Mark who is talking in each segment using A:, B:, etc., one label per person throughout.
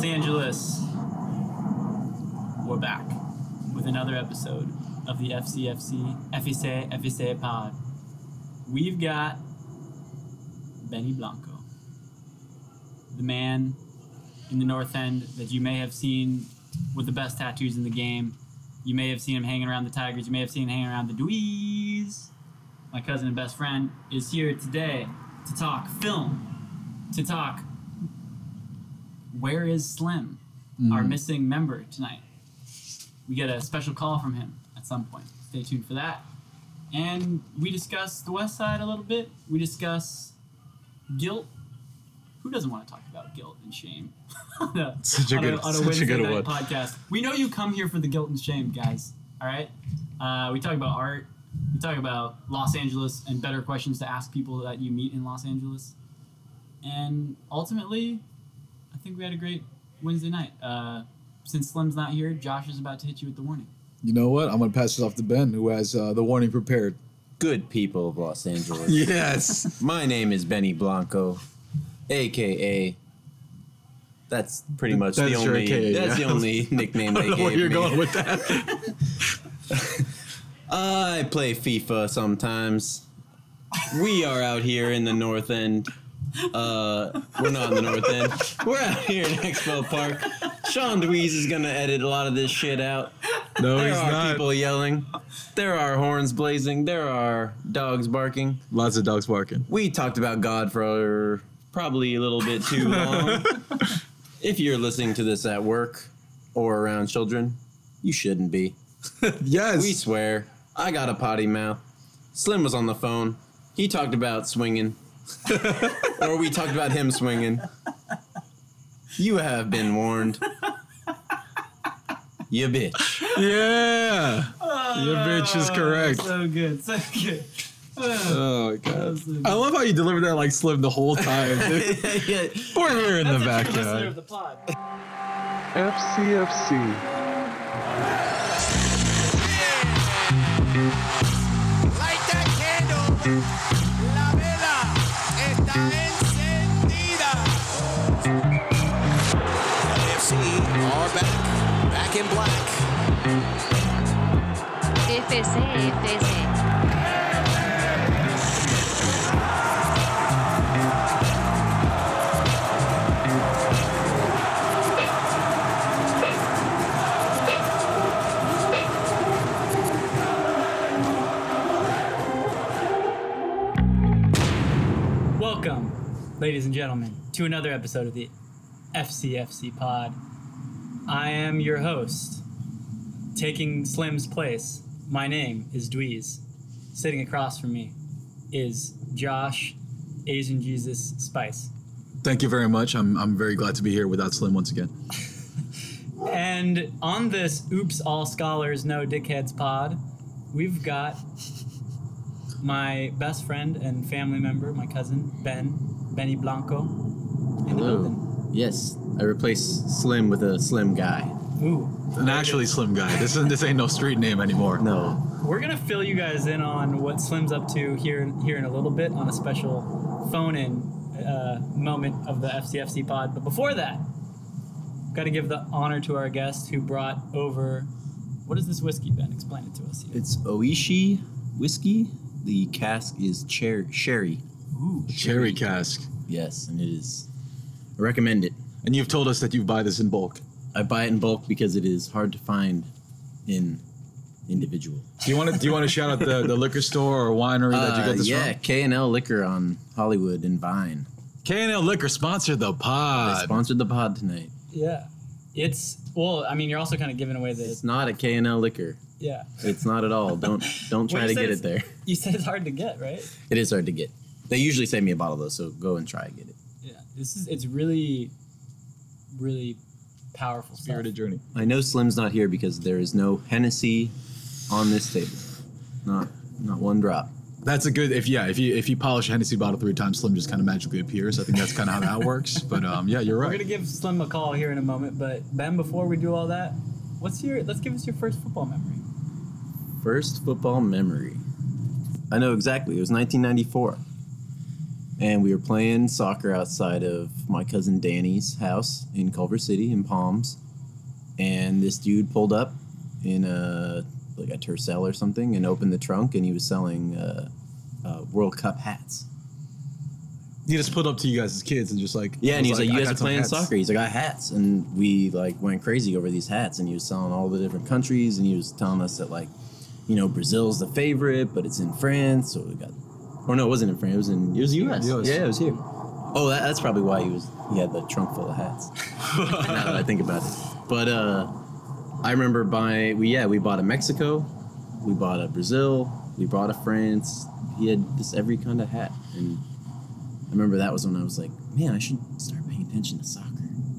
A: Los Angeles. We're back with another episode of the FCFC FEC FEC pod. We've got Benny Blanco, the man in the North End that you may have seen with the best tattoos in the game. You may have seen him hanging around the Tigers. You may have seen him hanging around the Dweez. My cousin and best friend is here today to talk film, to talk where is Slim, our missing member tonight. We get a special call from him at some point. Stay tuned for that. And we discuss the West Side a little bit. We discuss guilt. Who doesn't want to talk about guilt and shame? a,
B: Such a
A: on
B: good-
A: on a
B: such a
A: Wednesday
B: good
A: night
B: one.
A: podcast. We know you come here for the guilt and shame, guys. All right. Uh, we talk about art. We talk about Los Angeles and better questions to ask people that you meet in Los Angeles. And ultimately, think we had a great Wednesday night. Uh, since Slim's not here, Josh is about to hit you with the warning.
B: You know what? I'm gonna pass it off to Ben, who has uh, the warning prepared.
C: Good people of Los Angeles.
B: Yes.
C: My name is Benny Blanco, aka. That's pretty much
B: That's
C: the
B: your
C: only.
B: AKA,
C: that's the only nickname
B: I
C: they
B: don't know where you're
C: me.
B: going with that.
C: I play FIFA sometimes. We are out here in the North End. Uh, we're not in the North End. We're out here in Expo Park. Sean Dweez is gonna edit a lot of this shit out.
B: No,
C: There
B: he's
C: are
B: not.
C: people yelling. There are horns blazing. There are dogs barking.
B: Lots of dogs barking.
C: We talked about God for probably a little bit too long. if you're listening to this at work or around children, you shouldn't be.
B: yes.
C: We swear. I got a potty mouth. Slim was on the phone. He talked about swinging. or we talked about him swinging. You have been warned. You bitch.
B: yeah. Your oh, bitch is correct.
A: So good, so good.
B: Oh my god.
A: That
B: I love how you delivered that like Slim the whole time. dude.
C: Yeah.
B: We're here in the
A: That's a
B: backyard.
A: of the pod.
D: FCFC.
E: Light that candle. Back. Back in black.
F: FC, FC.
A: Welcome, ladies and gentlemen, to another episode of the FCFC Pod. I am your host, taking Slim's place. My name is Dweez. Sitting across from me is Josh, Asian Jesus Spice.
B: Thank you very much. I'm I'm very glad to be here without Slim once again.
A: And on this Oops All Scholars No Dickheads pod, we've got my best friend and family member, my cousin, Ben, Benny Blanco. In the building.
C: Yes, I replaced Slim with a slim guy.
A: Ooh.
B: An actually Slim guy. This isn't this ain't no street name anymore.
C: No,
A: We're gonna fill you guys in on what Slim's up to here here in a little bit on a special phone-in uh, moment of the FCFC pod. But before that, got to give the honor to our guest who brought over. What is this whiskey, Ben? Explain it to us. Here.
C: it's Ohishi whiskey. The cask is cher- sherry.
A: Ooh,
B: Cherry cask.
C: Yes, and it is. I recommend it.
B: And you've told us that you buy this in bulk.
C: I buy it in bulk because it is hard to find in individual.
B: Do you want to do you want to shout out the, the liquor store or winery that you
C: Uh,
B: got this
C: yeah,
B: from?
C: K and L Liquor on Hollywood and Vine.
B: K&L Liquor sponsored the pod.
C: They
B: pod.
C: sponsored the pod tonight.
A: yeah. It's well. I mean, you're also kind of giving away the
C: It's not a K and L Liquor.
A: yeah.
C: It's not at all. Don't don't try
A: Well,
C: to get it there.
A: You said it's hard to get, right?
C: It is hard to get. They usually send me a bottle though, so go and try and get it.
A: Yeah. This is it's really, really powerful stuff.
B: Spirited journey.
C: I know Slim's not here because there is no Hennessy on this table. Not not one drop.
B: That's a good if yeah if you if you polish a Hennessy bottle three times, Slim just kind of magically appears. I think that's kind of how that works. But um, yeah, you're right.
A: We're gonna give Slim a call here in a moment, but Ben, before we do all that, what's your? Let's give us your first football memory.
C: First football memory. I know exactly. It was 1994. And we were playing soccer outside of my cousin Danny's house in Culver City in Palms, and this dude pulled up in a like a Tercel or something and opened the trunk, and he was selling uh, uh, World Cup hats.
B: He just pulled up to you guys as kids and just like
C: Yeah, and he was like, "You guys are playing
B: hats."
C: soccer." He's like, "I got hats," and we like went crazy over these hats. And he was selling all the different countries, and he was telling us that like, you know, Brazil's the favorite, but it's in France. So we got, or no, it wasn't in France. It was in it was U.S.
B: US.
C: Yeah, it was here. Oh, that, that's probably why he was he had the trunk full of hats. now that I think about it, but uh, I remember buying. We yeah, we bought a Mexico, we bought a Brazil, we bought a France. He had just every kind of hat, and I remember that was when I was like, man, I should start paying attention to soccer.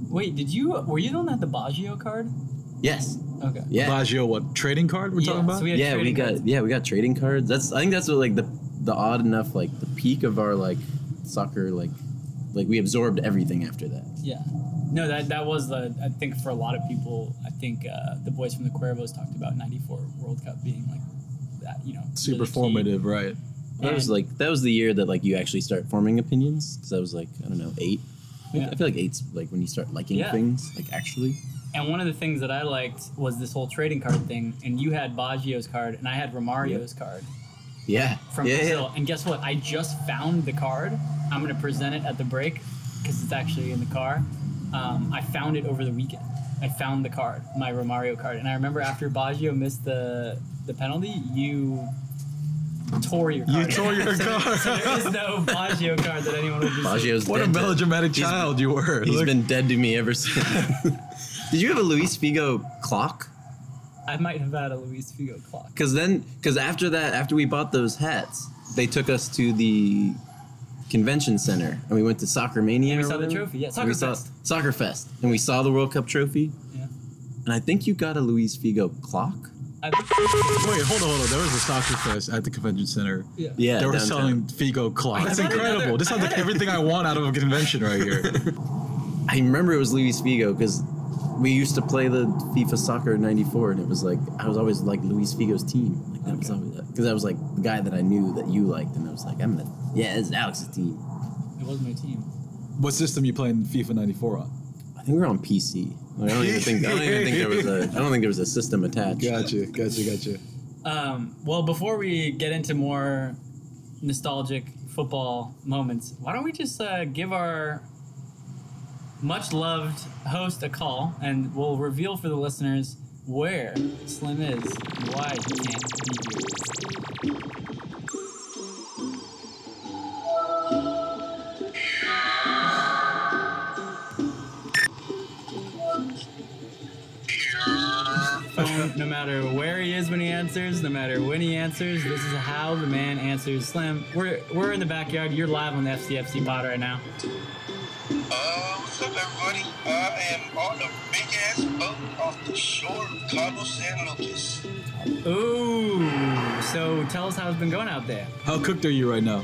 A: Wait, did you were you the one that had the Baggio card?
C: Yes.
A: Okay.
C: Yeah.
B: Baggio, what trading card we're
A: Yeah,
B: talking about?
A: so we
C: yeah, we
A: trading
C: got
A: cards.
C: yeah, we got trading cards. That's I think that's what like the the odd enough like the peak of our like soccer like like we absorbed everything after that.
A: Yeah. No, that that was the I think for a lot of people, I think uh, the boys from the Cuervos talked about '94 World Cup being like that, you know,
B: Super
A: really key.
B: formative, right?
C: That was like that was the year that like you actually start forming opinions because I was like I don't know eight. I,
A: Yeah.
C: I feel like eight's like when you start liking
A: Yeah.
C: things like actually.
A: And one of the things that I liked was this whole trading card thing. And you had Baggio's card, and I had Romario's card
C: Yeah.
A: from
C: yeah,
A: Brazil.
C: yeah.
A: And guess what? I just found the card. I'm going to present it at the break because it's actually in the car. Um, I found it over the weekend. I found the card, my Romario card. And I remember after Baggio missed the the penalty, you tore your
B: You
A: card.
B: tore your
A: So
B: card.
A: there is no Baggio card that anyone would receive.
C: Baggio's
B: What a
C: dead to-
B: melodramatic
C: he's-
B: child you were.
C: He's
B: Look-
C: been dead to me ever since. Did you have a Luis Figo clock?
A: I might have had a Luis Figo clock.
C: Because then, because after that, after we bought those hats, they took us to the convention center and we went to Soccer Mania.
A: And we
C: or
A: saw the trophy, yeah, Soccer
C: we saw
A: Fest.
C: Soccer Fest, and we saw the World Cup trophy.
A: Yeah.
C: And I think you got a Luis Figo clock.
B: Wait, hold on, hold on. There was a soccer fest at the convention center.
A: yeah.
C: Yeah,
B: They were
C: downtown.
B: selling Figo clocks. That's incredible.
A: another-
B: this sounds like
A: had
B: everything I want out of a convention right here.
C: I remember it was Luis Figo because we used to play the FIFA Soccer '94, and it was like I was always like Luis Figo's team. Like that was always because I was like the guy that I knew that you liked, and I was like, I'm gonna yeah, this is Alex's team.
A: It was my team.
B: what system you playing FIFA 94 on?
C: I think we're on PC. Like, I don't even think I don't even think there was a I don't think there was a system attached.
B: Gotcha, gotcha, gotcha.
A: Um, well, before we get into more nostalgic football moments, why don't we just uh, give our much loved host a call and we'll reveal for the listeners where Slim is and why he can't be here. Phone, no matter where he is when he answers, no matter when he answers, this is how the man answers. Slim, we're we're in the backyard. You're live on the FCFC pod right now.
D: Uh, what's up, everybody? I am on a big ass boat off the shore of Cabo San Lucas.
A: Ooh, so tell us how it's been going out there.
B: How cooked are you right now?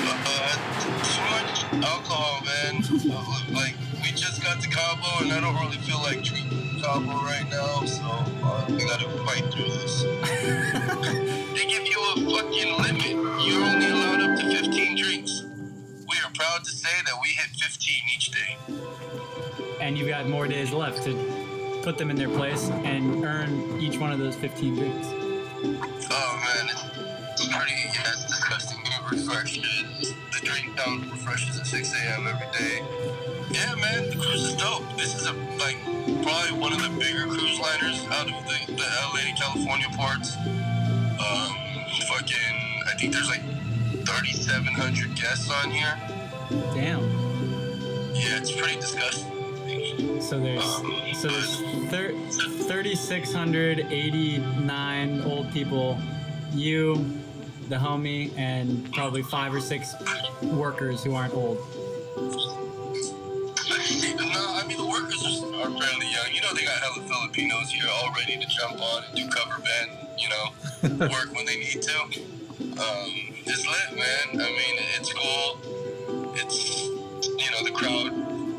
D: Uh, too much alcohol, man. Uh, like, we just got to Cabo, and I don't really feel like drinking Cabo right now, so uh, we gotta fight through this. they give you a fucking limit. You're only allowed up to 15 drinks. We are proud to say that we hit 15 each day.
A: And you've got more days left to put them in their place and earn each one of those 15 drinks.
D: Oh man, it's, pretty, yeah, it's disgusting. We refresh it. The drink refreshes at 6 a.m. every day. Yeah, man, the cruise is dope. This is a like probably one of the bigger cruise liners out of the, the LA to California ports. Um, fucking, I think there's like 3,700 guests on here.
A: Damn.
D: Yeah, it's pretty disgusting.
A: So there's so there's thir- 3,689 old people, you, the homie, and probably five or six workers who aren't old.
D: No, I mean the workers are, fairly young. You know they got hella Filipinos here all ready to jump on and do cover band, you know, work when they need to. Um, it's lit, man. I mean it's cool. It's you know the crowd.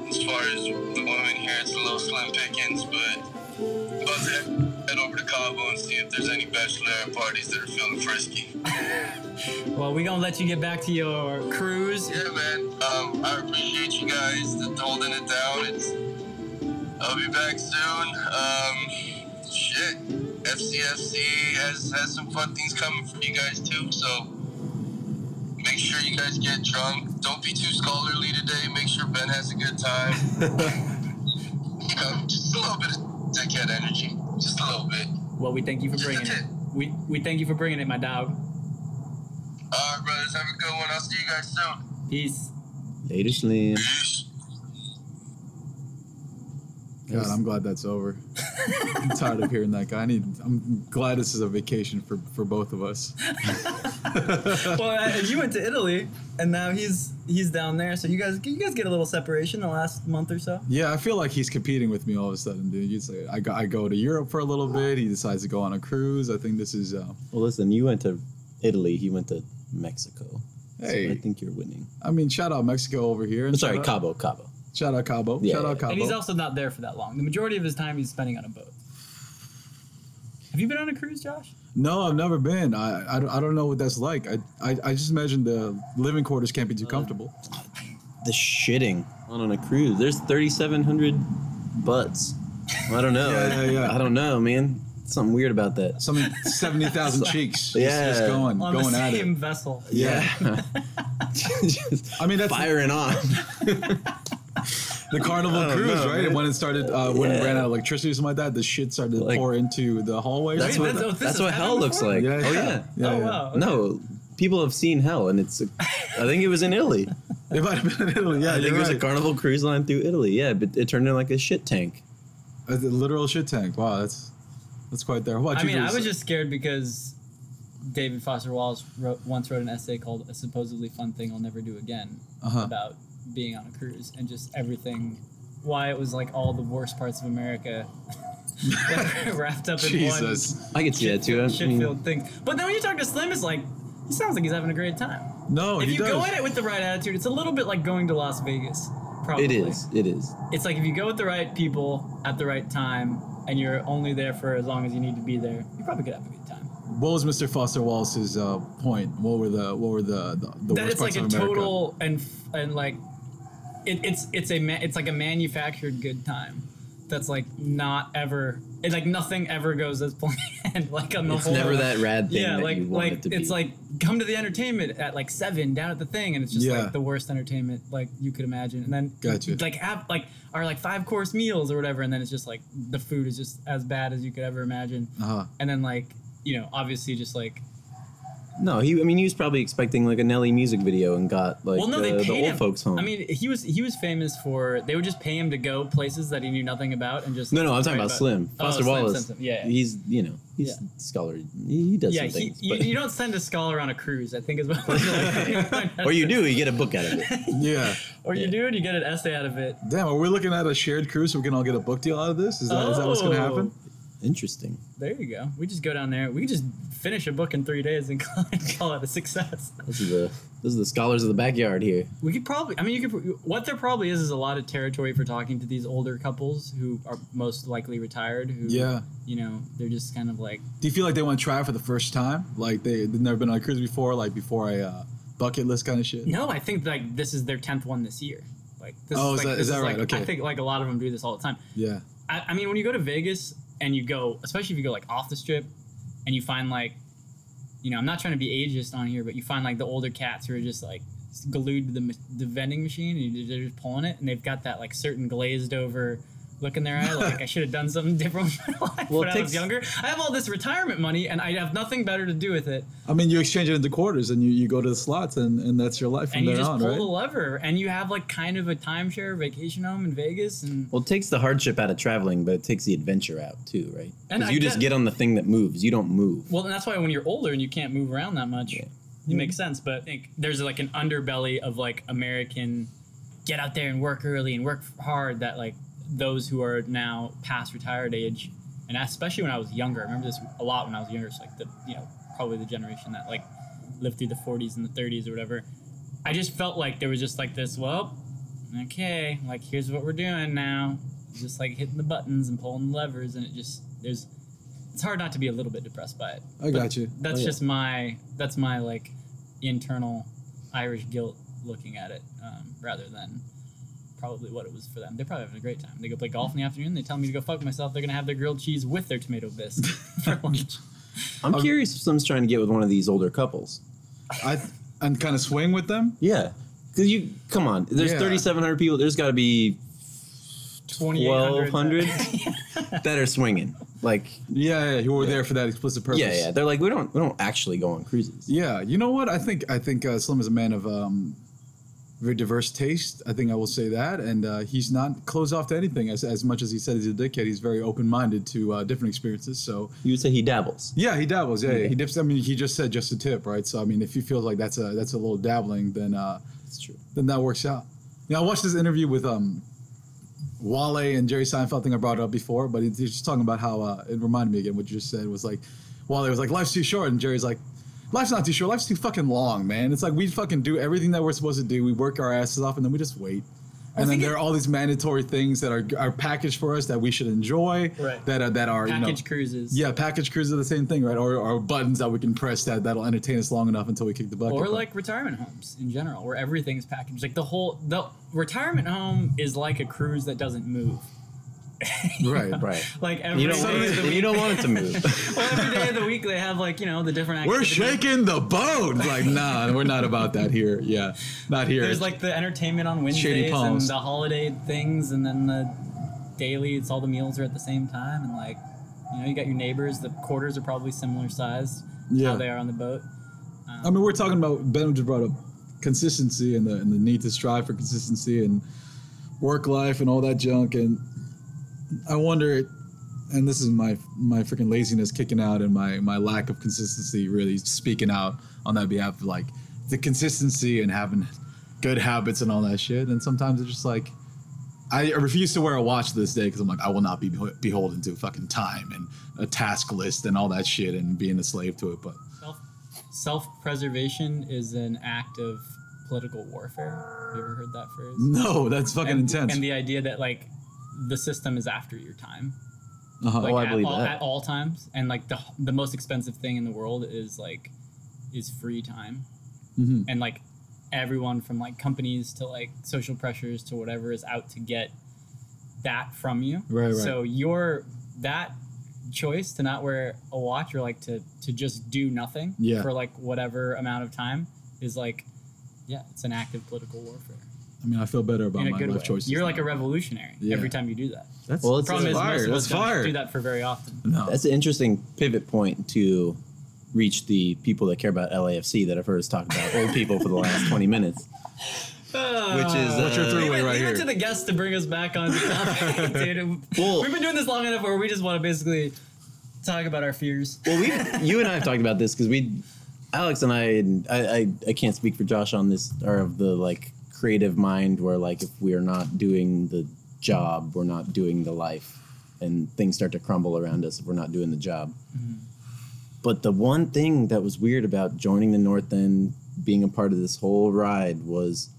D: As far as the women here, it's a little slim pickings, but but that, head over to Cabo and see if there's any bachelorette parties that are feeling frisky.
A: Well, we're gonna let you get back to your cruise.
D: Yeah, man. Um, I appreciate you guys holding it down. It's. I'll be back soon. Um, shit. FCFC has has some fun things coming for you guys too. So make sure you guys get drunk. Don't be too scholarly today. Make sure Ben has a good time. you know, just a little bit of dickhead energy. Just a little bit.
A: Well, we thank you for bringing it. We we thank you for bringing it, my dog.
D: All right, brothers. Have a good one. I'll see you guys soon.
A: Peace.
C: Later, Slim.
D: Peace.
B: God, I'm glad that's over. I'm tired of hearing that guy. I need. I'm glad this is a vacation for for both of us.
A: well, you went to Italy, and now he's he's down there. So you guys you guys get a little separation the last month or so.
B: Yeah, I feel like he's competing with me all of a sudden, dude. You say I go, I go to Europe for a little bit. He decides to go on a cruise. I think this is. Uh,
C: Well, listen, you went to Italy. He went to Mexico. So
B: Hey.
C: I think you're winning.
B: I mean, shout out Mexico over here. And
C: Sorry, Cabo, Cabo.
B: Shout out Cabo.
C: Yeah,
B: shout out
C: yeah.
B: Cabo.
A: And he's also not there for that long. The majority of his time he's spending on a boat. Have you been on a cruise, Josh?
B: no, I've never been. I, I, don't- I don't know what that's like. I, I I just imagine the living quarters can't be too comfortable.
C: The shitting on, on a cruise. There's 3,700 butts. I don't know.
B: Yeah, yeah, yeah.
C: I don't know, man. Something weird about that.
B: Something seventy thousand cheeks.
C: Yeah.
B: just going
A: On
B: going
A: the
B: at
A: same
B: it.
A: vessel.
B: Yeah.
C: Just
B: I mean, that's
C: firing on.
B: The Carnival cruise,
C: know,
B: right?
C: man.
B: When it started, uh, when it ran out of electricity or something like that, the shit started to
C: Like-
B: pour into the hallway.
C: That's
A: Wait,
C: what,
A: that's- oh,
C: that's what hell looks
A: before?
C: like.
B: Yeah,
C: Oh,
B: yeah.
C: yeah.
B: Yeah,
A: oh
B: yeah.
A: wow. okay.
C: No, people have seen hell, and it's. I think it was in Italy.
B: It might have been in Italy. Yeah,
C: I think
B: you're
C: it was a. Carnival cruise line through Italy. Yeah, but it turned into like a shit tank.
B: A literal shit tank. Wow, that's that's quite there. What
A: I mean, I was just scared because David Foster Wallace wrote, once wrote an essay called "A Supposedly Fun Thing I'll Never Do Again"
B: Uh-huh.
A: about being on a cruise and just everything, why it was like all the worst parts of America wrapped up in
B: Jesus.
A: one
C: I could see that too. I
A: shit
C: mean,
A: filled thing. But then when you talk to Slim, it's like he sounds like he's having a great time.
B: No,
A: if
B: he
A: you
B: does.
A: go in it with the right attitude, it's a little bit like going to Las Vegas. Probably
C: it is. It is.
A: It's like if you go with the right people at the right time, and you're only there for as long as you need to be there, you probably could have a good time.
B: What was Mr. Foster Wallace's uh, point? What were the what were the the, the
A: that
B: worst
A: it's like
B: parts
A: a
B: of America?
A: total and and like it, it's it's a ma- it's like a manufactured good time that's like not ever it's like nothing ever goes as planned like on the whole,
C: It's
A: whole
C: never that rad thing
A: yeah
C: that
A: like
C: you
A: like
C: it to be.
A: it's like come to the entertainment at like seven down at the thing and it's just
B: Yeah.
A: like the worst entertainment like you could imagine and then
B: Gotcha.
A: like have like are like five course meals or whatever and then it's just like the food is just as bad as you could ever imagine
B: Uh-huh.
A: and then like you know obviously just like
C: no, he. I mean, he was probably expecting like a Nelly music video and got like
A: well, no,
C: the,
A: they
C: the old
A: him.
C: folks home.
A: I mean, he was he was famous for they would just pay him to go places that he knew nothing about and just
C: no, no, I'm talking
A: write
C: about Slim
A: Oh,
C: Foster
A: Slim,
C: Wallace.
A: Slim, Slim. Yeah, yeah.
C: he's you know he's
A: Yeah.
C: scholar. He, he does
A: yeah,
C: some
A: he,
C: things,
A: you,
C: but
A: you don't send a scholar on a cruise. I think is what.
C: or you do, you get a book out of it.
B: Yeah.
A: or you
C: Yeah.
A: do, and you get an essay out of it.
B: Damn, are we looking at a shared cruise so we can all get a book deal out of this? Is that is that what's going to
A: Oh.
B: happen?
C: Interesting.
A: There you go. We just go down there. We just finish a book in three days and call it, a success.
C: This is the this is the scholars of the backyard here.
A: We could probably. I mean, you could. What there probably is is a lot of territory for talking to these older couples who are most likely retired. Who,
B: Yeah.
A: You know, they're just kind of like
B: Do you feel like they want to try it for the first time? Like they, they've never been on a cruise before, like before a uh, bucket list kind of shit?
A: No, I think like this is their tenth one this year. Like this
B: Oh,
A: is,
B: is
A: like,
B: that-
A: this
B: is that right?
A: like,
B: Okay.
A: I think like a lot of them do this all the time.
B: Yeah.
A: I, I mean, when you go to Vegas and you go, especially if you go like off the strip, and you find like, you know, I'm not trying to be ageist on here, but you find like the older cats who are just like glued to the the vending machine and they're just pulling it, and they've got that like certain glazed over look in their eye, like I should have done something different with my life
C: Well,
A: when
C: it
A: I was younger. I have all this retirement money, and I have nothing better to do with it.
B: I mean, you exchange it into quarters and you, you go to the slots and, and that's your life from
A: and you
B: there
A: just
B: on,
A: pull
B: right?
A: the lever, and you have like kind of a timeshare vacation home in Vegas, and
C: Well, it takes the hardship out of traveling, but it takes the adventure out too, right?
A: And
C: Because
A: I
C: you just
A: get-
C: get on the thing that moves. You don't move.
A: Well, and that's why when you're older and you can't move around that much,
C: Yeah.
A: it makes sense. But I think there's like an underbelly of like American get out there and work early and work hard that like those who are now past retired age, and especially when I was younger, I remember this a lot when I was younger. It's like the you know probably the generation that like lived through the 40s and the 30s or whatever. I just felt like there was just like this. Well, okay, like here's what we're doing now. Just like hitting the buttons and pulling the levers, and it just there's it's hard not to be a little bit depressed by it.
B: I got you.
A: That's
C: Oh, yeah.
A: just my that's my like internal Irish guilt looking at it, um, rather than probably what it was for them. They're probably having a great time. They go play golf in the afternoon. They tell me to go fuck myself. They're gonna have their grilled cheese with their tomato bisque for lunch.
C: I'm curious if someone's trying to get with one of these older couples.
B: I and kind of swing with them.
C: Yeah, because you come on. There's
B: Yeah.
C: 3,700 people. There's got to be 1,200 that are swinging. Like,
B: Yeah, yeah, who were there for that explicit purpose.
C: yeah, yeah. They're like, we don't, we don't actually go on cruises.
B: Yeah, you know what? I think I think uh, Slim is a man of um, very diverse taste. I think I will say that, and uh, he's not closed off to anything. As, as much as he said he's a dickhead, he's very open minded to uh, different experiences. So
C: You would say he dabbles.
B: yeah, he dabbles. Yeah, yeah,
C: Yeah.
B: he dips. I mean, he just said just a tip, right? So I mean, if he feels like that's a that's a little dabbling, then uh,
C: That's true.
B: then that works out. Yeah, I watched this interview with um, Wale and Jerry Seinfeld. I think I brought it up before, but he's just talking about how uh, it reminded me again what you just said was like, Wale was like, "Life's too short," and Jerry's like, "Life's not too short. Life's too fucking long, man. It's like we fucking do everything that we're supposed to do. We work our asses off, and then we just wait." And then there
A: it-
B: are all these mandatory things that are, are packaged for us that we should enjoy.
A: Right.
B: That are that are you know,
A: Package cruises.
B: yeah, package cruises are the same thing, right? Or, or buttons that we can press that that'll entertain us long enough until we kick the bucket.
A: Or
B: But-
A: like retirement homes in general, where everything's packaged. Like the whole the retirement home is like a cruise that doesn't move.
B: Right,
C: Right.
A: Like every
C: You don't,
A: day of the
C: it, you don't want it to move.
A: well, every day of the week they have like you know the different.
B: We're shaking the boat. Like, nah, we're not about that here. Yeah, not here.
A: There's like the entertainment on Wednesdays and the holiday things, and then the daily. It's all the meals are at the same time, and like you know you got your neighbors. The quarters are probably similar size.
B: Yeah.
A: How they are on the boat.
B: I mean, we're talking about Ben just brought up consistency and the and the need to strive for consistency and work life and all that junk. And I wonder, and this is my my freaking laziness kicking out and my my lack of consistency really speaking out on that behalf of like the consistency and having good habits and all that shit. And sometimes it's just like. I refuse to wear a watch to this day because I'm like, I will not be beholden to fucking time and a task list and all that shit and being a slave to it. But
A: Self self preservation is an act of political warfare. Have you ever heard that phrase?
B: no, that's fucking
A: and,
B: intense.
A: And the idea that like the system is after your time.
B: uh-huh.
A: like
C: Oh, I
A: at,
C: believe
A: all,
C: that.
A: at all times and like the the most expensive thing in the world is like is free time
B: Mhm.
A: and like everyone from like companies to like social pressures to whatever is out to get that from you
B: Right, right.
A: so your that choice to not wear a watch or like to to just do nothing
B: Yeah.
A: for like whatever amount of time is like yeah it's an act of political warfare
B: I mean, I feel better about
A: in a
B: my
A: good
B: life
A: way
B: choices.
A: you're like a revolutionary
B: Yeah.
A: every time you do that
B: That's,
C: Well, it's-
A: problem is
B: fire.
A: most of us
B: That's
A: don't
B: fire.
A: do that for very often
B: no.
C: That's an interesting pivot point to reach the people that care about LAFC that I've heard us talk about old people for the last 20 minutes. Which is
B: What's your
C: uh,
B: three way right here?
A: to the guests to bring us back on topic, dude.
C: Well-
A: We've been doing this long enough where we just want to basically talk about our fears.
C: Well, we, you and I have talked about this because we, Alex and I, and I, I, I can't speak for Josh on this, are of the like creative mind where like if we are not doing the job, we're not doing the life, and things start to crumble around us if we're not doing the job. Mm-hmm. But the one thing that was weird about joining the North End, being a part of this whole ride, was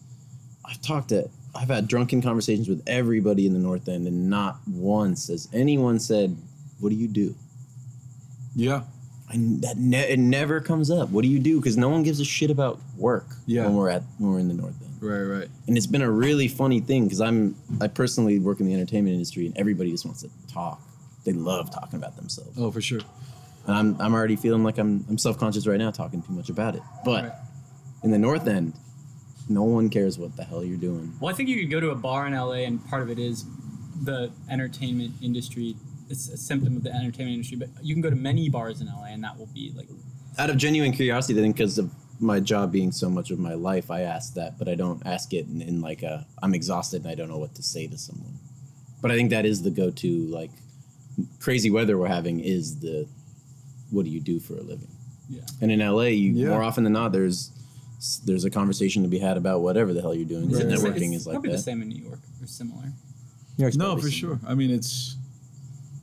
C: I've talked to, I've had drunken conversations with everybody in the North End, and not once has anyone said, "What do you do?"
B: yeah.
C: I, that ne- it never comes up. What do you do? Because no one gives a shit about work
B: Yeah.
C: when we're at when we're in the North End.
B: Right, right.
C: And it's been a really funny thing because I'm I personally work in the entertainment industry and everybody just wants to talk. They love talking about themselves.
B: Oh, for sure.
C: And I'm I'm already feeling like I'm I'm self conscious right now talking too much about it. But
A: Right.
C: in the North End, no one cares what the hell you're doing.
A: Well, I think you could go to a bar in LA, and part of it is the entertainment industry. It's a symptom of the entertainment industry, but you can go to many bars in LA, and that will be like
C: Out of genuine curiosity, then because of my job being so much of my life, I ask that, but I don't ask it in, in like a I'm exhausted and I don't know what to say to someone. But I think that is the go-to like crazy weather we're having is the what do you do for a living?
A: yeah.
C: And in LA, you
B: Yeah.
C: more often than not, there's there's a conversation to be had about whatever the hell you're doing.
B: Right.
C: Networking
A: it's
C: is like
A: probably
C: that.
A: the same in New York or similar.
C: New
B: No, for
C: similar.
B: sure. I mean, it's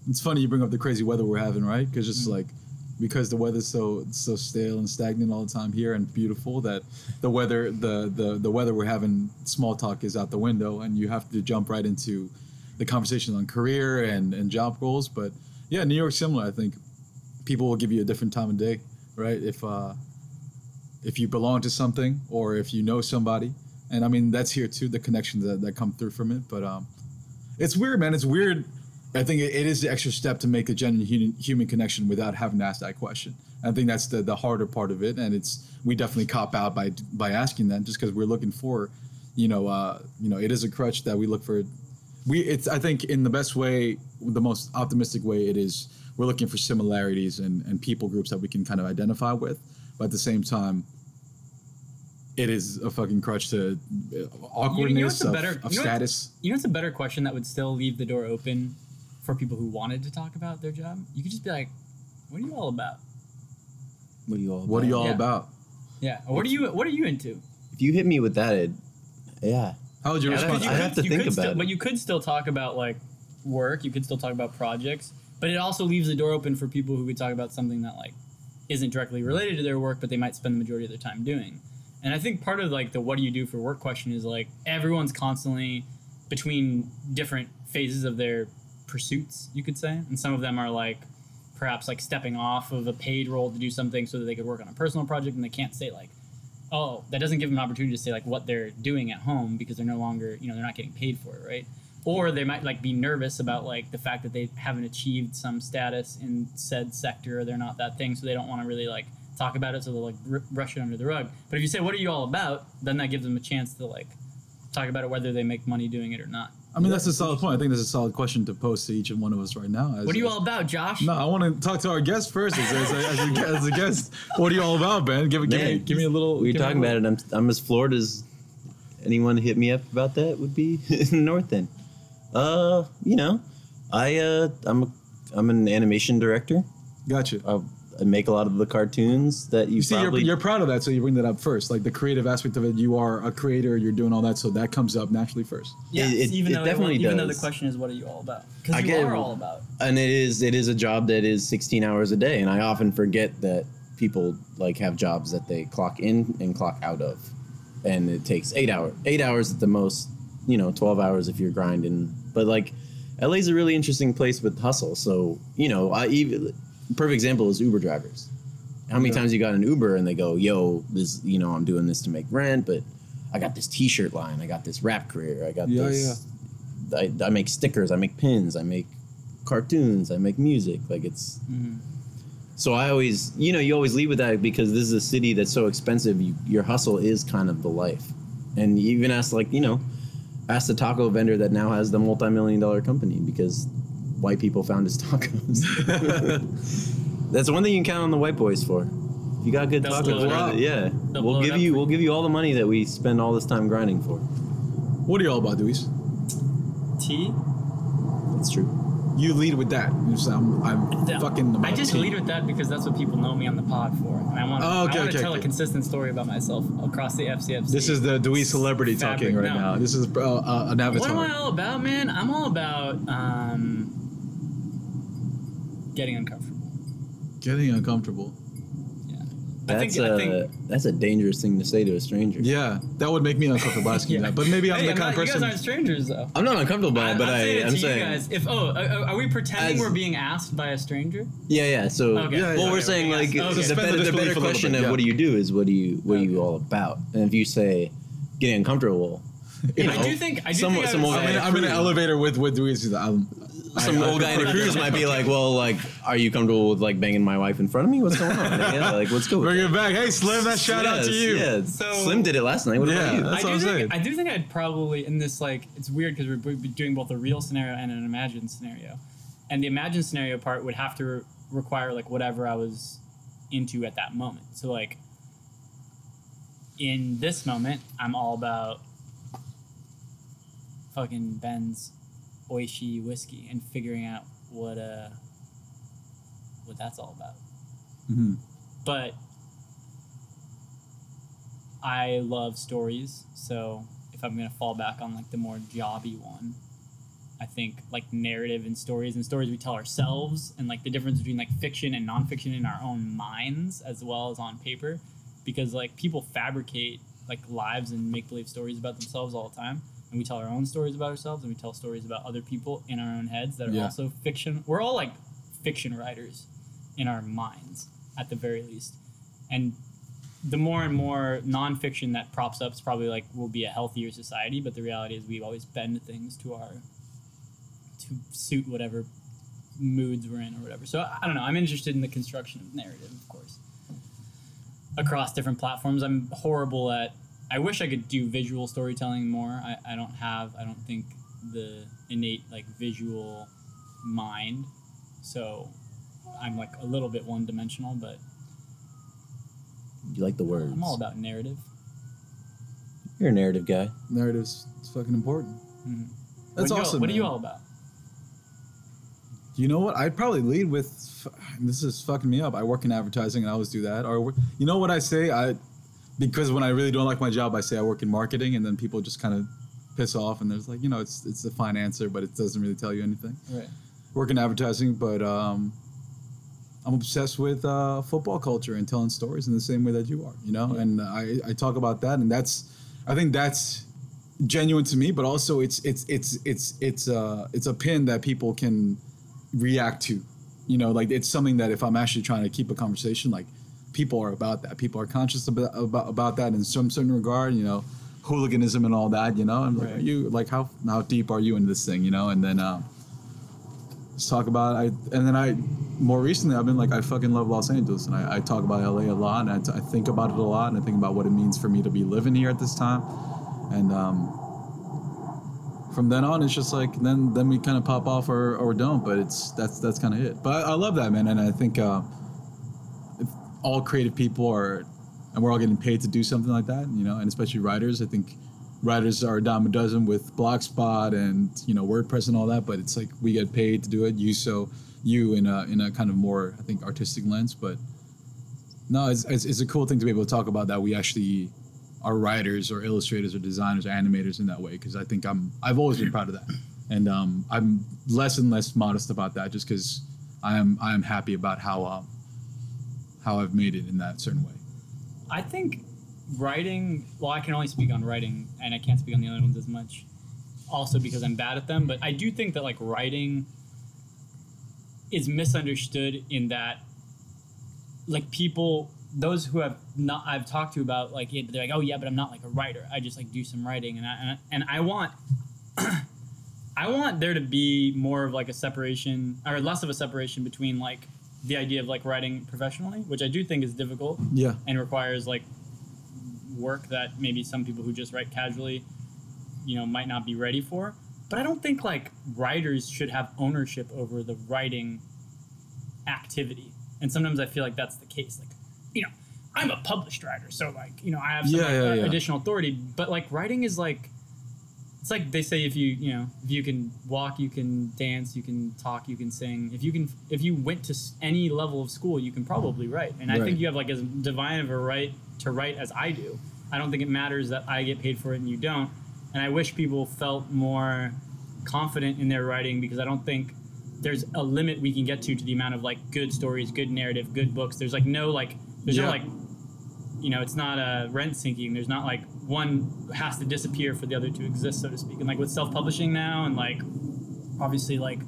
B: it's funny you bring up the crazy weather we're having, right? Because just mm. like because the weather's so so stale and stagnant all the time here and beautiful that the weather the the the weather we're having small talk is out the window and you have to jump right into the conversation on career and and job goals. But yeah, New York's similar. I think people will give you a different time of day, right? If uh, if you belong to something or if you know somebody, and I mean that's here too, the connections that, that come through from it. But um, it's weird, man. It's weird. I think it, is the extra step to make a genuine human, human connection without having to ask that question. I think that's the, the harder part of it, and it's we definitely cop out by by asking that just because we're looking for, you know, uh, you know, it is a crutch that we look for. We it's I think in the best way, the most optimistic way, it is we're looking for similarities and and people groups that we can kind of identify with, but at the same time. It is a fucking crutch to uh, awkwardness
A: what's a
B: of,
A: better-
B: of
A: you know
B: status.
A: You know, it's a better question that would still leave the door open for people who wanted to talk about their job. You could just be like, "What are you all about?"
C: What are you all?
B: What are you all
A: Yeah.
B: about?
A: Yeah. Or what are you What are you into?
C: If you hit me with that, it, yeah.
B: How would you
A: Yeah,
B: respond?
A: because
B: to
C: I
B: that?
C: have to think about
A: still,
C: it.
A: But you could still talk about like work. You could still talk about projects. But it also leaves the door open for people who could talk about something that like isn't directly related to their work, but they might spend the majority of their time doing. And I think part of like the what do you do for work question is like everyone's constantly between different phases of their pursuits, you could say. And some of them are like perhaps like stepping off of a paid role to do something so that they could work on a personal project and they can't say like oh that doesn't give them an opportunity to say like what they're doing at home because they're no longer you know they're not getting paid for it right? Or they might like be nervous about like the fact that they haven't achieved some status in said sector or they're not that thing so they don't want to really like talk about it so they'll like br- brush it under the rug. But if you say what are you all about? then that gives them a chance to like talk about it whether they make money doing it or not
B: I mean, that's a solid point. I think that's a solid question to pose to each and one of us right now. As,
A: what are you all about josh
B: No, I want to talk to our guest first. As, as, a, as, a, as a guest, what are you all about, Ben? Give, give, me, give me a little.
C: We were
B: give me a
C: talking about it. I'm, I'm as floored as anyone hit me up about that would be in the North End. Uh, you know, I uh, I'm a, I'm an animation director.
B: Gotcha.
C: I, I make a lot of the cartoons that you,
B: You see, you're, you're proud of that, so you bring that up first. Like the creative aspect of it, you are a creator, you're doing all that, so that comes up naturally first.
A: yeah
C: it-
A: even
C: it
A: though
C: definitely
A: even though the question is what are you all about? Because you
C: get-
A: are all about
C: and it is it is a job that is 16 hours a day and i often forget that people like have jobs that they clock in and clock out of. And it takes eight hours eight hours at the most you know 12 hours if you're grinding. But like la's a really interesting place with hustle so you know i even perfect example is uber drivers how many
B: Yeah.
C: times you got an uber and they go yo this you know i'm doing this to make rent but i got this t-shirt line i got this rap career i got
B: Yeah,
C: this I, I make stickers, I make pins, I make cartoons, I make music. Like it's. Mm-hmm. So I always, you know, you always lead with that because this is a city that's so expensive. You, your hustle is kind of the life, and you even ask like you know, ask the taco vendor that now has the multi-million dollar company because white people found his tacos. that's one thing you can count on the white boys for. If you got good
A: They'll
C: tacos,
A: blow it
C: yeah,
A: They'll
C: we'll give you we'll give you all the money that we spend all this time grinding for.
B: What are you all about, Dweez?
A: T.
C: That's true.
B: You lead with that. You I'm, I'm
A: Yeah.
B: fucking.
A: I just
B: tea.
A: lead with that because that's what people know me on the pod for, and I want to.
B: Oh, okay,
A: I want to
B: okay,
A: tell
B: okay.
A: a consistent story about myself across the FCFC.
B: This is the Dweez celebrity
A: Fabric,
B: talking right
A: no.
B: now. This is uh, uh, an avatar.
A: What am I all about, man? I'm all about um, getting uncomfortable.
B: Getting uncomfortable.
A: Yeah.
C: That's
A: I
C: a
A: think, I think
C: that's a dangerous thing to say to a stranger.
B: Yeah, that would make me uncomfortable asking
A: Yeah.
B: that. But maybe I'm
A: Hey,
B: the
A: I'm
B: kind
A: not-
B: of
A: You
B: person.
A: guys aren't strangers, though.
C: I'm not uncomfortable by it, but
A: I'm
C: I,
A: saying it
C: I'm
A: to
C: saying,
A: you guys. If oh, are, are we pretending
C: As-
A: we're being asked by a stranger?
C: yeah, yeah. So,
A: Okay.
B: Yeah,
C: well,
B: yeah,
C: we're
A: yeah.
C: saying like
A: Okay.
C: the,
B: the
C: better, the better question
B: bit,
C: of
B: yeah.
C: what do you do is what do you what are you all about? And if you say getting uncomfortable, you
A: I do think- I do
C: some,
A: think I
C: some
A: would
C: old
A: say-
B: I'm in, I'm in an elevator with with Dweez. I'm, um,
C: Some
B: I- I
C: old guy in a
B: prefer-
C: cruise might be like, well, like, are you comfortable with like banging my wife in front of me? What's going on? Like, yeah, like let's go. With
B: Bring
C: that.
B: it back. Hey, Slim, that shout out to you.
C: Yeah,
A: So-
C: Slim did it last night. What
B: Yeah,
C: about you?
B: that's
A: I
B: what
A: do
B: I'm
A: think
B: saying.
A: I do think I'd probably in this like it's weird because we're b- doing both a real scenario and an imagined scenario, and the imagined scenario part would have to re- require like whatever I was into at that moment. So like in this moment, I'm all about fucking Ben's Ohishi whiskey and figuring out what uh what that's all about.
B: Mhm.
A: But I love stories, so if I'm gonna fall back on like the more jobby one, I think like narrative and stories and stories we tell ourselves and like the difference between like fiction and nonfiction in our own minds as well as on paper, because like people fabricate like lives and make believe stories about themselves all the time, and we tell our own stories about ourselves and we tell stories about other people in our own heads that are
B: Yeah.
A: also fiction. We're all like fiction writers in our minds at the very least. And the more and more nonfiction that props up is probably like will be a healthier society. But the reality is we always bend things to our to suit whatever moods we're in or whatever. So I don't know. I'm interested in the construction of narrative, of course, across different platforms. I'm horrible at. I wish I could do visual storytelling more. I, I don't have. I don't think the innate like visual mind. So I'm like a little bit one dimensional, but
C: You like the words.
A: I'm all about narrative.
C: You're a narrative guy.
B: Narratives it's fucking important.
A: Mhm.
B: That's
A: what are you,
B: awesome.
A: What are you all about?
B: You know what? I'd probably lead with. This is fucking me up. I work in advertising, and I always do that. Or you know what I say? I because when I really don't like my job, I say I work in marketing, and then people just kind of piss off, and there's like you know it's it's a fine answer, but it doesn't really tell you anything.
A: Right.
B: Work in advertising, but um, I'm obsessed with uh, football culture and telling stories in the same way that you are. You know, and I I talk about that, and that's I think that's genuine to me, but also it's it's it's it's it's uh it's a pin that people can react to. You know, like it's something that if I'm actually trying to keep a conversation, like people are about that. People are conscious about about, about that in some certain regard. You know, hooliganism and all that. You know, and like,
A: Right.
B: are you like how how deep are you into this thing? You know, and then um, let's talk about I and then I more recently I've been like I fucking love Los Angeles and I, I talk about LA a lot and I, t- I think about it a lot and I think about what it means for me to be living here at this time and um, from then on it's just like then then we kind of pop off or, or don't but it's that's that's kind of it but I, I love that man and I think uh, all creative people are and we're all getting paid to do something like that you know and especially writers. I think writers are a dime a dozen with Blogspot and you know WordPress and all that but it's like we get paid to do it. You so you in a in a kind of more I think artistic lens but no it's, it's, it's a cool thing to be able to talk about that we actually are writers or illustrators or designers or animators in that way because I think I'm I've always been proud of that. And um, I'm less and less modest about that just because I am I am happy about how um, how I've made it in that certain way.
A: I think writing. Well, I can only speak on writing, and I can't speak on the other ones as much. Also, because I'm bad at them. But I do think that like writing is misunderstood in that, like people, those who have not I've talked to about like it, they're like, oh yeah, but I'm not like a writer. I just like do some writing, and I and I, and I want. I want there to be more of like a separation or less of a separation between like the idea of like writing professionally, which I do think is difficult
B: Yeah.
A: and requires like work that maybe some people who just write casually, you know, might not be ready for. But I don't think like writers should have ownership over the writing activity. And sometimes I feel like that's the case. Like, you know, I'm a published writer, so like, you know, I have some
B: Yeah,
A: like,
B: yeah, yeah.
A: additional authority. But like writing is like it's like they say if you you know if you can walk you can dance you can talk you can sing. If you can if you went to any level of school you can probably write. And i think you have like as divine of a right to write as i do. I don't think it matters that i get paid for it and you don't. And i wish people felt more confident in their writing because i don't think there's a limit we can get to to the amount of like good stories good narrative good books. There's like no like there's
B: Yeah.
A: no like you know, it's not a rent sinking. There's not like one has to disappear for the other to exist, so to speak. And like with self publishing now, and like obviously like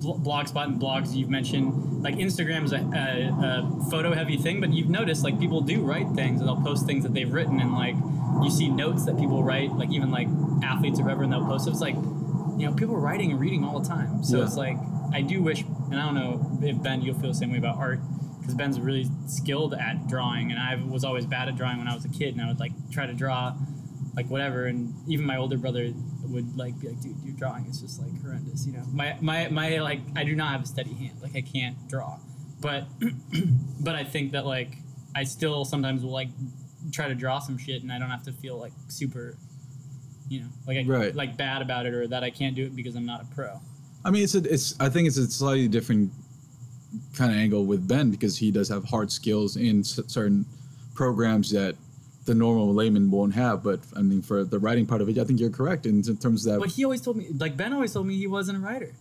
A: bl- blogspot and blogs you've mentioned, like Instagram's a, a, a photo heavy thing, but you've noticed like people do write things and they'll post things that they've written, and like you see notes that people write, like even like athletes or whatever, and they'll post. So it's like you know people are writing and reading all the time. So
B: Yeah.
A: it's like I do wish, and I don't know if Ben you'll feel the same way about art because Ben's really skilled at drawing, and I was always bad at drawing when I was a kid, and I would like try to draw like whatever, and even my older brother would like be like, "Dude, your drawing is just like horrendous," you know. My my my like I do not have a steady hand, like I can't draw, but but I think that like I still sometimes will like try to draw some shit, and I don't have to feel like super. You know, like I
B: Right.
A: like bad about it, or that I can't do it because I'm not a pro.
B: I mean, it's a, it's. I think it's a slightly different kind of angle with Ben because he does have hard skills in certain programs that the normal layman won't have. But I mean, for the writing part of it, I think you're correct in, in terms of that.
A: But he always told me, like Ben always told me, he wasn't a writer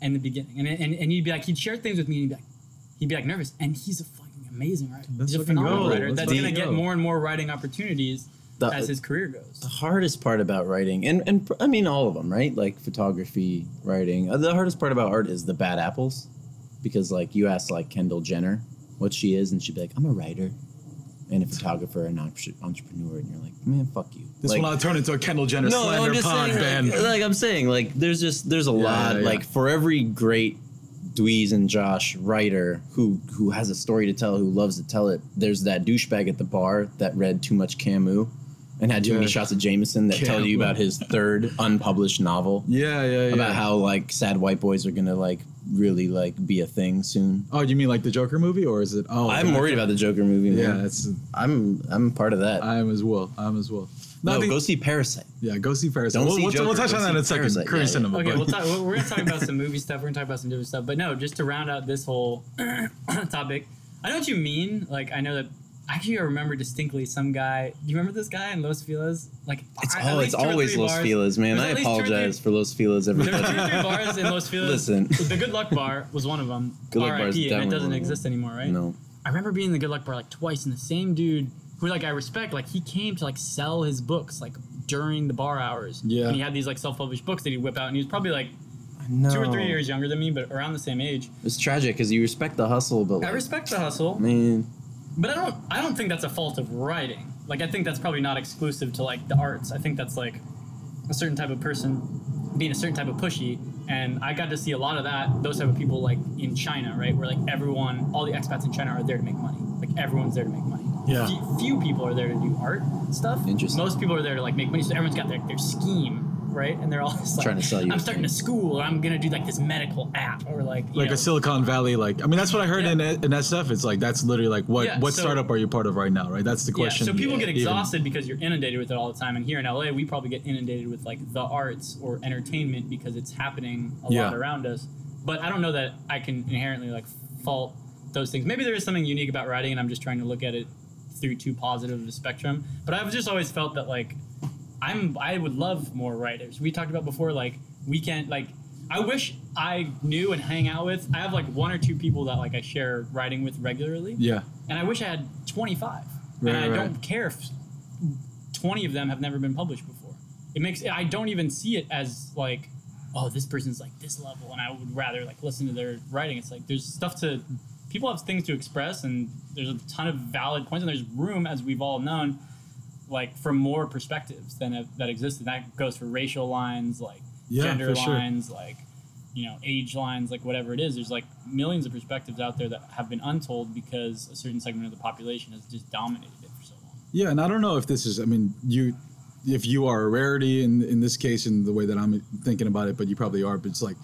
A: in the beginning, and and, and he'd be like, he'd share things with me, and he'd be like, he'd be like nervous, and he's a fucking amazing writer.
B: Let's
A: he's a phenomenal
B: go.
A: writer
B: Let's
A: that's gonna get
B: go.
A: more and more writing opportunities
C: The-
A: as his career goes.
C: The hardest part about writing, and, and I mean all of them, right? Like photography, writing. uh, The hardest part about art is the bad apples. Because like you ask like Kendall Jenner what she is, and she'd be like, "I'm a writer." And a photographer and entre- entrepreneur, and you're like, man, fuck you.
B: This
C: like,
B: will not turn into a Kendall Jenner
C: no,
B: slander
C: I'm just
B: pod,
C: saying,
B: Ben.
C: like, like I'm saying, like there's just there's a lot.
B: yeah.
C: Like for every great Dweez and Josh writer who who has a story to tell, who loves to tell it, there's that douchebag at the bar that read too much Camus and had too many shots of Jameson that tell you about his third unpublished novel
B: yeah, yeah, yeah.
C: about how like sad white boys are gonna like really like be a thing soon.
B: oh, you mean like the Joker movie, or is it? Oh,
C: I'm
B: God.
C: worried about the Joker movie.
B: Yeah, it's.
C: I'm I'm part of that.
B: I am as well. I'm as well.
C: no,
B: I think-
C: go see Parasite.
B: Yeah, go see Parasite.
C: Don't
B: we'll,
C: see
B: we'll,
C: Joker,
B: we'll touch on that in a second.
C: Parasite.
B: Korean
C: Yeah, yeah.
B: cinema.
A: Okay, we'll talk, we're we're gonna talk about some movie stuff. We're gonna talk about some different stuff. But no, just to round out this whole topic, I know what you mean. Like, I know that. Actually, I remember distinctly some guy. Do you remember this guy in Los Feliz? Like,
C: It's
A: I- at
C: oh, it's always Los
A: bars-
C: Feliz, man. I
A: at least two or three-
C: apologize for Los Feliz, everybody.
A: There's two or three bars in Los Feliz.
C: Listen.
A: the Good Luck Bar was one of them.
C: Good Luck Bar is
A: RIP, and it doesn't
C: one of them.
A: exist anymore, right?
C: No.
A: I remember being in the Good Luck Bar like twice, and the same dude who like I respect, like he came to like sell his books like during the bar hours.
B: Yeah.
A: And he had these like self-published books that he'd whip out, and he was probably like
C: No.
A: two or three years younger than me, but around the same age.
C: It's tragic because you respect the hustle, but
A: I respect the hustle,
C: man,
A: but I don't. I don't think that's a fault of writing. Like I think that's probably not exclusive to like the arts. I think that's like a certain type of person being a certain type of pushy. And I got to see a lot of that. Those type of people like in China, right, where like everyone, all the expats in China are there to make money. Like everyone's there to make money.
B: Yeah.
A: Few, few people are there to do art stuff.
C: Interesting.
A: Most people are there to like make money. So everyone's got their, their scheme, right? And they're all just like,
C: Trying to sell you
A: I'm starting
C: thing.
A: a school, or I'm gonna do like this medical app, or like you
B: like
A: know,
B: a Silicon Valley, like I mean, that's what I heard
A: Yeah.
B: in in SF. It's like that's literally like what
A: Yeah,
B: what
A: so-
B: startup are you part of right now, right? That's the question.
A: Yeah, so people get
B: even-
A: exhausted because you're inundated with it all the time. And here in LA, we probably get inundated with like the arts or entertainment because it's happening a
B: Yeah.
A: lot around us. But I don't know that I can inherently like fault those things. Maybe there is something unique about writing, and I'm just trying to look at it through too positive of a spectrum. But I've just always felt that like I'm I would love more writers. We talked about before, like we can't like I wish I knew and hang out with. I have like one or two people that like I share writing with regularly
B: Yeah,
A: and I wish I had 25.
B: Right,
A: and I
B: right.
A: don't care if 20 of them have never been published before. It makes I don't even see it as like, oh, this person's like this level, and I would rather like listen to their writing. It's like there's stuff to people have things to express, and there's a ton of valid points, and there's room, as we've all known, like from more perspectives than have, that exist, and that goes for racial lines, like
B: Yeah,
A: gender
B: for sure.
A: lines, like you know age lines, like whatever it is. There's like millions of perspectives out there that have been untold because a certain segment of the population has just dominated it for so long.
B: yeah, and I don't know if this is. I mean, you, if you are a rarity in in this case, in the way that I'm thinking about it, but you probably are. But it's like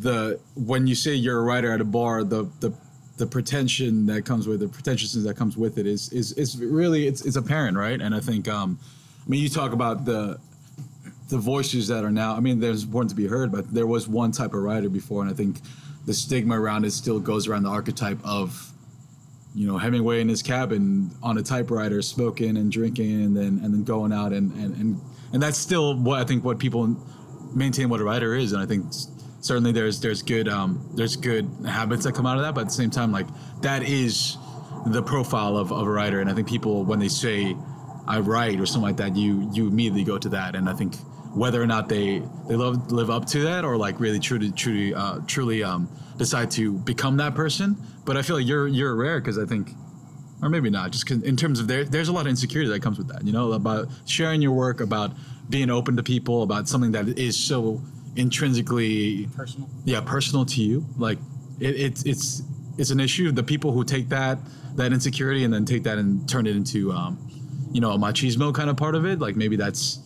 B: the when you say you're a writer at a bar, the the the pretension that comes with the pretentiousness that comes with it is is is really it's it's apparent, right? And I think, um, I mean, you talk about the the voices that are now. I mean, there's important to be heard, but there was one type of writer before, and I think the stigma around it still goes around the archetype of you know Hemingway in his cabin on a typewriter, smoking and drinking, and then and then going out and and and, and that's still what I think what people maintain what a writer is, and I think certainly there's there's good um, there's good habits that come out of that, but at the same time, like that is the profile of, of a writer, and I think people when they say I write or something like that, you you immediately go to that, and I think whether or not they they love live up to that or like really truly truly uh, truly um, decide to become that person. But I feel like you're you're rare because I think, or maybe not, just in terms of there there's a lot of insecurity that comes with that. You know, about sharing your work, about being open to people, about something that is so intrinsically
A: Personal.
B: yeah personal to you like it, it's it's it's an issue of the people who take that that insecurity and then take that and turn it into um you know a machismo kind of part of it like maybe that's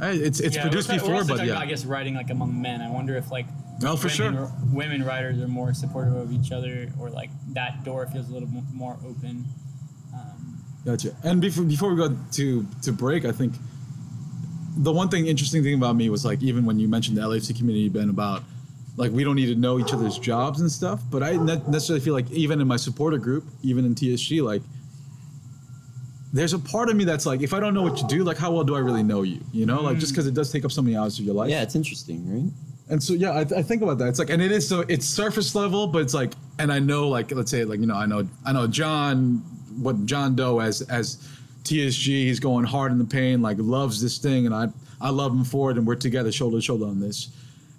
B: I- it's it's
A: Yeah,
B: produced
A: we're, ta- we're
B: before but
A: talking
B: yeah
A: I guess writing like among men. I wonder if like
B: Oh, for
A: women,
B: sure.
A: women writers are more supportive of each other, or like that door feels a little more open. Um,
B: Gotcha. And before before we go to to break, I think the one thing interesting thing about me was like even when you mentioned the LAFC community, Ben, about like we don't need to know each other's jobs and stuff. But I ne- necessarily feel like even in my supporter group, even in TSG, like there's a part of me that's like, if I don't know what you do, like how well do I really know you? You know, like just mm. because it does take up so many hours of your life.
C: yeah, it's interesting, right?
B: And so yeah, I, I think about that. It's like, and it is so it's surface level, but it's like, and I know like let's say like you know I know I know John, what John Doe as as TSG, he's going hard in the pain, like loves this thing, and I I love him for it, and we're together shoulder to shoulder on this.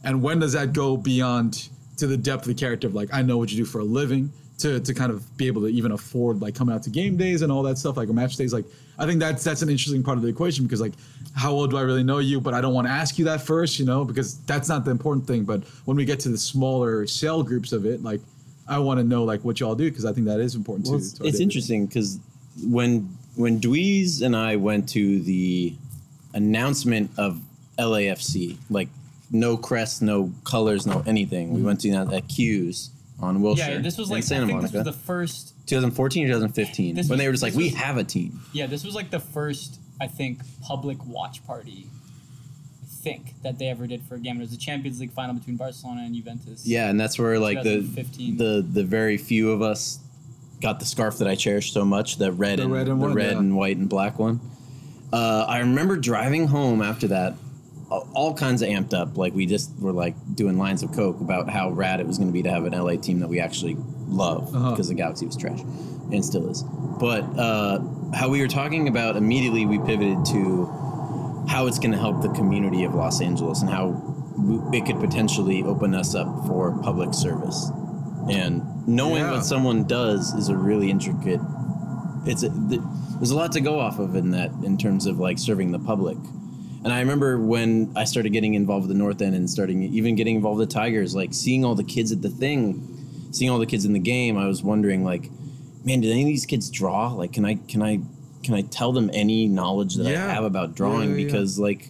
B: And when does that go beyond to the depth of the character of like I know what you do for a living to to kind of be able to even afford like coming out to game days and all that stuff like match days like I think that's that's an interesting part of the equation because like how well do I really know you but I don't want to ask you that first you know because that's not the important thing but when we get to the smaller cell groups of it like I want to know like what y'all do because I think that is important
C: Well,
B: too.
C: it's,
B: to
C: it's interesting because when when Dweez and I went to the announcement of LAFC, like no crest, no colors, no anything, we mm-hmm. went to that at Q's on Wilshire.
A: Yeah, this was like I
C: Santa
A: think this was the first
C: 2014 or 2015 when
A: was-
C: they were just like,
A: this
C: we have a team.
A: Yeah, this was like the first, I think, public watch party. I think that they ever did for a game. It was the Champions League final between Barcelona and Juventus.
C: Yeah, and that's where like the the the very few of us got the scarf that I cherish so much, the red
B: The
C: and
B: red and
C: the
B: white,
C: red
B: yeah.
C: and white and black one. Uh, I remember driving home after that, all, all kinds of amped up. Like we just were like doing lines of coke about how rad it was going to be to have an LA team that we actually love
B: Uh-huh.
C: because the Galaxy was trash and still is. But uh, how we were talking about immediately, we pivoted to how it's going to help the community of Los Angeles and how it could potentially open us up for public service. And knowing
B: Yeah.
C: what someone does is a really intricate. It's a, th- there's a lot to go off of in that in terms of like serving the public. And I remember when I started getting involved with the North End and starting even getting involved with the Tigers, like seeing all the kids at the thing, seeing all the kids in the game, I was wondering like, man, did any of these kids draw? Like, can I can I can I tell them any knowledge that
B: Yeah.
C: I have about drawing?
B: Yeah.
C: because like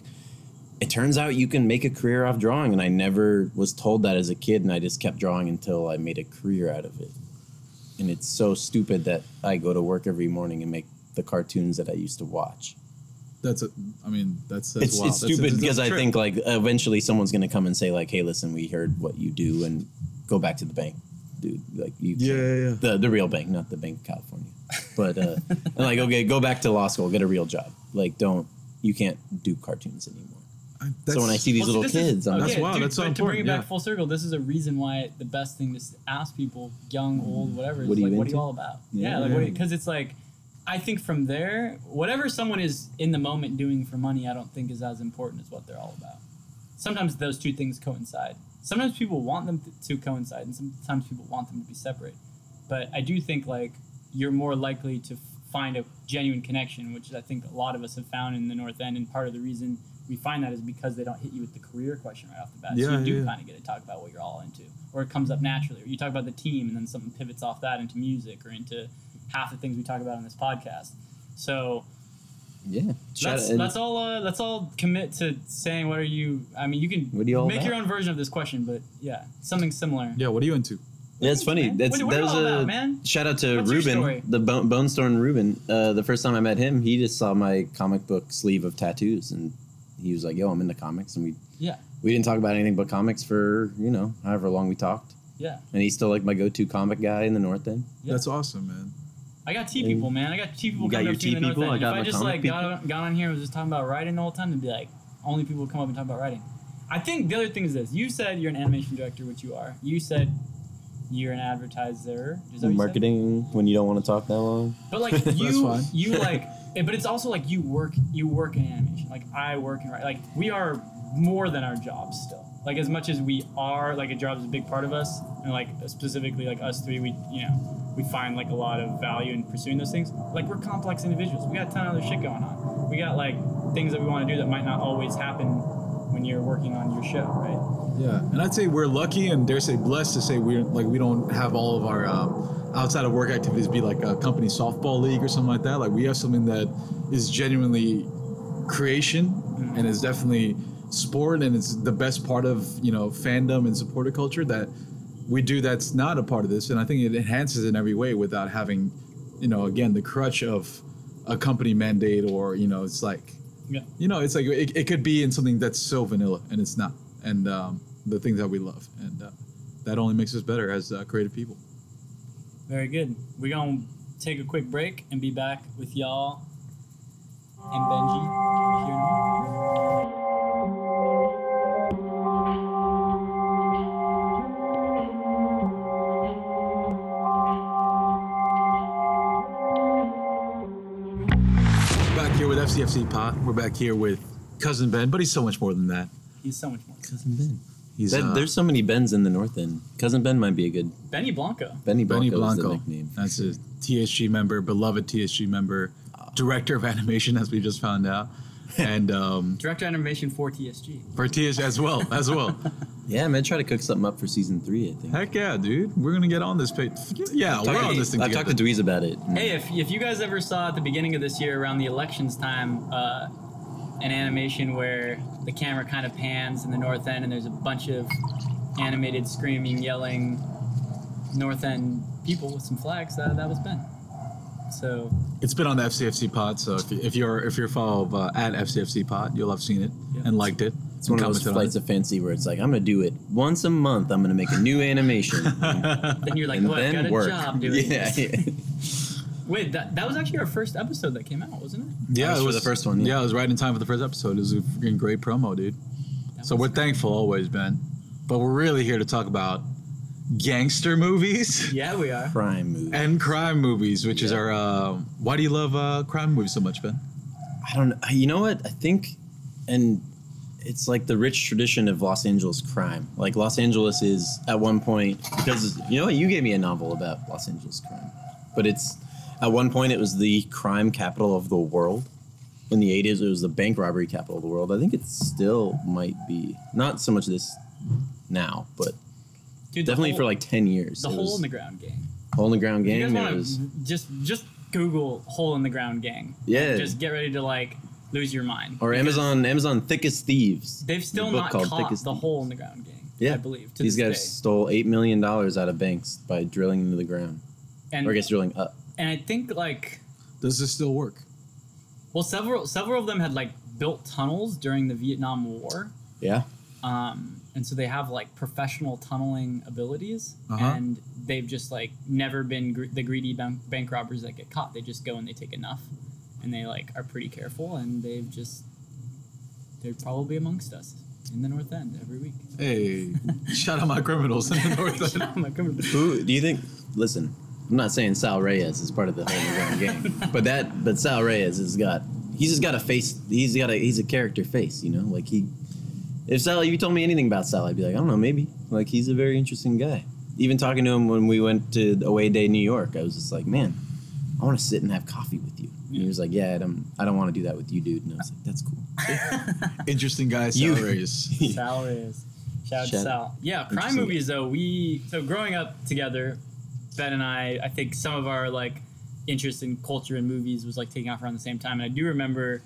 C: it turns out you can make a career off drawing and i never was told that as a kid and i just kept drawing until i made a career out of it and it's so stupid that i go to work every morning and make the cartoons that i used to watch
B: That's a, I mean that's, that's
C: it's,
B: wild.
C: it's
B: That's-
C: stupid
B: that's
C: because i
B: trip.
C: think like eventually someone's going to come and say like hey listen we heard what you do and go back to the bank dude like you
B: Yeah, yeah, yeah.
C: the, the real bank not the bank of california but uh and like okay go back to law school get a real job like don't you can't do cartoons anymore so when I see these
A: Well,
C: little
A: this is-
C: kids, I'm
B: That's wild,
A: dude,
B: that's so
A: but to bring it back
B: yeah.
A: full circle, this is a reason why the best thing to ask people, young, mm-hmm. old, whatever, is
C: What are
A: like,
C: you
A: what are you all about?
C: Yeah.
A: Yeah, like
B: Yeah.
A: because it's like, I think from there, whatever someone is in the moment doing for money, I don't think is as important as what they're all about. Sometimes those two things coincide. Sometimes people want them to coincide, and sometimes people want them to be separate. But I do think like you're more likely to find a genuine connection, which I think a lot of us have found in the North End, and part of the reason we find that is because they don't hit you with the career question right off the bat. so
B: Yeah,
A: you do
B: yeah.
A: kind of get to talk about what you're all into, or it comes up naturally. Or you talk about the team, and then something pivots off that into music or into half the things we talk about on this podcast. So
C: yeah.
A: That's
C: out-
A: that's all. Uh, let's all commit to saying what are you. I mean, you can
C: What are you all
A: make your own version of this question, but yeah, something similar.
B: yeah. What are you into?
C: Yeah, it's funny.
A: man?
C: That's
A: What- what
C: that was a
A: about,
C: shout out to
A: What's?
C: Ruben, the Bone, Bone Storm Ruben. Uh, the first time I met him, he just saw my comic book sleeve of tattoos, and he was like, "Yo, I'm into comics," and we
A: Yeah,
C: we didn't talk about anything but comics for you know however long we talked,
A: yeah.
C: and he's still like my go-to comic guy in the North End.
A: Yeah.
B: That's awesome, man.
A: I got T people, man. I got T people
C: You got
A: coming
C: your
A: up to me in
C: T
A: the North
C: people?
A: End.
C: I got
A: if I just
C: comic
A: like got on, got on here and was just talking about writing the whole time, it'd be like only people would come up and talk about writing. I think the other thing is this: you said you're an animation director, which you are. You said you're an advertiser. Is that what you?
C: Marketing when you don't want to talk that long.
A: But like you, you like, but it's also like you work, you work in animation. Like I work in, like we are more than our jobs still. Like as much as we are, like a job is a big part of us, and like specifically like us three, we you know we find like a lot of value in pursuing those things. Like we're complex individuals. We got a ton of other shit going on. We got like things that we want to do that might not always happen when you're working on your show, right?
B: Yeah, and I'd say we're lucky and dare say blessed to say we're like we don't have all of our um, outside of work activities be like a company softball league or something like that. Like we have something that is genuinely creation and is definitely sport and it's the best part of you know fandom and supporter culture that we do that's not a part of this and i think it enhances in every way without having you know again the crutch of a company mandate or you know it's like
A: Yeah.
B: you know it's like it, it could be in something that's so vanilla and it's not and um, the things that we love and uh, that only makes us better as uh, creative people
A: Very good. We're gonna take a quick break and be back with y'all and Benji here in a minute.
B: back here with fcfc pod. we're back here with cousin ben but he's so much more than that
A: He's so much more.
C: Cousin Ben.
B: He's
C: That-
B: uh,
C: there's so many Bens in the North End. Cousin Ben might be a good.
A: Benny Blanco.
C: Benny Blanco,
B: Benny
C: is the
B: Blanco.
C: nickname.
B: That's a TSG member, beloved TSG member, director of animation, as we just found out, and um,
A: Director of animation for TSG.
B: for TSG as well, as well.
C: Yeah, man, try to cook something up for season three. I think.
B: Heck yeah, dude, we're gonna get on this page. Yeah, we're on this thing
C: I've
B: together.
C: talked to Dweez about it.
A: Hey, if, if you guys ever saw at the beginning of this year around the elections time, uh, an animation where the camera kind of pans in the north end and there's a bunch of animated screaming, yelling north end people with some flags, that, that was Ben. So
B: It's been on the FCFC pod, so if, if you're if you're follow uh, at FCFC pod, you'll have seen it
A: Yeah.
B: and liked it.
C: It's one of those flights of fancy where it's like, I'm gonna do it once a month. I'm gonna make a new animation,
A: then you're like,
C: and
A: oh, I've got
C: then
A: a
C: work.
A: job doing
C: yeah,
A: this.
C: yeah.
A: Wait, that, that was actually our first episode that came out, wasn't it?
B: Yeah,
C: was
B: it
C: for
B: was
C: the first one, yeah.
B: it was right in time for the first episode. It was a freaking great promo, dude.
A: That
B: So we're thankful always, Ben. But we're really here to talk about gangster movies
A: Yeah, we are.
C: Crime movies.
B: and crime movies, which is our. Uh, why do you love uh, crime movies so much, Ben?
C: I don't know. You know what? I think, and it's like the rich tradition of Los Angeles crime. Like Los Angeles is at one point because you know what? You gave me a novel about Los Angeles crime, but it's at one point it was the crime capital of the world. In the 80s, it was the bank robbery capital of the world. I think it still might be. Not so much this now, but
A: Dude,
C: definitely
A: whole-
C: for like 10 years.
A: the hole in the ground gang.
C: Hole in the Ground
A: If you
C: Gang.
A: guys want
C: was,
A: just just Google hole in the ground gang.
C: Yeah.
A: Just get ready to like lose your mind.
C: or Amazon, Amazon Thickest Thieves.
A: They've still not
C: called
A: caught
C: Thick as
A: the
C: Thieves.
A: hole in the ground gang.
C: Yeah,
A: I believe. To
C: These guys
A: day.
C: stole eight million dollars out of banks by drilling into the ground,
A: and
C: or I guess drilling up.
A: And I think like
B: Does this still work?
A: well several several of them had like built tunnels during the Vietnam War.
C: Yeah,
A: Um, and so they have like professional tunneling abilities,
B: Uh-huh.
A: and they've just like never been gr- the greedy bank, bank robbers that get caught. They just go and they take enough, and they like are pretty careful, and they've just they're probably amongst us in the North End every week.
B: Hey, shout out my criminals in the North End.
A: Oh my God.
C: who do you think? Listen, I'm not saying Sal Reyes is part of the hole in the Ground gang, but that, but Sal Reyes has got, he's just got a face. He's got a, he's a character face, you know. Like he, if Sal, if you told me anything about Sal, I'd be like, I don't know, maybe. Like he's a very interesting guy. Even talking to him when we went to Away Day New York, I was just like, man, I want to sit and have coffee with you. And he was like, yeah, I don't, I don't want to do that with you, dude. And I was like, that's cool.
B: Interesting guy,
C: You-
B: Sal Reyes.
A: Sal is. Shout out to Sal. Yeah, crime movies though. We so growing up together, Ben and I. I think some of our like interest in culture and movies was like taking off around the same time. And I do remember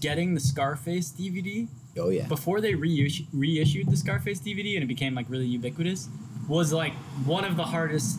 A: getting the Scarface DVD
C: Oh yeah.
A: before they reissu- reissued the Scarface DVD and it became like really ubiquitous. Was like one of the hardest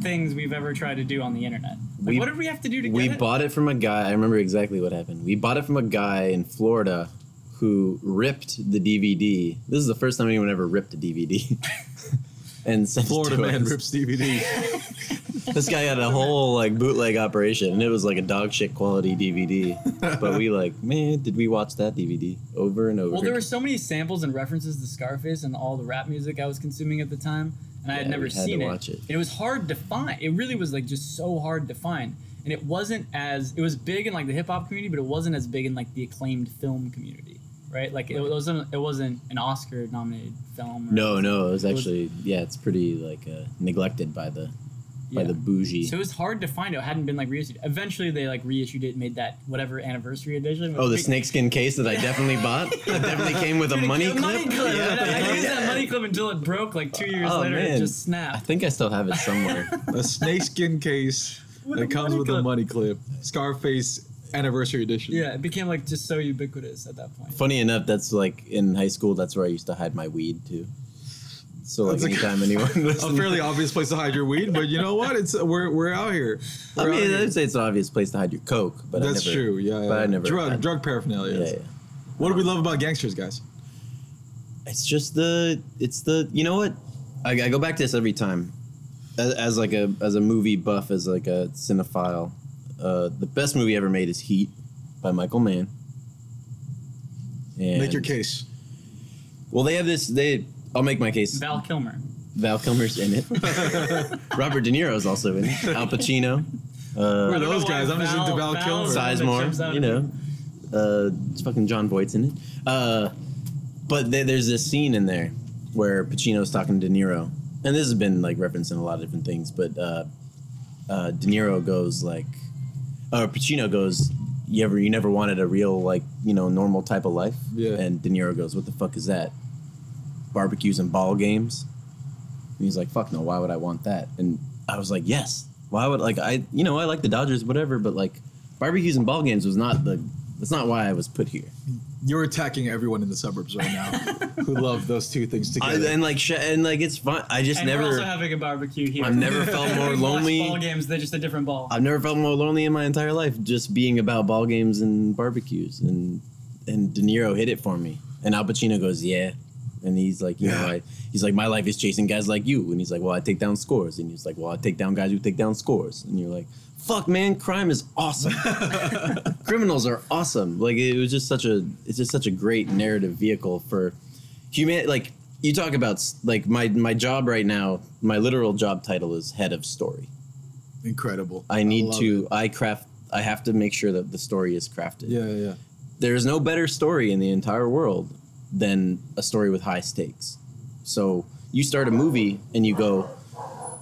A: things we've ever tried to do on the internet. Like,
C: We-
A: what did we have to do to
C: we
A: get it?
C: We bought it from a guy. I remember exactly what happened. We bought it from a guy in Florida who ripped the DVD. This is the first time anyone ever ripped a DVD. and sent it
B: Florida
C: to
B: man
C: us.
B: rips DVD.
C: This guy had a whole like bootleg operation, and it was like a dog shit quality DVD. but we like, man, did we watch that DVD over and over?
A: Well, there were so many samples and references to Scarface and all the rap music I was consuming at the time, and I had never
C: we had
A: seen it.
C: watch it.
A: And it was hard to find. It really was like just so hard to find. And it wasn't as it was big in like the hip hop community, but it wasn't as big in like the acclaimed film community, right? Like it wasn't it wasn't an Oscar nominated film. or-
C: No, no, it was
A: It was-
C: actually yeah, it's pretty like uh, neglected by the by
A: Yeah.
C: the bougie.
A: So it was hard to find. It hadn't been like reissued. Eventually, they like reissued it, and made that whatever anniversary edition.
C: Oh, the snakeskin case that I definitely bought. That definitely came with a money
A: A
C: clip.
A: money clip.
C: Yeah,
A: And I, I used that money clip until it broke like two years
C: Oh,
A: later. It just snapped.
C: I think I still have it somewhere.
B: a snakeskin case
A: With
B: that comes
A: money
B: with a money clip. Scarface anniversary edition.
A: Yeah, it became like just so ubiquitous at that point.
C: Funny enough, that's like in high school. That's where I used to hide my weed too. So like
B: That's a-
C: anytime anyone,
B: A fairly obvious place to hide your weed, but you know what? It's we're we're out here.
C: I
B: We're out
C: mean,
B: here.
C: I'd say it's an obvious place to hide your coke, but I
B: That's
C: never,
B: true. Yeah, yeah.
C: but I never.
B: drug
C: I-
B: drug paraphernalia.
C: Yeah, yeah.
B: What do we love about gangsters, guys?
C: It's just the. It's the. You know what? I, I go back to this every time, as, as like a as a movie buff, as like a cinephile. Uh, the best movie ever made is Heat by Michael Mann. And,
B: Make your case.
C: Well, they have this. They. I'll make my case.
A: Val Kilmer.
C: Val Kilmer's in it. Robert De Niro's also in it. Al Pacino. Uh,
B: Who are those guys? I'm just into Val
A: Val's
B: Kilmer.
A: the one that jumps
C: Sizemore, you know. Uh, it's fucking Jon Voight's in it. Uh, but there, there's this scene in there where Pacino's talking to De Niro, and this has been like referenced in a lot of different things, but uh, uh, De Niro goes like, or Pacino goes, "You ever, you never wanted a real like you know normal type of life?"
B: Yeah.
C: And De Niro goes, "What the fuck is that? Barbecues and ball games?" And he's like, "Fuck no, why would I want that?" And I was like, "Yes, why would like I you know I like the Dodgers, whatever, but like barbecues and ball games was not the that's not why I was put here."
B: You're attacking everyone in the suburbs right now who love those two things
C: I,
B: together.
C: and like sh- and like it's fun. I just
A: And
C: never.
A: we're also having a barbecue here.
C: I've never felt more
A: We watch
C: lonely.
A: Ball games, they're just a different ball.
C: I've never felt more lonely in my entire life just being about ball games and barbecues and and De Niro hit it for me and Al Pacino goes yeah and he's like you know
B: Yeah.
C: I, he's like my life is chasing guys like you and he's like well I take down scores and he's like well I take down guys who take down scores and you're like fuck man crime is awesome criminals are awesome like it was just such a it's just such a great narrative vehicle for human like you talk about like my my job right now my literal job title is head of story
B: Incredible.
C: I need
B: love
C: to.
B: it.
C: I craft. I have to make sure that the story is crafted.
B: Yeah, yeah, yeah.
C: There's no better story in the entire world than a story with high stakes. So you start a movie and you go,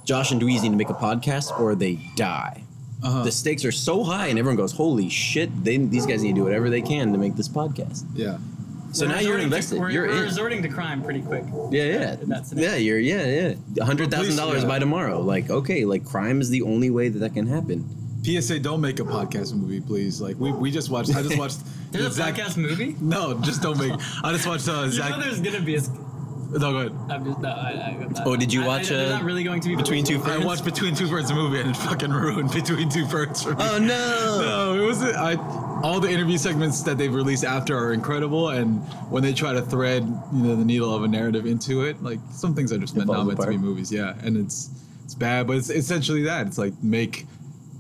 C: Josh and Dweez need to make a podcast or they die.
B: Uh-huh.
C: The stakes are so high and everyone goes, holy shit! They, these guys need to do whatever they can to make this podcast.
B: Yeah.
C: So
A: We're
C: now you're
A: resorting to-
C: invested.
A: we're,
C: you're
A: we're
C: in.
A: resorting to crime pretty quick.
C: Yeah, yeah,
A: in that
C: yeah. You're yeah, yeah. hundred thousand dollars by tomorrow. Like okay, like crime is the only way that that can happen.
B: PSA, don't make a podcast movie, please. Like we, we just watched. I just watched.
A: There's a
B: Zach-
A: podcast movie.
B: No, just don't make. I just watched uh,
A: You
B: Zach.
A: know there's gonna be a.
B: no, go ahead.
A: I'm just no. I, I, I,
C: Oh, did you
A: I-
C: watch,
A: I, there's
C: uh,
A: not really going to be
C: Between Two
B: I
C: Ferns?
B: watched Between Two Ferns a movie and it fucking ruined Between Two Ferns for me.
C: Oh no!
B: No, it was I. All the interview segments that they've released after are incredible, and when they try to thread, you know, the needle of a narrative into it, like some things are just meant not meant to be movies. Yeah, and it's it's bad, but it's essentially that. It's like make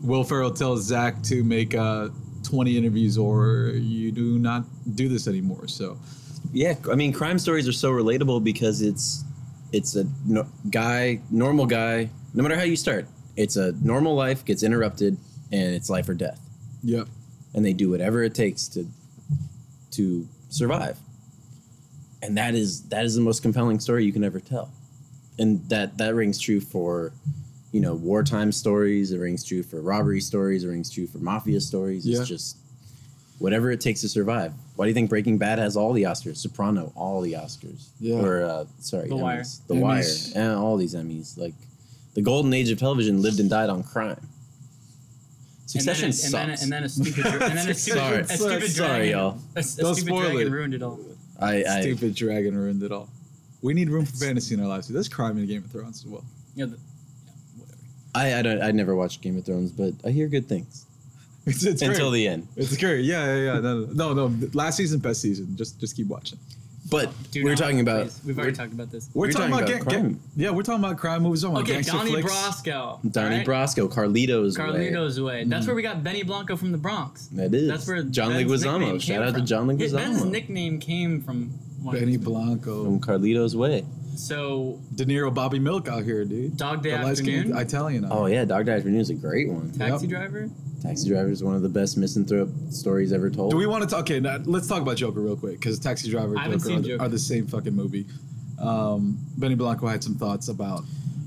B: Will Ferrell tells Zach to make uh, 20 interviews, or you do not do this anymore. So
C: Yeah, I mean, crime stories are so relatable because it's it's a no, guy, normal guy. No matter how you start, it's a normal life gets interrupted, and it's life or death,
B: yep,
C: and they do whatever it takes to to survive. And that is that is the most compelling story you can ever tell, and that that rings true for. You know, wartime stories. It rings true for robbery stories. It rings true for mafia stories.
B: Yeah.
C: It's just whatever it takes to survive. Why do you think Breaking Bad has all the Oscars? Soprano, all the Oscars.
B: Yeah.
C: Or uh, sorry,
A: The
C: Emmys.
A: Wire.
C: The
B: Emmys.
C: Wire, and all these Emmys. Like the golden age of television lived and died on crime. Succession
A: and then,
C: sucks.
A: and then, and then a stupid, dra- and then a stupid,
C: Sorry.
A: a stupid
C: Sorry,
A: dragon,
C: y'all.
A: A, a
B: Don't
A: stupid
B: spoil
A: dragon
B: it.
A: ruined it all.
C: I, I
B: stupid dragon ruined it all. We need room for fantasy in our lives. There's crime in Game of Thrones as well.
A: Yeah, the, yeah, whatever.
C: I I don't I never watched Game of Thrones, but I hear good things
B: It's, it's
C: until
B: great.
C: the end.
B: It's great. Yeah, yeah, yeah. No, no, no, no. Last season, best season. Just, just keep watching.
C: But
A: Do
C: we we're
A: not,
C: talking about
A: please. We've already talked about this.
B: We're,
C: We're
B: talking,
C: talking
B: about,
C: about
B: ga-
C: crime.
B: ga- yeah, we're talking about crime movies. We're talking
A: Okay,
B: about
A: Donnie
B: flicks.
A: Brasco.
C: Donnie
A: alright?
C: Brasco, Carlito's, Way.
A: Carlito's Way. That's mm. where we got Benny Blanco from the Bronx.
C: That is.
A: That's where
C: John
A: Ben's
C: Leguizamo. Shout
A: came
C: out to
A: from.
C: John
A: His- Ben's nickname came from
B: Benny Blanco,
C: From Carlito's Way.
A: So
B: De Niro, Bobby Milk out here, dude.
A: Dog Day
B: the
A: Afternoon,
B: Italian. out
C: Oh yeah, Dog Day Afternoon is a great one.
A: Taxi
B: Yep.
A: Driver.
C: Taxi Driver is one of the best misanthrope stories ever told.
B: Do we want to talk? Okay, now, let's talk about Joker real quick because Taxi Driver and Joker, are, the-
A: Joker.
B: are the same fucking movie. Um, Benny Blanco had some thoughts about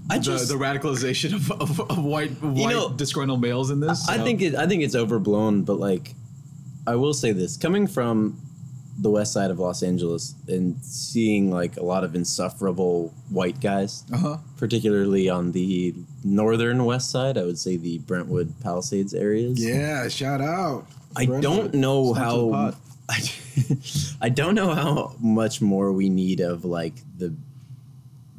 C: I
B: the,
C: just
B: the radicalization of, of, of white of white
C: know,
B: disgruntled males in this.
C: I
B: so-
C: think it. I think it's overblown, but like, I will say this: coming from the west side of Los Angeles and seeing like a lot of insufferable white guys,
B: Uh-huh.
C: particularly on the northern west side, I would say the Brentwood Palisades areas.
B: Yeah, shout out.
C: I don't know how. I, I don't know how much more we need of like the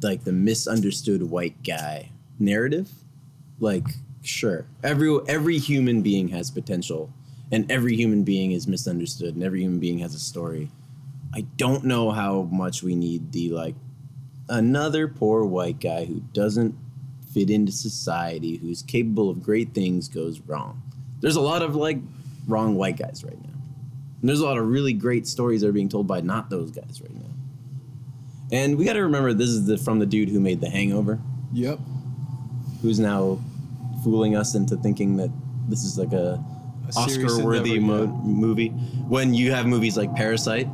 C: like the misunderstood white guy narrative. Like, sure, every every human being has potential, and every human being is misunderstood, and every human being has a story. I don't know how much we need the like another poor white guy who doesn't fit into society, who's capable of great things, goes wrong. There's a lot of like wrong white guys right now. And there's a lot of really great stories that are being told by not those guys right now. And we got to remember this is the from the dude who made The Hangover,
B: Yep.
C: who's now fooling us into thinking that this is like a, Oscar-worthy
B: endeavor,
C: mo-
B: yeah.
C: movie. When you have movies like Parasite,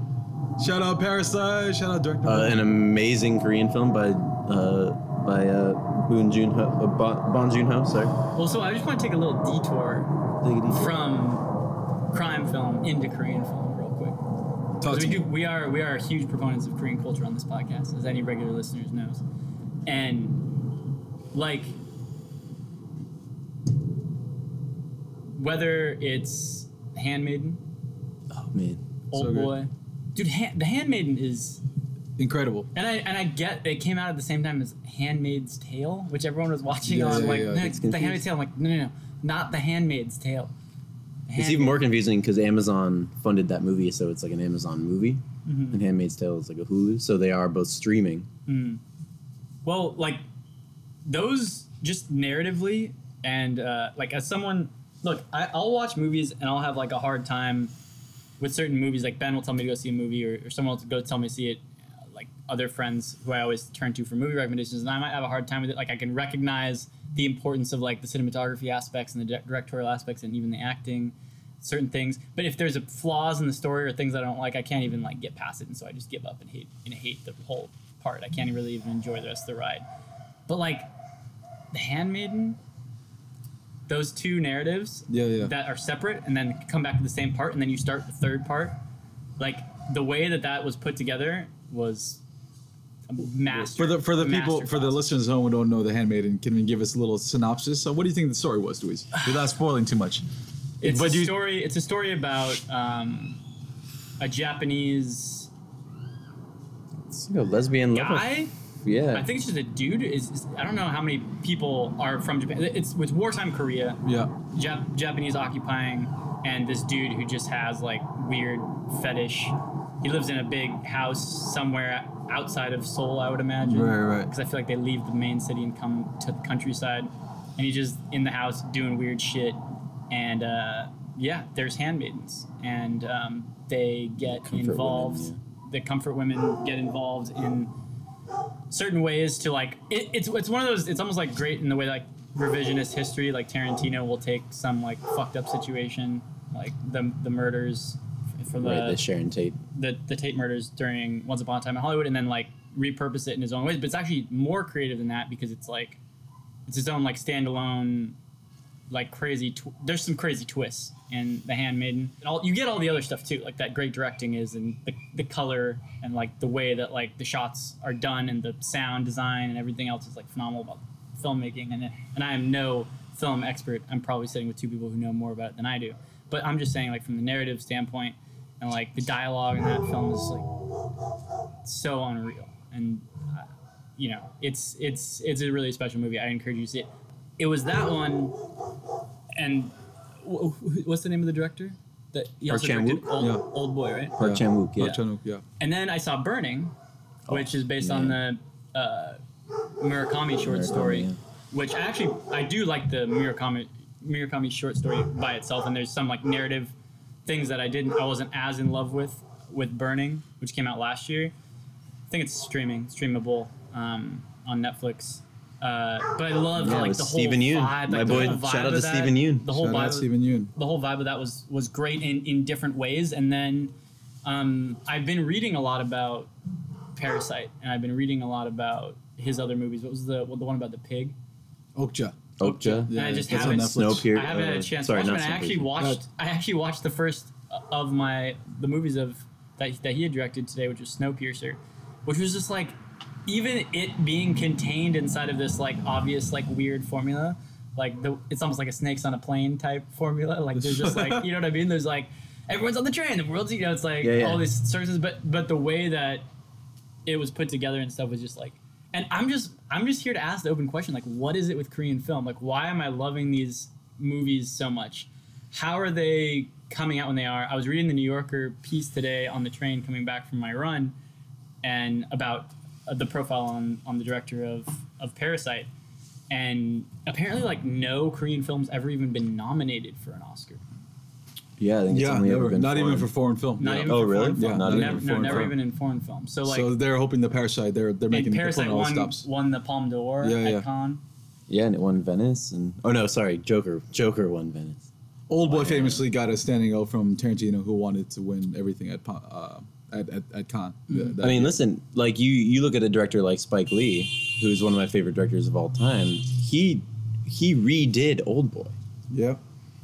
B: Shout out Parasite. Shout out director.
C: Uh, an amazing Korean film by uh, by uh, Boon Joon Ho, uh, bon, bon Joon Ho. Sorry.
A: Well, so I just want to take a little detour
C: Take it easy.
A: from crime film into Korean film real quick.
B: Talk
A: 'Cause
B: to
A: we do we are we are huge proponents of Korean culture on this podcast, as any regular listeners knows. And like whether it's Handmaiden,
C: Oh man.
A: Old
B: So good.
A: Boy, dude, Han- the Handmaiden is
B: Incredible.
A: and I and I get it came out at the same time as Handmaid's Tale, which everyone was watching
B: Yeah,
A: on
B: yeah,
A: like
B: yeah.
A: no,
C: It's
A: the Handmaid's. Tale. I'm like no no no, not the Handmaid's Tale.
C: It's even more confusing because Amazon funded that movie, so it's like an Amazon movie,
A: Mm-hmm.
C: and Handmaid's Tale is like a Hulu, so they are both streaming.
A: Well, like those just narratively and uh, like as someone look, I, I'll watch movies and I'll have like a hard time with certain movies. Like Ben will tell me to go see a movie, or, or someone will go tell me to see it. Like other friends who I always turn to for movie recommendations, and I might have a hard time with it. Like I can recognize the importance of like the cinematography aspects and the directorial aspects, and even the acting, certain things. But if there's a flaws in the story or things I don't like, I can't even like get past it, and so I just give up and hate and hate the whole part. I can't really even enjoy the rest of the ride. But like the Handmaiden, those two narratives
B: Yeah, yeah.
A: that are separate and then come back to the same part and then you start the third part like the way that that was put together was a master
B: For the for the people for the listeners at home who don't know the Handmaiden, can you give us a little synopsis? So, what do you think the story was, Dweez? Without spoiling too much.
A: it's
B: but
A: a
B: you-
A: story it's a story about um, a japanese
C: It's like a lesbian love.
A: guy
C: Yeah.
A: i think it's just a dude is, i don't know how many people are from japan it's with wartime korea
B: Yeah.
A: Jap- Japanese occupying, and this dude who just has like weird fetish. He lives in a big house somewhere outside of Seoul, I would imagine.
B: Right, right.
A: Because I feel like they leave the main city and come to the countryside, and he's just in the house doing weird shit. And uh, yeah, there's handmaidens, and um, they get
C: Comfort women,
A: involved.
C: yeah.
A: The comfort women get involved in certain ways to like it, it's it's one of those it's almost like great in the way like revisionist history like Tarantino will take some like fucked up situation like the the murders for the
C: right, the Sharon Tate.
A: the, the Tate murders during Once Upon a Time in Hollywood and then like repurpose it in his own ways but it's actually more creative than that because it's like it's his own like standalone like crazy tw- there's some crazy twists in the handmaiden. And all you get all the other stuff too like that great directing is and the, the color and like the way that like the shots are done and the sound design and everything else is like phenomenal about filmmaking. And and I am no film expert. I'm probably sitting with two people who know more about it than I do. But I'm just saying like from the narrative standpoint and like the dialogue in that film is like so unreal. And uh, you know it's it's it's a really special movie. I encourage you to see it. It was that one and what's the name of the director that he
C: Park
A: also
C: Chan-wook?
A: directed old,
B: Yeah.
A: old boy right
C: Park
B: Yeah.
C: Chan Wook. Yeah.
B: Park Chan-wook, yeah.
A: and then I saw Burning which is based on the uh, Murakami short
C: Murakami,
A: story
C: yeah.
A: which actually I do like the Murakami Murakami short story by itself and there's some like narrative things that I didn't I wasn't as in love with with Burning which came out last year I think it's streaming streamable um, on Netflix uh, but I love
C: Yeah,
A: like
C: with
A: the whole
C: Steven Yeun.
A: vibe,
C: My
A: like, the
C: boy,
A: whole vibe
C: shout out
A: of
C: to
A: that,
C: Steven Yeun.
A: The whole
B: Shout
A: vibe,
B: out Steven Yeun.
A: the whole vibe of that was was great in in different ways. And then um, I've been reading a lot about Parasite, and I've been reading a lot about his other movies. What was the what, the one about the pig?
B: Okja.
C: Okja.
A: And I just
B: that's on
A: haven't
B: Netflix.
C: Snowpiercer.
A: I haven't had a chance
C: sorry,
A: to watch
C: not
A: I actually
C: Snowpiercer.
A: watched. I actually watched the first of my the movies of that that he had directed today, which was Snowpiercer, which was just like even it being contained inside of this like obvious like weird formula, like the it's almost like a snakes on a plane type formula. Like there's just like you know what I mean. There's like everyone's on the train, the world's you know it's like
C: Yeah, yeah.
A: all these services, but but the way that it was put together and stuff was just like and i'm just i'm just here to ask the open question like what is it with korean film like why am i loving these movies so much how are they coming out when they are i was reading the new yorker piece today on the train coming back from my run and about the profile on on the director of of parasite and apparently like no korean films ever even been nominated for an oscar
C: Yeah, I think it's
B: Yeah,
C: only ever
B: never.
C: been
B: Not even for foreign film.
A: not
B: yeah.
A: even
C: Oh,
A: for
C: really?
A: foreign
B: Yeah,
A: film.
B: not even
A: never,
B: for
A: no, never
B: film.
A: even in foreign film so like
B: so they're hoping the Parasite. They're they're making they're
A: Parasite
B: the
A: won,
B: stops.
A: won the Palme d'Or
B: Yeah,
A: at
B: yeah.
A: Cannes.
C: Yeah, and it won Venice, and oh no, sorry, Joker. Joker won Venice.
B: Old boy famously got a standing O from Tarantino, who wanted to win everything at uh, at at, at Cannes. Mm-hmm. The- that-
C: I mean, listen, like you you look at a director like Spike Lee, who's one of my favorite directors of all time. He he redid Old Boy.
B: yeah,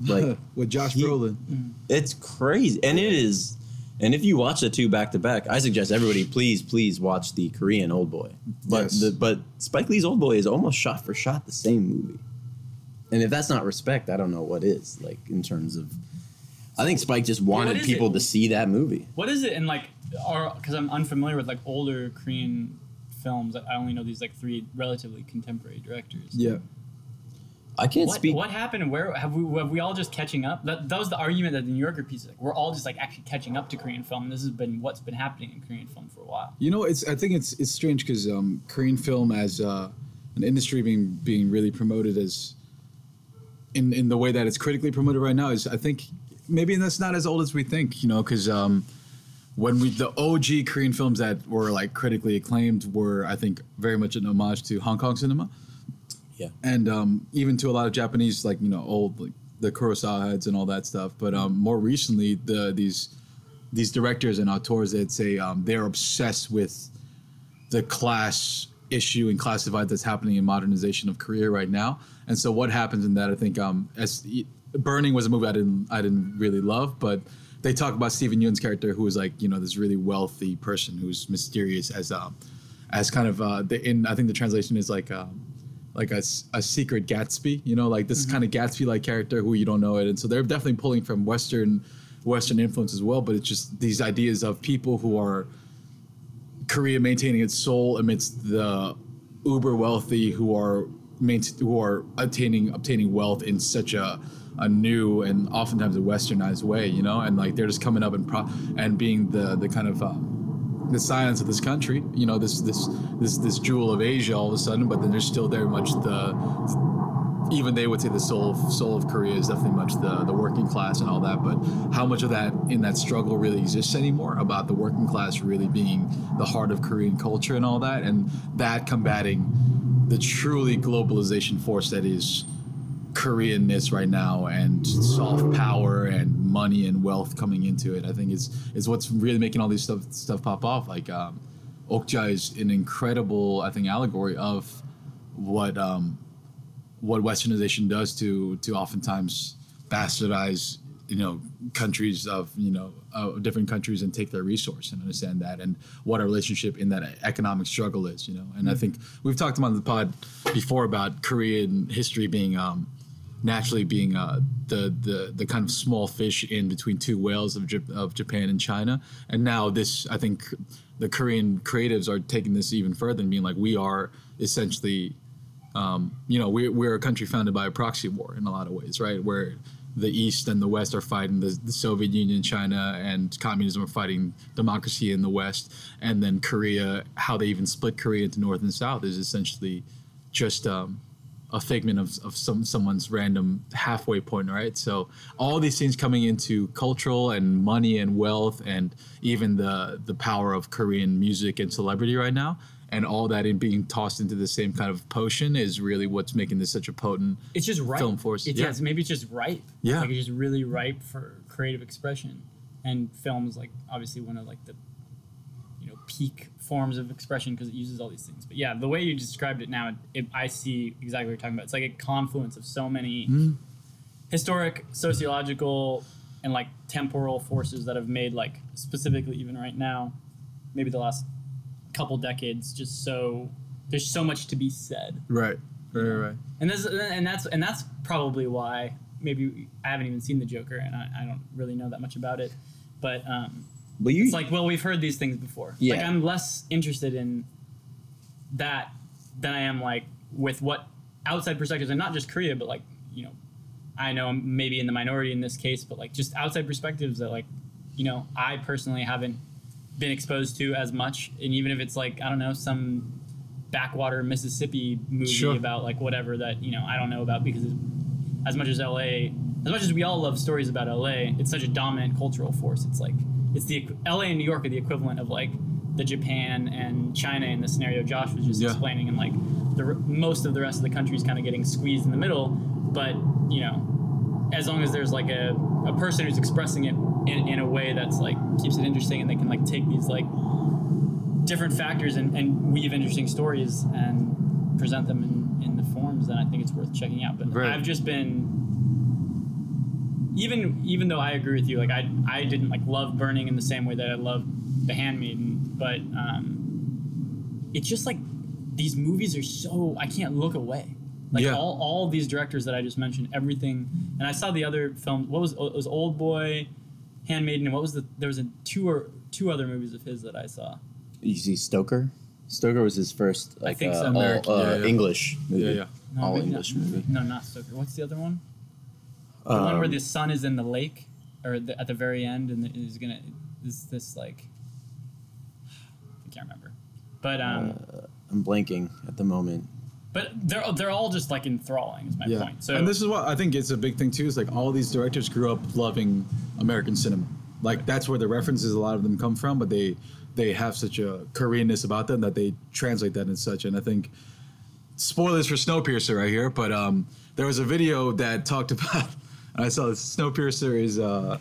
C: Like
B: with Josh
C: he-
B: Brolin. Mm-hmm.
C: it's crazy, and it is. And if you watch the two back to back, I suggest everybody please please watch the Korean Old Boy. But
B: Yes.
C: the but Spike Lee's Old Boy is almost shot for shot the same movie. And if that's not respect, I don't know what is. Like in terms of, I think Spike just wanted people
A: it?
C: to see that movie.
A: What is it in like, or because I'm unfamiliar with like older Korean films. I only know these like three relatively contemporary directors.
B: Yeah,
C: I can't
A: What,
C: speak.
A: what happened? Where have we have we all just catching up? That, that was the argument that the New Yorker piece. Like, we're all just like actually catching up to Korean film. And this has been what's been happening in Korean film for a while.
B: you know, it's I think it's it's strange because um, Korean film as uh, an industry being being really promoted as in in the way that it's critically promoted right now is I think maybe that's not as old as we think. You know, because um, when we the OG Korean films that were like critically acclaimed were I think very much an homage to Hong Kong cinema.
C: yeah.
B: and um, even to a lot of Japanese, like you know, old like the Kurosawa heads and all that stuff. But um, more recently, the these these directors and auteurs, they'd say um, they're obsessed with the class issue and class divide that's happening in modernization of Korea right now. And so, what happens in that? I think um, as Burning was a movie I didn't I didn't really love, but they talk about Steven Yeun's character, who is like you know this really wealthy person who's mysterious as um, as kind of uh, the in I think the translation is like. Um, like a secret Gatsby, you know, like this kind of Gatsby-like character who you don't know it, and so they're definitely pulling from Western, Western influence as well. But it's just these ideas of people who are Korea maintaining its soul amidst the uber wealthy who are maint- who are attaining obtaining wealth in such a a new and oftentimes a westernized way, you know, and like they're just coming up and pro- and being the the kind of um, the science of this country, you know, this this this this jewel of Asia all of a sudden, but then there's still very much the even they would say the soul of, soul of Korea is definitely much the the working class and all that. But how much of that in that struggle really exists anymore about the working class really being the heart of Korean culture and all that, and that combating the truly globalization force that is Koreanness right now and soft power and money and wealth coming into it. I think is is what's really making all these stuff stuff pop off. Like um, Okja is an incredible, I think, allegory of what um, what westernization does to to oftentimes bastardize you know countries of you know of different countries and take their resource and understand that and what our relationship in that economic struggle is you know and i think we've talked about the pod before about korean history being um naturally being uh, the, the the kind of small fish in between two whales of, Jap- of Japan and China, and now this I think the Korean creatives are taking this even further and being like we are essentially um, you know, we're, we're a country founded by a proxy war in a lot of ways, right? Where the East and the West are fighting the, the Soviet Union, China, and communism are fighting democracy in the West. And then Korea, how they even split Korea into North and South is essentially just um, a figment of, of some someone's random halfway point, right? So all these things coming into cultural and money and wealth and even the the power of Korean music and celebrity right now, and all that in being tossed into the same kind of potion is really what's making this such a potent.
A: It's just ripe.
B: Film force,
A: It's,
B: yeah.
A: it's- maybe it's just ripe.
B: Yeah.
A: Like it's just really ripe for creative expression, and films like obviously one of like the, you know, peak forms of expression because it uses all these things. But yeah, the way you described it now, it, I see exactly what you're talking about. It's like a confluence of so many
B: Mm-hmm.
A: historic, sociological, and like temporal forces that have made like specifically even right now, maybe the last couple decades, just so there's so much to be said
B: Right, right, right.
A: and this and that's and that's probably why maybe I haven't even seen the Joker and I, I don't really know that much about it, but um,
C: But you,
A: it's like well we've heard these things before.
C: Yeah.
A: Like I'm less interested in that than I am like with what outside perspectives and not just Korea but like you know I know I'm maybe in the minority in this case but like just outside perspectives that like you know I personally haven't been exposed to as much and even if it's like I don't know some backwater Mississippi movie
B: Sure.
A: about like whatever that you know I don't know about because as much as LA, as much as we all love stories about LA, it's such a dominant cultural force. It's like it's the LA and New York are the equivalent of like the Japan and China in the scenario Josh was just
B: Yeah.
A: explaining, and like the most of the rest of the country is kind of getting squeezed in the middle. But you know, as long as there's like a a person who's expressing it in, in a way that's like keeps it interesting, and they can like take these like different factors and, and weave interesting stories and present them in, in the forms, then I think it's worth checking out. But
B: Right.
A: I've just been even even though I agree with you, like I I didn't like love Burning in the same way that I loved The Handmaiden, but um, it's just like these movies are so I can't look away. Like
B: Yeah.
A: all, all these directors that I just mentioned, everything, and I saw the other film. What was it was Old Boy, Handmaiden, and what was the there was a two or two other movies of his that I saw.
C: You see Stoker? Stoker was his first like
A: think
C: uh,
A: so.
C: all
A: American-
C: uh,
B: Yeah, yeah.
C: English movie.
B: Yeah, yeah.
A: No,
C: all English
A: not,
C: movie.
A: No, not Stoker. What's the other one? The one where
C: Um,
A: the sun is in the lake, or the, at the very end, and is gonna is this like I can't remember, but um,
C: I'm blanking at the moment.
A: but they're they're all just like enthralling. Is my
B: Yeah.
A: point. So
B: and this is what I think it's a big thing too. Is like all these directors grew up loving American cinema. Like that's where the references a lot of them come from, but they they have such a Koreanness about them that they translate that in such. And I think spoilers for Snowpiercer right here, but um, there was a video that talked about. I saw this Snowpiercer is uh,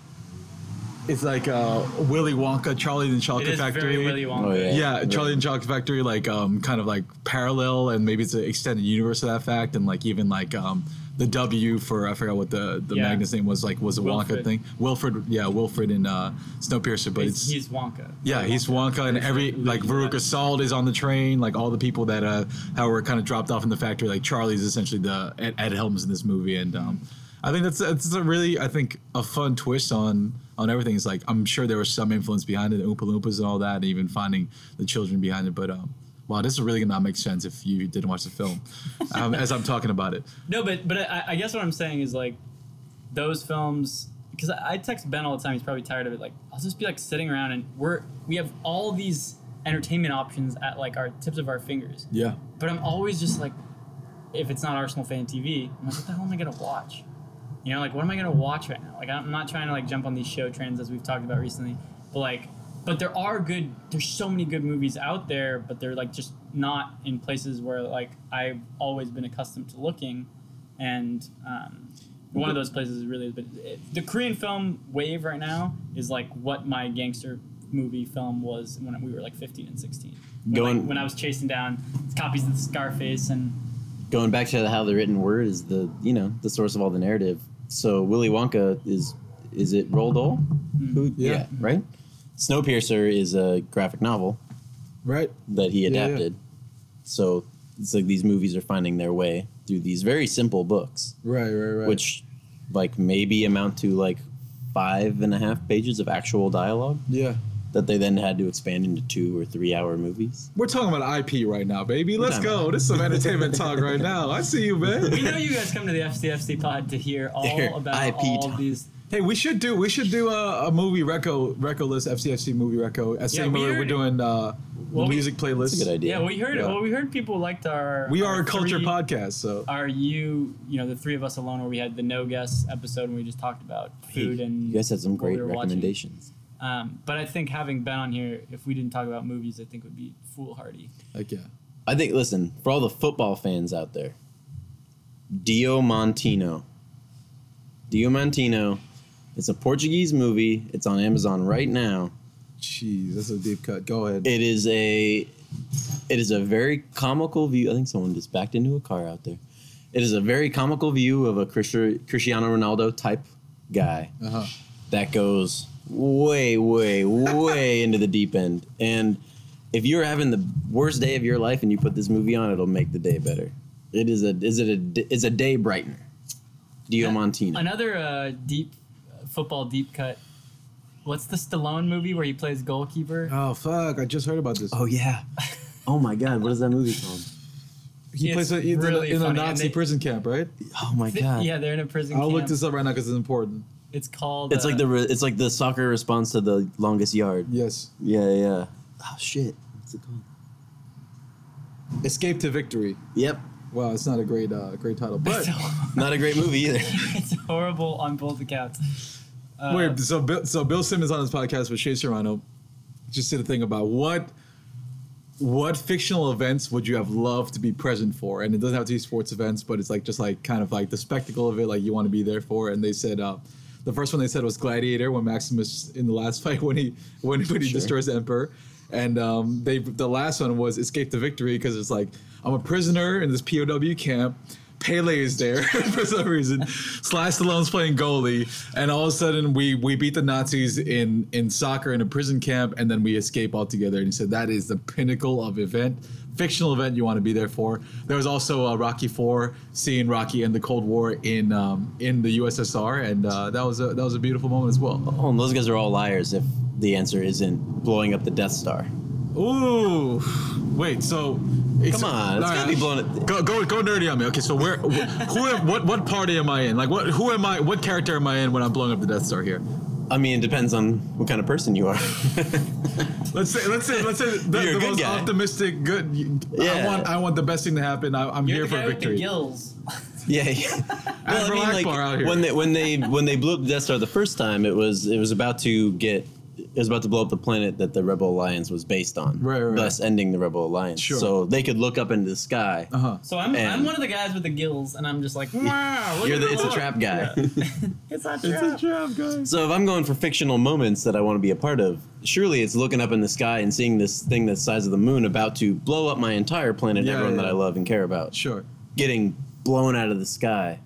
B: it's like uh, Willy Wonka, Charlie and the
A: it
B: Chocolate
A: is
B: Factory.
A: very Willy Wonka.
C: Oh, yeah.
B: Yeah,
C: Right.
B: Charlie and the Chocolate Factory, like um, kind of like parallel, and maybe it's an extended universe of that fact, and like even like um, the W for I forgot what the the
A: Yeah.
B: Magnus name was, like was a Wonka thing. Wilford, yeah, Wilford in uh, Snowpiercer, but
A: He's,
B: it's
A: he's Wonka.
B: yeah, he's Wonka, and every like Veruca Salt is on the train, like all the people that uh how were kind of dropped off in the factory, like Charlie's essentially the Ed, Ed Helms in this movie, and um, I think that's it's a really I think a fun twist on on everything. It's like I'm sure there was some influence behind it, the Oompa Loompas and all that, and even finding the children behind it, but um. Wow, this is really gonna not make sense if you didn't watch the film, um, as I'm talking about it.
A: No, but but I, I guess what I'm saying is like those films because I, I text Ben all the time. He's probably tired of it. Like I'll just be like sitting around and we're we have all these entertainment options at like our tips of our fingers.
B: Yeah,
A: But I'm always just like, if it's not Arsenal fan TV, I'm like, what the hell am I gonna watch? You know, like what am I gonna watch right now? Like I'm not trying to like jump on these show trends as we've talked about recently, but like, but there are good. There's so many good movies out there, but they're like just not in places where like I've always been accustomed to looking, and um, one of those places is really. But it- the Korean film wave right now is like what my gangster movie film was when we were like 15 and 16. When,
C: Going-
A: like, when I was chasing down copies of Scarface and
C: Going back to how the written word is the you know the source of all the narrative. So Willy Wonka is is it Roald Dahl? Hmm. Who,
B: Yeah.
C: right. Snowpiercer is a graphic novel
B: right.
C: that he
B: Yeah, yeah.
C: adapted. So it's like these movies are finding their way through these very simple books,
B: Right, right, right.
C: which like maybe amount to like five and a half pages of actual dialogue
B: yeah,
C: that they then had to expand into two or three hour movies.
B: we're talking about IP right now, baby. Let's
C: talking
B: go. This is some entertainment talk right now. I see you, man.
A: we know you guys come to the FCFC pod to hear all
C: Hear
A: about
C: IP
A: all
C: talk.
A: these.
B: Hey, we should do we should do a, a movie reco reco list FCFC movie reco. As
A: Yeah,
B: same
A: we
B: way we're doing uh,
A: Well,
B: the
A: we-
B: music playlist.
C: That's a good idea.
A: Yeah, we heard.
B: Yeah.
A: Well, we heard people liked our.
B: We
A: our
B: are a culture
A: three-
B: podcast, so
A: Are you, you know, the three of us alone, where we had the no guest episode and we just talked about food and
C: you guys had some
A: what we
C: great
A: were watching.
C: Recommendations.
A: Um, but I think having Ben on here, if we didn't talk about movies, I think would be foolhardy.
B: like yeah.
C: I think, listen, for all the football fans out there, Diamantino. Dio Montino. It's a Portuguese movie. It's on Amazon right now.
B: Jeez, that's a deep cut. Go ahead.
C: It is a it is a very comical view. I think someone just backed into a car out there. It is a very comical view of a Cristiano Ronaldo type guy
B: Uh-huh.
C: that goes way, way, way into the deep end. And if you're having the worst day of your life and you put this movie on, it'll make the day better. It is a is it a is a day brightener. Diamantino.
A: Another uh, deep uh, football deep cut. What's the Stallone movie where he plays goalkeeper?
B: Oh fuck! I just heard about this.
C: Oh yeah. Oh my God! What is that movie called?
B: he
A: it's
B: plays a,
A: really
B: in a, in a Nazi
A: they-
B: prison camp, right?
C: Oh my
A: Th-
C: God!
A: Yeah, they're in a prison camp.
B: I'll
A: camp.
B: look this up right now because it's important.
A: It's called.
C: It's
A: uh,
C: like the re- it's like the soccer response to the longest yard.
B: Yes,
C: Yeah, yeah. Oh shit! What's it called?
B: Escape to Victory.
C: Yep.
B: Wow, it's not a great uh, great title, but
C: Not a great movie either.
A: it's horrible on both accounts. Uh,
B: wait. So Bill, so Bill Simmons on his podcast with Shea Serrano just did a thing about what what fictional events would you have loved to be present for, and it doesn't have to be sports events, but it's like just like kind of like the spectacle of it, like you want to be there for. And they said uh, The first one they said was Gladiator when Maximus in the last fight when he when, when he
C: Sure.
B: destroys the Emperor, and um, they the last one was Escape the Victory because it's like I'm a prisoner in this POW camp. Pele is there for some reason. Sly Stallone's playing goalie, and all of a sudden we we beat the Nazis in in soccer in a prison camp, and then we escape altogether. And he said that is the pinnacle of event, fictional event you want to be there for. There was also uh, Rocky Four, seeing Rocky end the Cold War in um, in the USSR, and uh, that was a that was a beautiful moment as well.
C: Oh, and those guys are all liars if the answer isn't blowing up the Death Star.
B: Ooh, wait. So
C: Come on, it's gotta be blown.
B: Go go go nerdy on me. Okay, so where who am, what what party am I in? Like what who am I? What character am I in when I'm blowing up the Death Star here?
C: I mean, it depends on what kind of person you are.
B: Let's say let's say let's say the, the most
C: guy.
B: optimistic good. I
C: Yeah.
B: want I want the best thing to happen. I, I'm
A: You're
B: here
A: the
B: for
A: guy with the
B: victory.
A: gills.
C: yeah. yeah. Well, I mean, like
B: out here.
C: when they when they when they blew up the Death Star the first time, it was it was about to get it was about to blow up the planet that the Rebel Alliance was based on,
B: Right, right, right.
C: thus ending the Rebel Alliance.
B: Sure.
C: So they could look up into the sky.
B: Uh huh.
A: So I'm, I'm one of the guys with the gills, and I'm just like, wow. look
C: You're
A: at
C: the it's a trap guy.
A: It's a trap.
B: It's a trap, guys.
C: So if I'm going for fictional moments that I want to be a part of, surely it's looking up in the sky and seeing this thing the size of the moon about to blow up my entire planet,
B: Yeah,
C: everyone
B: yeah.
C: that I love and care about,
B: Sure.
C: getting blown out of the sky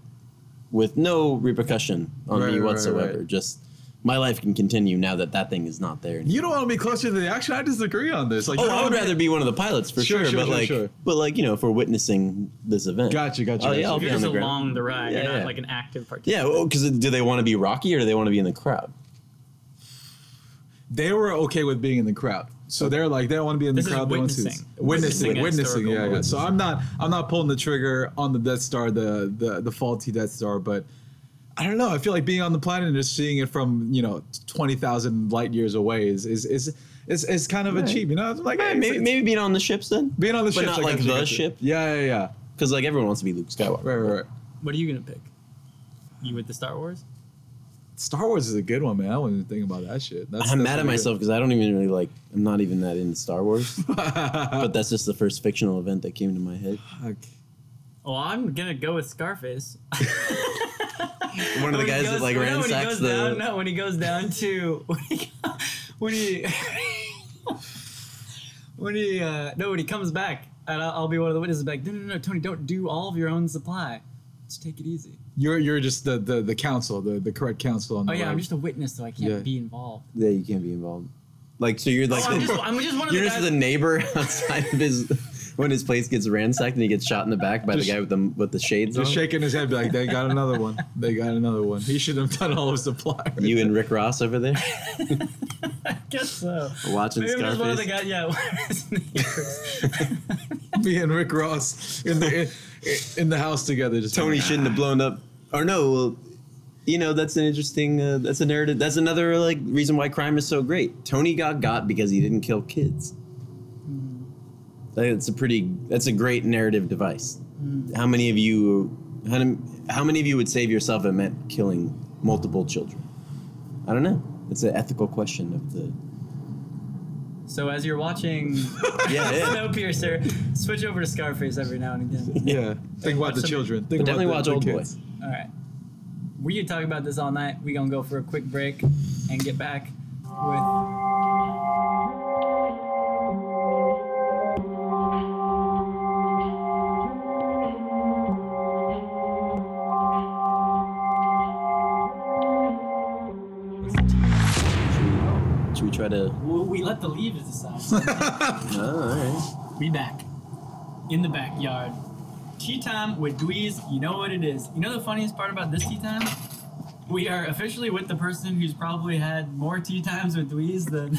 C: with no repercussion on
B: Right,
C: me
B: right,
C: whatsoever.
B: right.
C: Just my life can continue now that that thing is not there.
B: You don't want to be closer to the action. I disagree on this. Like,
C: Oh, I would
B: wanna be-
C: rather be one of the pilots for
B: Sure,
C: sure,
B: sure,
C: but
B: sure,
C: like,
B: sure.
C: but like you know, if we're witnessing this event,
B: Gotcha, gotcha.
C: Oh, yeah. I'll
A: You're
C: on
A: just
C: the ground.
A: along the ride.
C: Yeah,
A: You're not
C: yeah.
A: like an active participant.
C: Yeah, because do they want to be Rocky or do they want to be in the crowd?
B: they were okay with being in the crowd. So they're like they don't want to be in the
A: This is
B: crowd. They want to
A: witnessing.
B: witnessing,
A: Witnessing
B: witnessing. Yeah, yeah. So I'm not I'm not pulling the trigger on the Death Star, the the the faulty Death Star, but I don't know. I feel like being on the planet and just seeing it from you know twenty thousand light years away is is is is, is kind of a
C: Right.
B: cheap. You know, it's like
C: Hey,
B: hey,
C: maybe
B: it's-
C: maybe being on the ships then,
B: being on the
C: but
B: ship,
C: not like the ship.
B: Yeah, yeah, yeah.
C: Because like everyone wants to be Luke Skywalker.
B: Right, right, right.
A: What are you gonna pick? You with the Star Wars?
B: Star Wars is a good one, man. I wasn't even thinking about that shit. That's,
C: I'm
B: that's
C: mad at
B: really
C: myself because I don't even really like. I'm not even that into Star Wars. but that's just the first fictional event that came to my head.
B: good.
A: Well, I'm gonna go with Scarface.
C: One of the
A: When he
C: guys that
A: goes-
C: like
A: no, when he
C: ransacks
A: goes
C: the.
A: down, no, when he goes down to when he when he, when he uh, no when he comes back and I'll, I'll be one of the witnesses like no no no Tony don't do all of your own supply just take it easy
B: You're you're just the the, the council, the, the correct council on
A: oh
B: the
A: yeah I'm just a witness so I can't
B: Yeah.
A: be involved
C: Yeah, you can't be involved. Like so, you're like
A: oh, I'm, just, I'm just one of
C: you're
A: the
C: just
A: guys
C: the neighbor outside of his when his place gets ransacked and he gets shot in the back by
B: Just-
C: the guy with the with the shades
B: Just
C: on.
B: shaking his head, like, they got another one. They got another one. He should have done all of supply.
C: You and Rick Ross over there
A: I guess so
C: watching
A: Maybe I'm just one of the
C: Scarface.
A: guys yeah one of his neighbors.
B: Me and Rick Ross in the in, in the house together. Just
C: Tony shouldn't have blown up. Or no, well, you know that's an interesting. Uh, that's a narrative. That's another like reason why crime is so great. Tony got got because he didn't kill kids. That's a pretty. That's a great narrative device. Hmm. How many of you? How, many- how many of you would save yourself if it meant killing multiple children? I don't know. It's an ethical question of the.
A: so as you're watching
C: Yeah, yeah.
A: Snowpiercer switch over to Scarface every now and again
B: Yeah. Think about the
A: some-
B: children. Think
C: But definitely
B: about
C: watch
B: the,
C: Old
B: the
C: Boy.
B: kids.
A: All right. We could talk about this all night. We're going to go for a quick break and get back with.
C: Try to?
A: Well, we let the leaves decide.
C: Oh, all right.
A: we back. In the backyard. Tea time with Dweez. You know what it is. You know the funniest part about this tea time? We are officially with the person who's probably had more tea times with Dweez than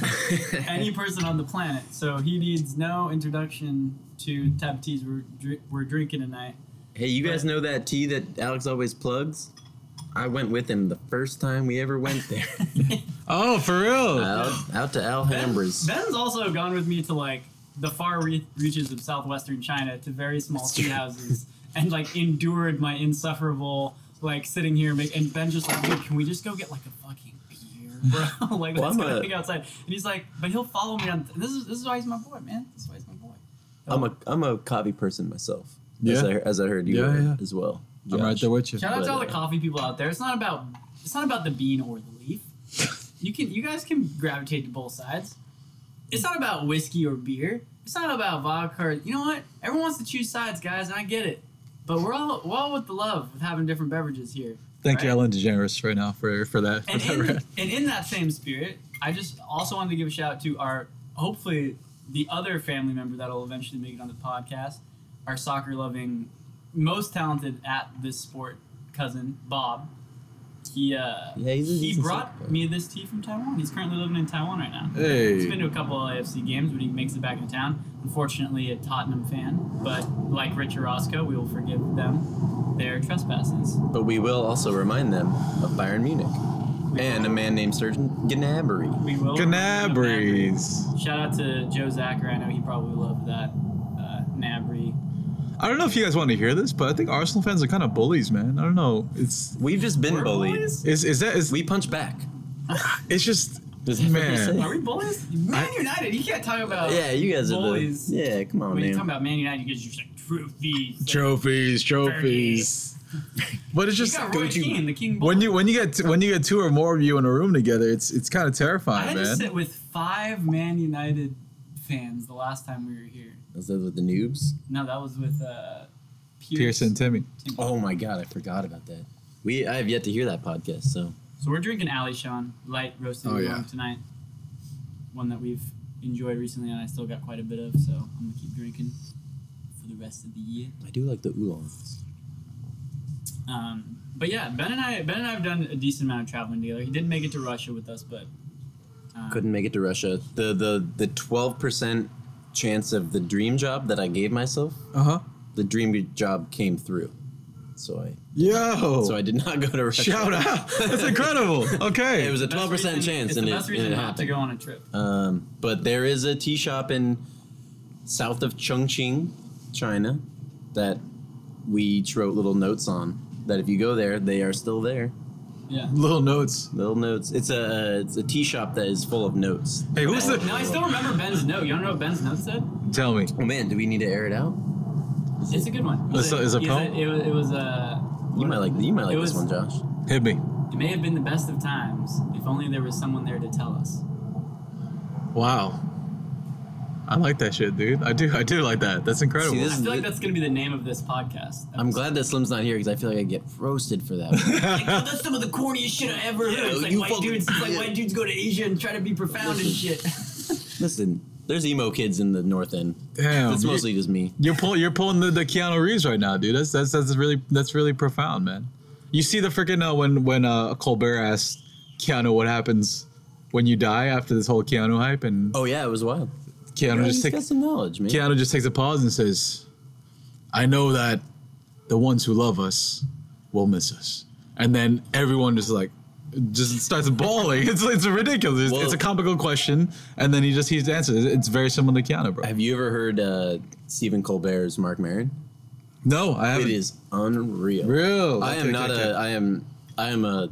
A: any person on the planet. So he needs no introduction to the type of teas we're, dri- we're drinking tonight.
C: Hey, you guys know that tea that Alex always plugs? I went with him the first time we ever went there.
B: Oh, for real?
C: out, out to Alhambras.
A: Ben's also gone with me to like the far re- reaches of southwestern China to very small tea houses and like endured my insufferable like sitting here make, and Ben just like, dude, can we just go get like a fucking beer, bro? like
C: Well,
A: let's go
C: a-
A: hang outside. And he's like, but he'll follow me on. This is this is why he's my boy, man. This is why he's my boy.
C: I'm a I'm a coffee person myself. As
B: Yeah.
C: I, as I heard you
B: Yeah,
C: were
B: yeah.
C: as well.
B: I'm right there with you.
A: Shout out to all the
C: uh,
A: coffee people out there. It's not about it's not about the bean or the leaf. You can you guys can gravitate to both sides. It's not about whiskey or beer. It's not about vodka. Or, you know what? Everyone wants to choose sides, guys, and I get it. But we're all we're all with the love of having different beverages here.
B: Thank you. Ellen DeGeneres, right now for for that. For
A: And
B: that
A: in,
B: rant.
A: and in that same spirit, I just also wanted to give a shout out to our hopefully the other family member that'll eventually make it on the podcast, our soccer loving, most talented at this sport cousin Bob. He uh,
C: Yeah, he's a
A: he
C: decent
A: brought
C: soccer
A: me this tea from Taiwan. He's currently living in Taiwan right now.
B: Hey.
A: He's been to a couple of AFC games but he makes it back into town. Unfortunately, a Tottenham fan, but like Richard Roscoe, we will forgive them their trespasses.
C: But we will also remind them of Bayern Munich and a man named Serge Gnabry.
A: We will. remind them of Gnabry.
B: Canabries.
A: Shout out to Joe Zacher. I know he probably loved that uh, Gnabry.
B: I don't know if you guys want to hear this, but I think Arsenal fans are kind of bullies, man. I don't know. It's
C: We've just been bullied.
A: bullies?
B: is is that is
C: We punch back.
B: it's just
C: Does that make
B: man.
C: sense?
A: Are we bullies? Man United. You can't talk about.
C: Yeah, you guys
A: bullies.
C: are the. Yeah, come on,
A: When you
C: man.
A: talk about Man United, you guys are just like trophies.
B: trophies, trophies. But it's
A: You
B: just
A: got Roy
C: don't you-
A: Keane, the King.
B: when you when you get when you get two or more of you in a room together, it's it's kind of
A: I
B: terrifying,
A: had to
B: man.
A: sit with five Man United fans the last time we were here.
C: Is that with the noobs?
A: No, that was with uh, Pierce.
B: Pearson, Timmy.
C: Oh my god, I forgot about that. We I have yet to hear that podcast, so
A: So we're drinking Alishan light roasted
B: Oh,
A: oolong
B: yeah.
A: tonight. One that we've enjoyed recently, and I still got quite a bit of. So I'm gonna keep drinking for the rest of the year.
C: I do like the oolongs.
A: Um, but yeah, Ben and I, Ben and I have done a decent amount of traveling together. He didn't make it to Russia with us, but um,
C: Couldn't make it to Russia. The the the twelve percent chance of the dream job that I gave myself,
B: Uh huh.
C: the dream job came through. So I
B: Yo.
C: so I did not go to Russia.
B: Shout out. That's incredible. Okay.
C: It was a twelve percent
A: reason-
C: chance,
A: It's
C: and
A: the
C: it,
A: best
C: and
A: reason
C: it
A: not to go on a trip.
C: Um, but there is a tea shop in south of Chongqing, China, that we each wrote little notes on. That if you go there, they are still there.
A: Yeah.
B: Little notes.
C: Little notes. It's a it's a tea shop that is full of notes.
B: Hey, who's the?
A: no, I still remember Ben's note. You don't know what Ben's note said?
B: Tell me.
C: Oh man, do we need to air it out? Is
A: It's a good one.
B: Is it- is it
A: Is
B: poem?
A: It, was, it was uh,
C: you might like you might like
A: It
C: this one, Josh.
B: Hit me.
A: It may have been the best of times if only there was someone there to tell us.
B: Wow. I like that shit, dude. I do. I do like that. That's incredible.
C: See, this
A: I feel like that's going to be the name of this podcast.
C: I'm glad that Slim's not here because I feel like I get roasted for that.
A: Like, oh, that's some of the corniest shit I ever heard. It's like
C: you
A: white
C: fucking-
A: dudes. It's like
C: yeah.
A: white dudes go to Asia and try to be profound and shit.
C: Listen, there's emo kids in the north end.
B: Damn.
C: It's mostly just me.
B: You're pulling. You're pulling the, the Keanu Reeves right now, dude. That's that's that's really that's really profound, man. You see the freaking uh, when when uh, Colbert asked Keanu what happens when you die after this whole Keanu hype, and
C: Oh yeah, it was wild.
B: Keanu
C: Yeah,
B: just takes
C: some knowledge, man.
B: Keanu just takes a pause and says, "I know that the ones who love us will miss us," and then everyone just like just starts bawling. It's it's ridiculous. It's,
C: Well-
B: it's a comical question, and then he just he answers. It's very similar to Keanu, bro.
C: Have you ever heard uh, Stephen Colbert's Marc Maron?
B: No, I haven't.
C: It is unreal.
B: real.
C: I am
B: Okay,
C: not
B: okay,
C: a.
B: okay.
C: I am. I am a.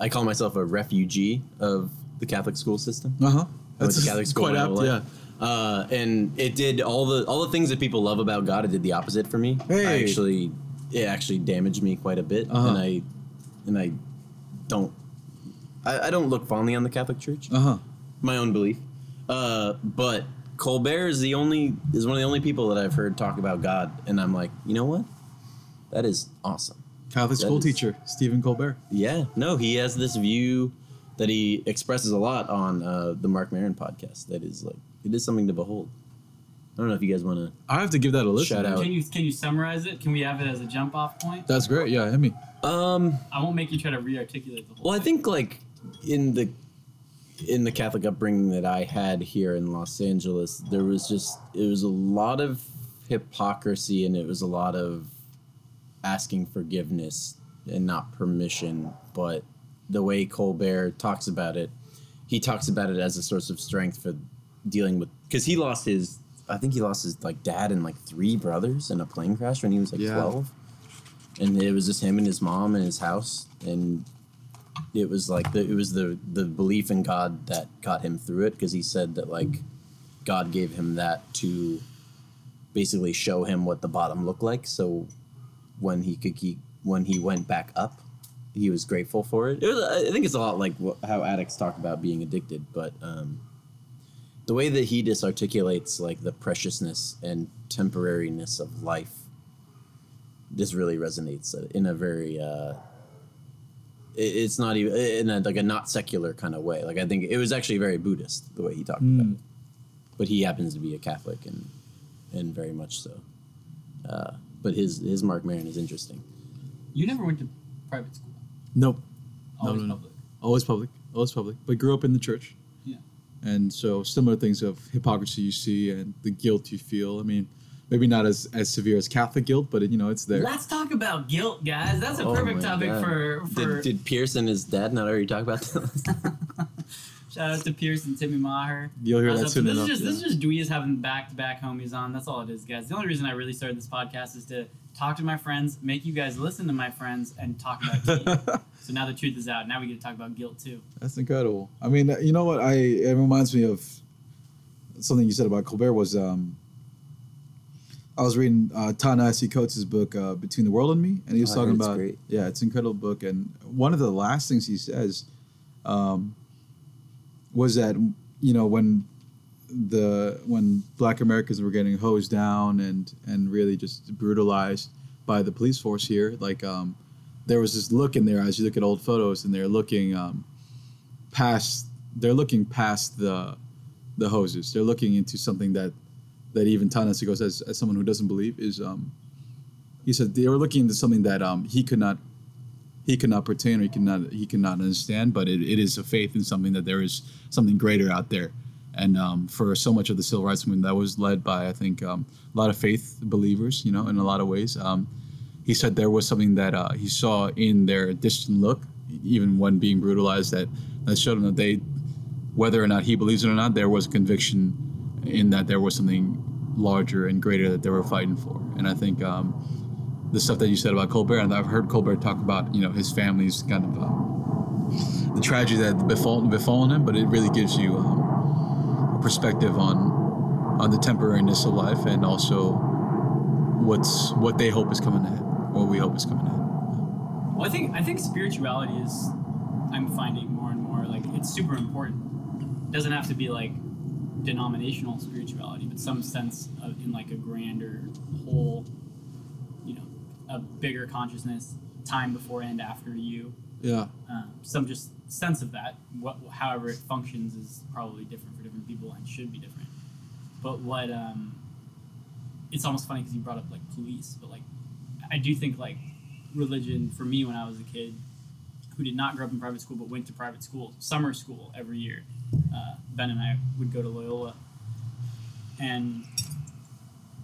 C: I call myself a refugee of the Catholic school system.
B: Uh huh. That's
C: Catholic school
B: quite apt. Yeah.
C: Uh, and it did all the all the things that people love about God. It did the opposite for me. I actually, it actually damaged me quite a bit,
B: Uh-huh.
C: and I, and I, don't. I, I don't look fondly on the Catholic Church.
B: Uh huh.
C: my own belief. Uh, but Colbert is the only is one of the only people that I've heard talk about God, and I'm like, you know what? That is awesome.
B: Catholic
C: That
B: school
C: is-
B: teacher Stephen Colbert.
C: Yeah, no, he has this view that he expresses a lot on uh, the Marc Maron podcast. That is like it is something to behold. I don't know if you guys want to.
B: I have to give that a listen.
C: Shout out.
A: Can you can you summarize it? Can we have it as a jump off point?
B: That's great. Yeah, hit me.
C: Um,
A: I won't make you try to re-articulate the whole.
C: well, I think like in the in the Catholic upbringing that I had here in Los Angeles, there was just it was a lot of hypocrisy and it was a lot of asking forgiveness and not permission. But the way Colbert talks about it, he talks about it as a source of strength for dealing with because he lost his I think he lost his like dad and like three brothers in a plane crash when he was like
B: Yeah.
C: twelve. And it was just him and his mom and his house and it was like the, it was the the belief in God that got him through it because he said that like God gave him that to basically show him what the bottom looked like so when he could keep when he went back up, he was grateful for it. it was, I think it's a lot like how addicts talk about being addicted, but um, the way that he disarticulates like the preciousness and temporariness of life just really resonates in a very uh, it's not even in a, like a not secular kind of way. Like I think it was actually very Buddhist the way he talked about it, but he happens to be a Catholic and and very much so. Uh, but his his Marc Maron is interesting.
A: You never went to private school.
B: Nope. No,
A: Always
B: no, no.
A: public.
B: Always public. Always public. But grew up in the church.
A: Yeah.
B: And so similar things of hypocrisy you see and the guilt you feel. I mean, maybe not as, as severe as Catholic guilt, but it, you know, it's there.
A: Let's talk about guilt, guys. That's a
C: Oh
A: perfect topic
C: God.
A: for for
C: Did, did Pierce and his dad not already talk about that?
A: shout out to Pierce and Timmy Maher.
B: You'll hear that
A: up-
B: soon
A: this
B: enough.
A: is just
B: yeah.
A: this is just Dweez having back to back homies on. That's all it is, guys. The only reason I really started this podcast is to talk to my friends, make you guys listen to my friends, and talk about tea. So now the truth is out. Now we get to talk about guilt too.
B: That's incredible. I mean, you know what? I it reminds me of something you said about Colbert was um, I was reading uh, Ta-Nehisi Coates' book uh, Between the World and Me, and he was
C: Oh,
B: talking about
C: great.
B: yeah, it's an incredible book, and one of the last things he says um, was that you know when the when Black Americans were getting hosed down and and really just brutalized by the police force here, like um, there was this look in there as you look at old photos, and they're looking um, past they're looking past the the hoses. They're looking into something that that even Ta-Nehisi goes as, as someone who doesn't believe is um he said they were looking into something that um he could not he could not pertain or he could not he could not understand, but it, it is a faith in something that there is something greater out there. And um, for so much of the civil rights movement that was led by I think um, a lot of faith believers, you know, in a lot of ways. Um, he said there was something that uh, he saw in their distant look, even when being brutalized, that that showed him that they, whether or not he believes it or not, there was a conviction in that there was something larger and greater that they were fighting for. And I think um, the stuff that you said about Colbert, and I've heard Colbert talk about, you know, his family's kind of uh, the tragedy that befallen befallen him, but it really gives you um, a perspective on on the temporariness of life and also what's what they hope is coming ahead, what we hope is coming ahead.
A: Well, I think I think spirituality is I'm finding more and more like it's super important. It doesn't have to be like denominational spirituality, but some sense of in like a grander whole, you know, a bigger consciousness, time before and after you.
B: Yeah.
A: Um, some just sense of that. What, however, it functions is probably different for different people and should be different. But what um, it's almost funny because you brought up like police, but like I do think like religion for me when I was a kid who did not grow up in private school but went to private school, summer school every year. Uh, ben and I would go to Loyola, and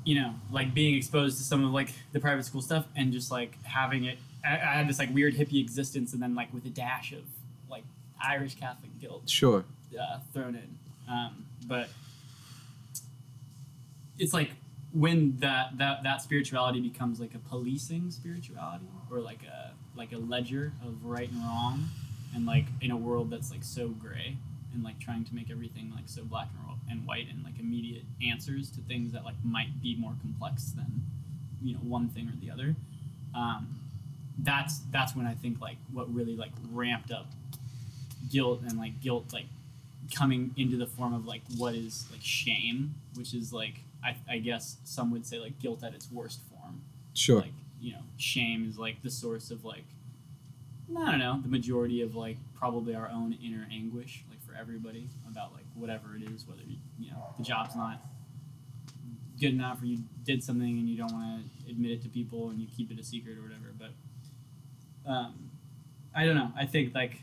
A: you know, like being exposed to some of like the private school stuff and just like having it. I, I had this like weird hippie existence, and then like with a dash of like Irish Catholic guilt
B: Sure.
A: uh, thrown in. Um, but it's like when that, that that spirituality becomes like a policing spirituality or like a like a ledger of right and wrong and like in a world that's like so gray and like trying to make everything like so black and, white and like immediate answers to things that like might be more complex than you know one thing or the other um, that's that's when i think like what really like ramped up guilt and like guilt like coming into the form of like what is like shame which is like I, I guess some would say like guilt at its worst form
B: Sure.
A: like you know shame is like the source of like i don't know the majority of like probably our own inner anguish like for everybody about like whatever it is whether you, you know the job's not good enough or you did something and you don't want to admit it to people and you keep it a secret or whatever but um, i don't know i think like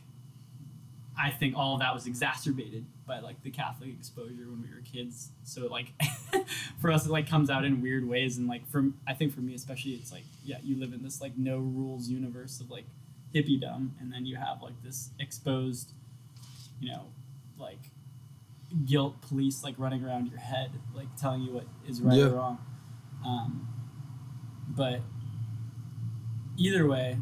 A: i think all of that was exacerbated by like the catholic exposure when we were kids. So like for us it like comes out in weird ways. And like from i think for me especially it's like yeah you live in this like no rules universe of like hippiedom and then you have like this exposed you know like guilt police like running around your head like telling you what is right
B: Yeah.
A: or wrong. Um, but either way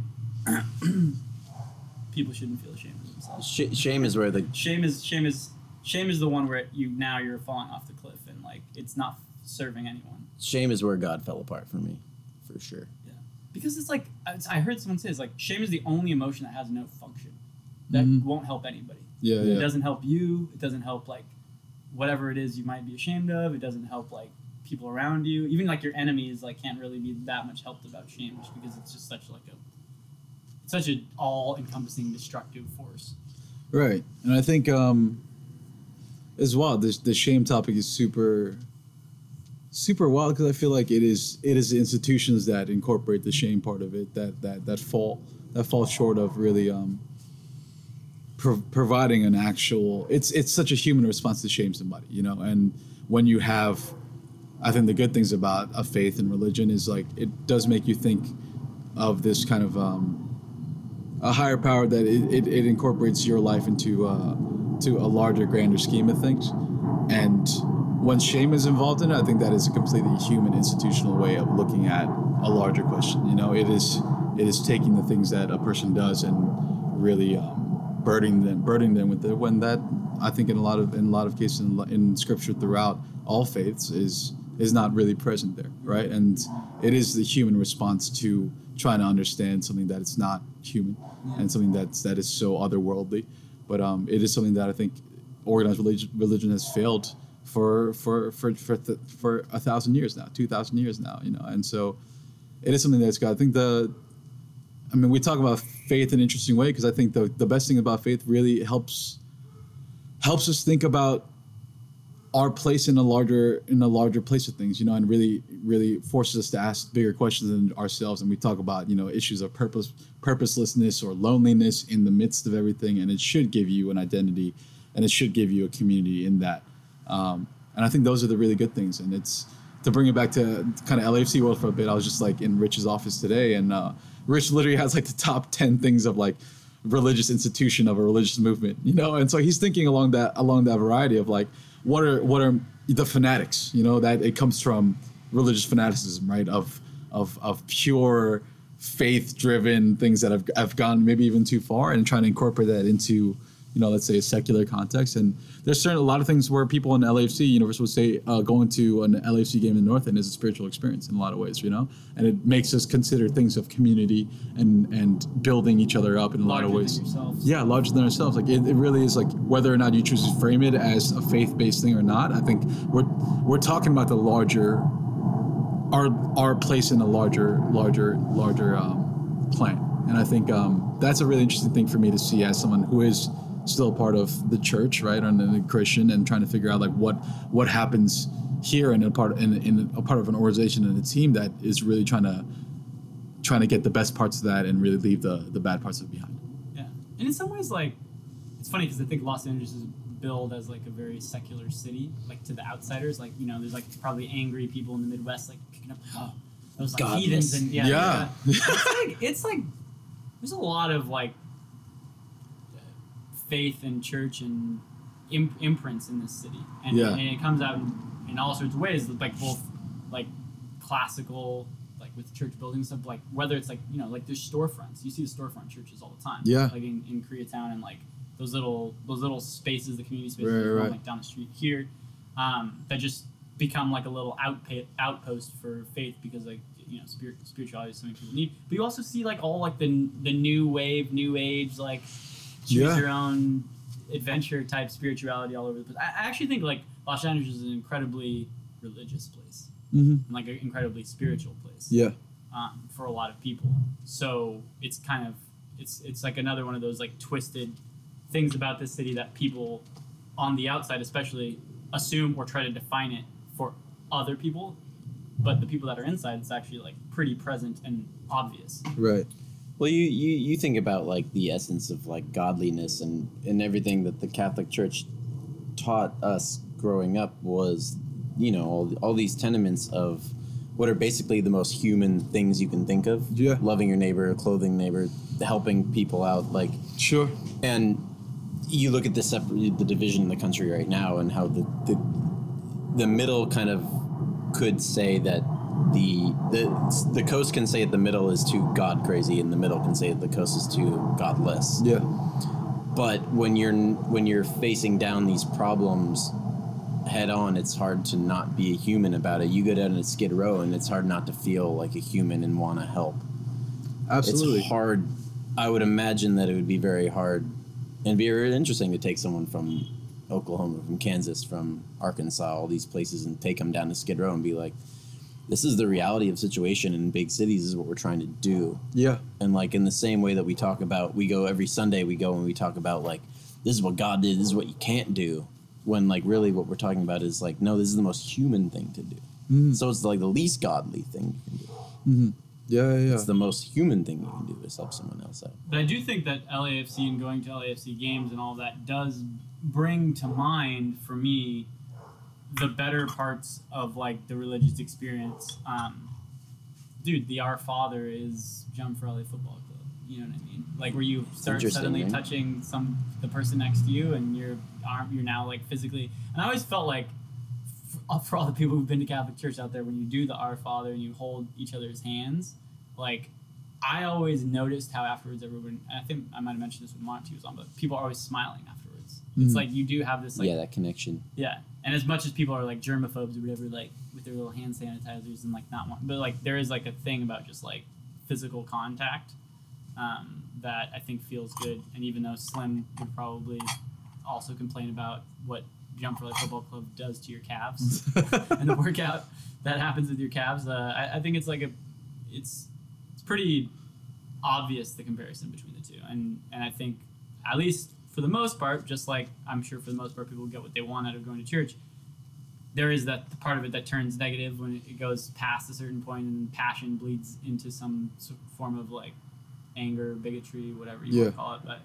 A: people shouldn't feel ashamed of themselves.
C: Sh- shame is where the
A: shame is shame is shame is the one where you now you're falling off the cliff and like it's not serving anyone
C: shame is where God fell apart for me, for sure.
A: Yeah, because it's like I I heard someone say it's like shame is the only emotion that has no function, that
B: Mhm.
A: won't help anybody.
B: Yeah,
A: It
B: yeah.
A: doesn't help you. It doesn't help like whatever it is you might be ashamed of. It doesn't help like people around you. Even like your enemies like can't really be that much helped about shame just because it's just such like a it's such an all encompassing destructive force.
B: Right, and I think um, as well, this the shame topic is super, super wild because I feel like it is it is the institutions that incorporate the shame part of it that that that fall that fall short of really um, pro- providing an actual. It's it's such a human response to shame somebody, you know, and when you have, I think the good things about a faith and religion is like it does make you think of this kind of. Um, a higher power that it, it, it incorporates your life into uh, to a larger, grander scheme of things. And when shame is involved in it, I think that is a completely human, institutional way of looking at a larger question. You know, it is it is taking the things that a person does and really um, burdening them, burdening them with it. When that, I think, in a lot of in a lot of cases in, in scripture throughout all faiths is is not really present there, right? And it is the human response to trying to understand something that it's not human and something that's that is so otherworldly. But um, it is something that I think organized religion, religion has failed for for for for, th- for a thousand years now, two thousand years now, you know. And so it is something that's got. I think the I mean, we talk about faith in an interesting way because I think the, the best thing about faith really helps helps us think about our place in a larger in a larger place of things, you know, and really really forces us to ask bigger questions than ourselves. And we talk about you know issues of purpose purposelessness or loneliness in the midst of everything, and it should give you an identity, and it should give you a community in that. Um, and I think those are the really good things. And it's to bring it back to kind of LAFC world for a bit. I was just like in Rich's office today, and uh, Rich literally has like the top ten things of like religious institution of a religious movement, you know. And so he's thinking along that along that variety of like what are what are the fanatics, you know, that it comes from religious fanaticism, right? Of of of pure faith driven things that have, have gone maybe even too far and trying to incorporate that into you know let's say a secular context. And there's certain a lot of things where people in LAFC universe would say uh, going to an LAFC game in the North End is a spiritual experience in a lot of ways you know? And it makes us consider things of community and and building each other up in a lot
A: Larger
B: of ways. yeah larger than ourselves. Like it, it really is like whether or not you choose to frame it as a faith-based thing or not I think we're we're talking about the larger our our place in a larger larger larger um, plan. And i think um, that's a really interesting thing for me to see as someone who is still part of the church right and a christian and trying to figure out like what what happens here in a part in, in a part of an organization and a team that is really trying to trying to get the best parts of that and really leave the the bad parts of it behind
A: Yeah, and in some ways, like it's funny because I think Los Angeles is billed as like a very secular city, like to the outsiders. Like you know, there's like probably angry people in the Midwest, like picking up oh, those like heathens and yeah,
B: Yeah.
A: it's like it's like there's a lot of like faith and church and imp- imprints in this city, and,
B: Yeah.
A: and it comes out in, in all sorts of ways, like both like classical. Like with church buildings, stuff like whether it's like you know like there's storefronts, you see the storefront churches all the time.
B: Yeah.
A: like in, in Koreatown and like those little those little spaces, the community spaces,
B: Right, right.
A: like down the street here, um, that just become like a little outpa- outpost for faith because like you know spirit, spirituality is something people need. But you also see like all like the the new wave, new age, like choose
B: Yeah.
A: your own adventure type spirituality all over the place. I, actually think like Los Angeles is an incredibly religious place
B: mm-hmm.
A: and like an incredibly spiritual place
B: yeah
A: um, for a lot of people. So it's kind of it's it's like another one of those like twisted things about this city that people on the outside especially assume or try to define it for other people, but the people that are inside it's actually like pretty present and obvious.
B: right
C: Well, you, you you think about like the essence of like godliness and and everything that the Catholic Church taught us growing up was, you know, all, all these tenements of what are basically the most human things you can think of.
B: Yeah.
C: Loving your neighbor, clothing neighbor, helping people out, like
B: sure
C: and you look at the separate the division in the country right now and how the the, the middle kind of could say that the the the coast can say the middle is too god crazy and the middle can say that the coast is too godless.
B: Yeah.
C: But when you're when you're facing down these problems head on it's hard to not be a human about it. You go down to skid row and it's hard not to feel like a human and want to help.
B: Absolutely.
C: It's hard. I would imagine that it would be very hard. And be very interesting to take someone from Oklahoma, from Kansas, from Arkansas, all these places, and take them down to Skid Row and be like, "This is the reality of situation in big cities. Is what we're trying to do."
B: Yeah.
C: And like in the same way that we talk about, we go every Sunday. We go and we talk about like, "This is what God did. This is what you can't do." When like really what we're talking about is like, no, this is the most human thing to do. Mm-hmm. So it's like the least godly thing you can do. Mm-hmm.
B: Yeah, yeah, yeah.
C: It's the most human thing you can do is help someone else out.
A: But I do think that LAFC and going to LAFC games and all that does bring to mind for me the better parts of like the religious experience. Um, dude, the Our Father is Jump for LA Football Club. You know what I mean? Like where you start suddenly
C: right?
A: touching some the person next to you, and your arm, you're now like physically. And I always felt like f- for all the people who've been to Catholic Church out there, when you do the Our Father and you hold each other's hands, like I always noticed how afterwards everyone. I think I might have mentioned this with Monty was on, but people are always smiling afterwards. It's
B: Mhm.
A: like you do have this like
C: yeah, that connection.
A: yeah, and as much as people are like germaphobes or whatever, like with their little hand sanitizers and like not want, but like there is like a thing about just like physical contact um, that I think feels good. And even though Slim would probably also complain about what Jump for Life Football Club does to your calves and the workout that happens with your calves, uh, I, I think it's like a, it's it's pretty obvious the comparison between the two, and and I think at least for the most part, just like I'm sure for the most part people get what they want out of going to church. There is that part of it that turns negative when it goes past a certain point, and passion bleeds into some form of like anger, bigotry, whatever you
B: Yeah.
A: want to call it. But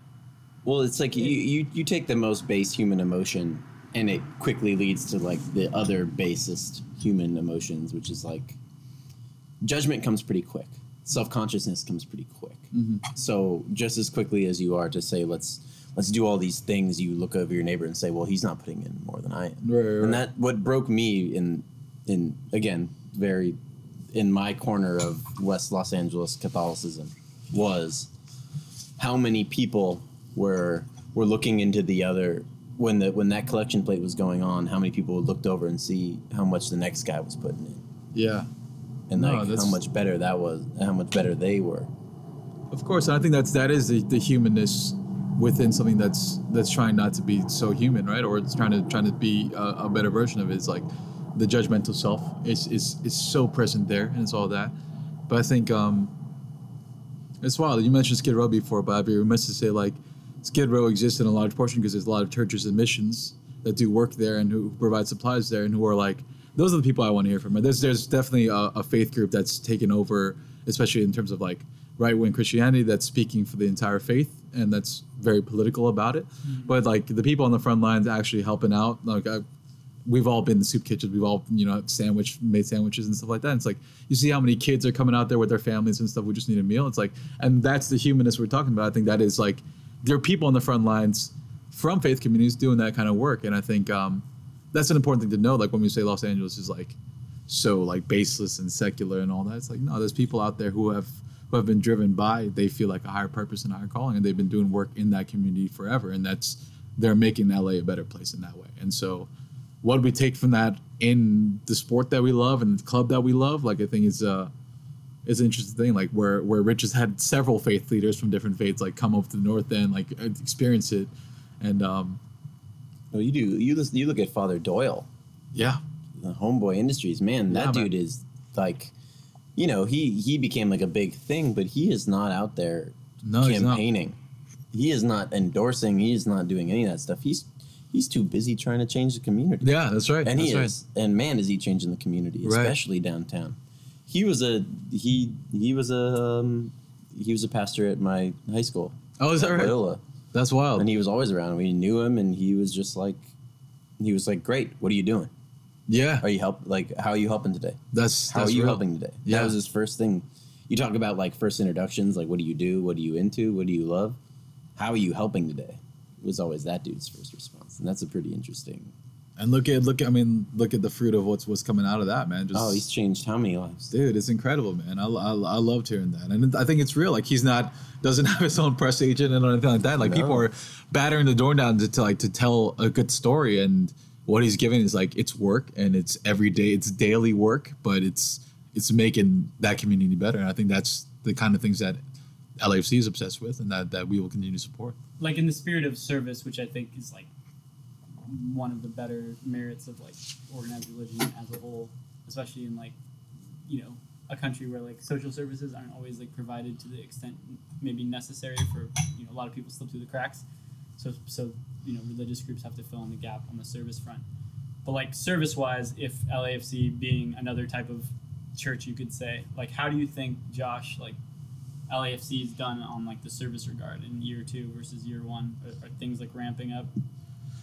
C: Well, it's like you, you you take the most base human emotion, and it quickly leads to like the other basest human emotions, which is like judgment comes pretty quick. Self consciousness comes pretty quick. Mm-hmm. So just as quickly as you are to say let's let's do all these things, you look over your neighbor and say, well, he's not putting in more than I am.
B: Right, right,
C: And that what broke me in in again very in my corner of West Los Angeles Catholicism was how many people were were looking into the other when the when that collection plate was going on how many people looked over and see how much the next guy was putting in
B: yeah.
C: and
B: No,
C: like how much better that was how much better they were
B: Of course, I think that's that is the, the humanness within something that's that's trying not to be so human, right? Or it's trying to trying to be a, a better version of it. It's like the judgmental self is is is so present there, and it's all that. But I think um, it's wild. You mentioned Skid Row before, but I'd be remiss to say like Skid Row exists in a large portion because there's a lot of churches and missions that do work there and who provide supplies there and who are like those are the people I want to hear from. There's there's definitely a, a faith group that's taken over, especially in terms of like right wing Christianity that's speaking for the entire faith and that's very political about it. But like the people on the front lines actually helping out, like I, we've all been in the soup kitchens, we've all you know sandwich made sandwiches and stuff like that. And it's like you see how many kids are coming out there with their families and stuff. We just need a meal. It's like, and that's the humanist we're talking about. I think that is like there are people on the front lines from faith communities doing that kind of work, and I think um, that's an important thing to know. Like when we say Los Angeles is like so like baseless and secular and all that, it's like no, there's people out there who have who have been driven by they feel like a higher purpose and higher calling, and they've been doing work in that community forever, and that's they're making LA a better place in that way. And so, what we take from that in the sport that we love and the club that we love, like I think is uh is an interesting thing. Like where where Rich has had several faith leaders from different faiths like come up to the North End, like experience it, and um
C: well you do you listen, you look at Father Boyle
B: yeah,
C: the homeboy industries man that
B: Yeah, man.
C: dude is like you know he he became like a big thing but he is not out there
B: No,
C: campaigning he is not endorsing he is not doing any of that stuff he's he's too busy trying to change the community
B: yeah, that's right.
C: and
B: that's
C: he
B: right.
C: is and man is he changing the community
B: Right.
C: especially downtown he was a he he was a um, he was a pastor at my high school
B: Oh, is that right?
C: Loyola.
B: That's wild.
C: and he was always around we knew him and he was just like he was like great what are you doing
B: yeah,
C: are you help like how are you helping today
B: that's
C: how
B: that's
C: are you
B: real.
C: helping today?
B: Yeah.
C: That was his first thing. You talk about like first introductions, like what do you do? What are you into? What do you love? How are you helping today? It was always that dude's first response, and that's a pretty interesting.
B: And look at look. at, I mean, look at the fruit of what's what's coming out of that, man. Just
C: Oh, he's changed how many lives?
B: dude, it's incredible, man. I, I, I loved hearing that, and I think it's real. Like he's not doesn't have his own press agent and anything like that. Like
C: No.
B: people are battering the door down to, to like to tell a good story, and what he's giving is like it's work and it's every day, it's daily work, but it's it's making that community better. And I think that's the kind of things that LAFC is obsessed with, and that that we will continue to support.
A: like in the spirit of service, which I think is like one of the better merits of like organized religion as a whole, especially in like you know a country where like social services aren't always like provided to the extent maybe necessary for you know a lot of people slip through the cracks. So so you know religious groups have to fill in the gap on the service front. But like service wise, if LAFC being another type of church, you could say like how do you think Josh like LAFC is done on like the service regard in year two versus year one? Are, are things like ramping up?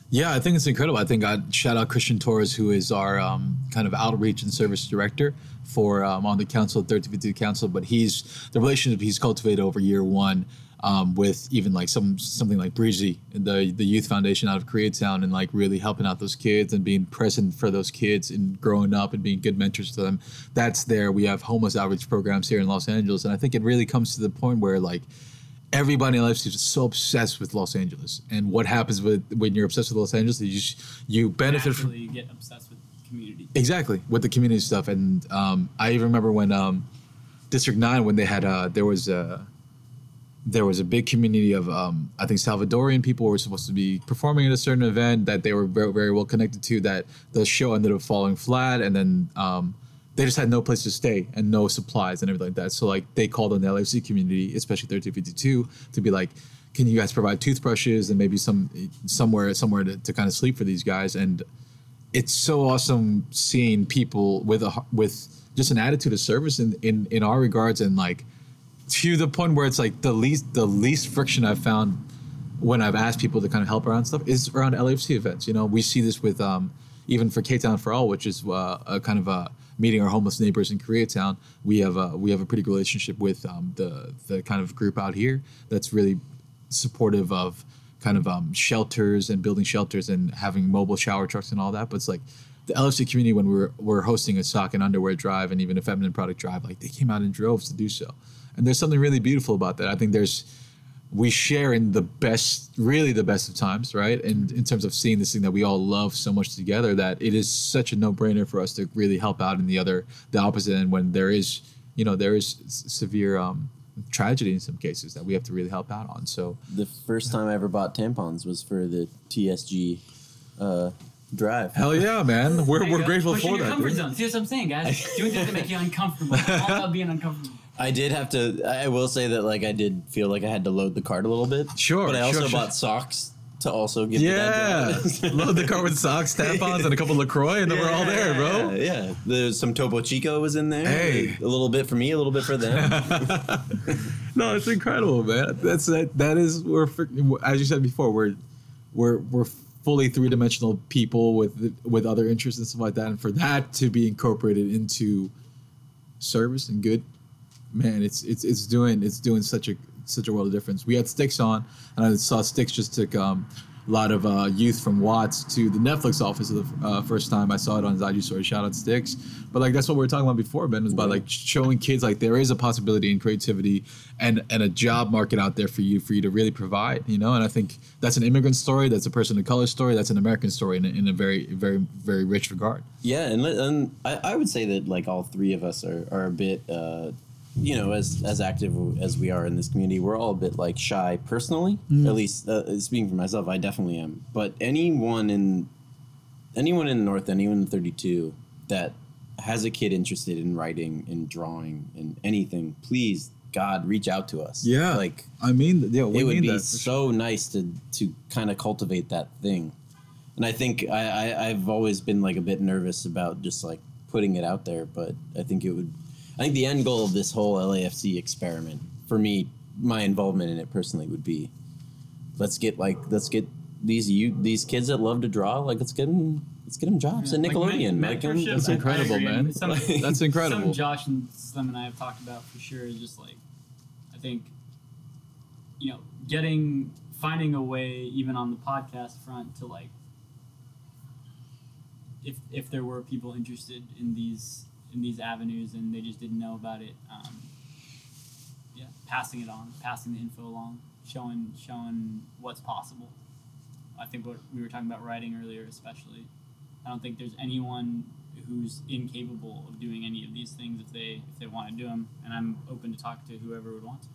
B: Yeah, I think it's incredible. I think I'd shout out Christian Torres, who is our um, kind of outreach and service director for um, on the council, 1352 Council. But he's the relationship he's cultivated over year one um, with even like some something like Breezy, the the youth foundation out of Koreatown, and like really helping out those kids and being present for those kids and growing up and being good mentors to them. That's there. We have homeless outreach programs here in Los Angeles, and I think it really comes to the point where like everybody in life is so obsessed with Los Angeles. And what happens with when you're obsessed with Los Angeles is you sh- you benefit from
A: you get obsessed with community.
B: exactly with the community stuff. And um, I even remember when um, District Nine when they had uh, there was a there was a big community of um, I think Salvadorian people were supposed to be performing at a certain event that they were very, very well connected to. That the show ended up falling flat, and then um, they just had no place to stay and no supplies and everything like that. So like they called on the LAFC community, especially 1352, to be like, can you guys provide toothbrushes and maybe some somewhere somewhere to, to kind of sleep for these guys? And it's so awesome seeing people with a with just an attitude of service in in, in our regards and like to the point where it's like the least the least friction I've found when I've asked people to kind of help around stuff is around LAFC events. You know, we see this with um, even for K Town for All, which is uh, a kind of a meeting our homeless neighbors in Koreatown. We have a we have a pretty good relationship with um, the the kind of group out here that's really supportive of kind of um, shelters and building shelters and having mobile shower trucks and all that. But it's like the LFC community when we were, were hosting a sock and underwear drive and even a feminine product drive, like they came out in droves to do so. And there's something really beautiful about that. I think there's we share in the best, really the best of times, right? And in terms of seeing this thing that we all love so much together, that it is such a no-brainer for us to really help out in the other, the opposite end when there is, you know, there is severe um, tragedy in some cases that we have to really help out on. So
C: The first time I ever bought tampons was for the TSG uh, drive.
B: hell yeah, man, we're
A: There you
B: we're grateful
A: Pushing
B: for
A: your
B: that.
A: comfort
B: dude.
A: zone. See what I'm saying, guys? Doing things that make you uncomfortable. I'm all about being uncomfortable.
C: I did have to. I will say that like I did feel like I had to load the cart a little bit.
B: Sure,
C: but I also
B: sure, sure.
C: bought socks to also give.
B: Yeah, load the cart with socks, tampons, and a couple Lacroix, and then we're all there, bro.
C: Yeah, yeah. There's some Topo Chico was in there.
B: Hey.
C: a little bit for me, a little bit for them.
B: No, it's incredible, man. That's that. That is we're as you said before. We're we're we're fully three dimensional people with with other interests and stuff like that, and for that to be incorporated into service and good, man, it's it's it's doing it's doing such a such a world of difference. We had Sticks on, and I saw Sticks just took um, a lot of uh, youth from Watts to the Netflix office the uh, first time I saw it on his IG story. Shout out Sticks, but like that's what we were talking about before, Ben, was about like showing kids like there is a possibility in creativity and and a job market out there for you for you to really provide, you know. And I think that's an immigrant story, that's a person of color story, that's an American story in a, in a very very very rich regard.
C: Yeah, and, and I, I would say that like all three of us are, are a bit, uh, you know, as as active as we are in this community, we're all a bit like shy personally. At least uh, speaking for myself, I definitely am. But anyone in anyone in the North, anyone in 32 that has a kid interested in writing and drawing and anything, please God reach out to us. Yeah, like
B: I mean, yeah, we
C: it would be so nice to to kind of cultivate that thing and i think I, I i've always been like a bit nervous about just like putting it out there but i think it would i think the end goal of this whole lafc experiment for me my involvement in it personally would be let's get like let's get these you these kids that love to draw like let's get them let's get them jobs at nickelodeon
A: men-
C: like,
A: mentorship,
B: That's
A: I- I
B: incredible, man.
A: Some,
B: That's incredible.
A: Some Josh and Slim and I have talked about for sure is just like, I think, you know, getting finding a way even on the podcast front to like, if if there were people interested in these in these avenues and they just didn't know about it, um, yeah, passing it on, passing the info along, showing showing what's possible. I think what we were talking about writing earlier, especially. I don't think there's anyone who's incapable of doing any of these things if they if they want to do them, and I'm open to talk to whoever would want to.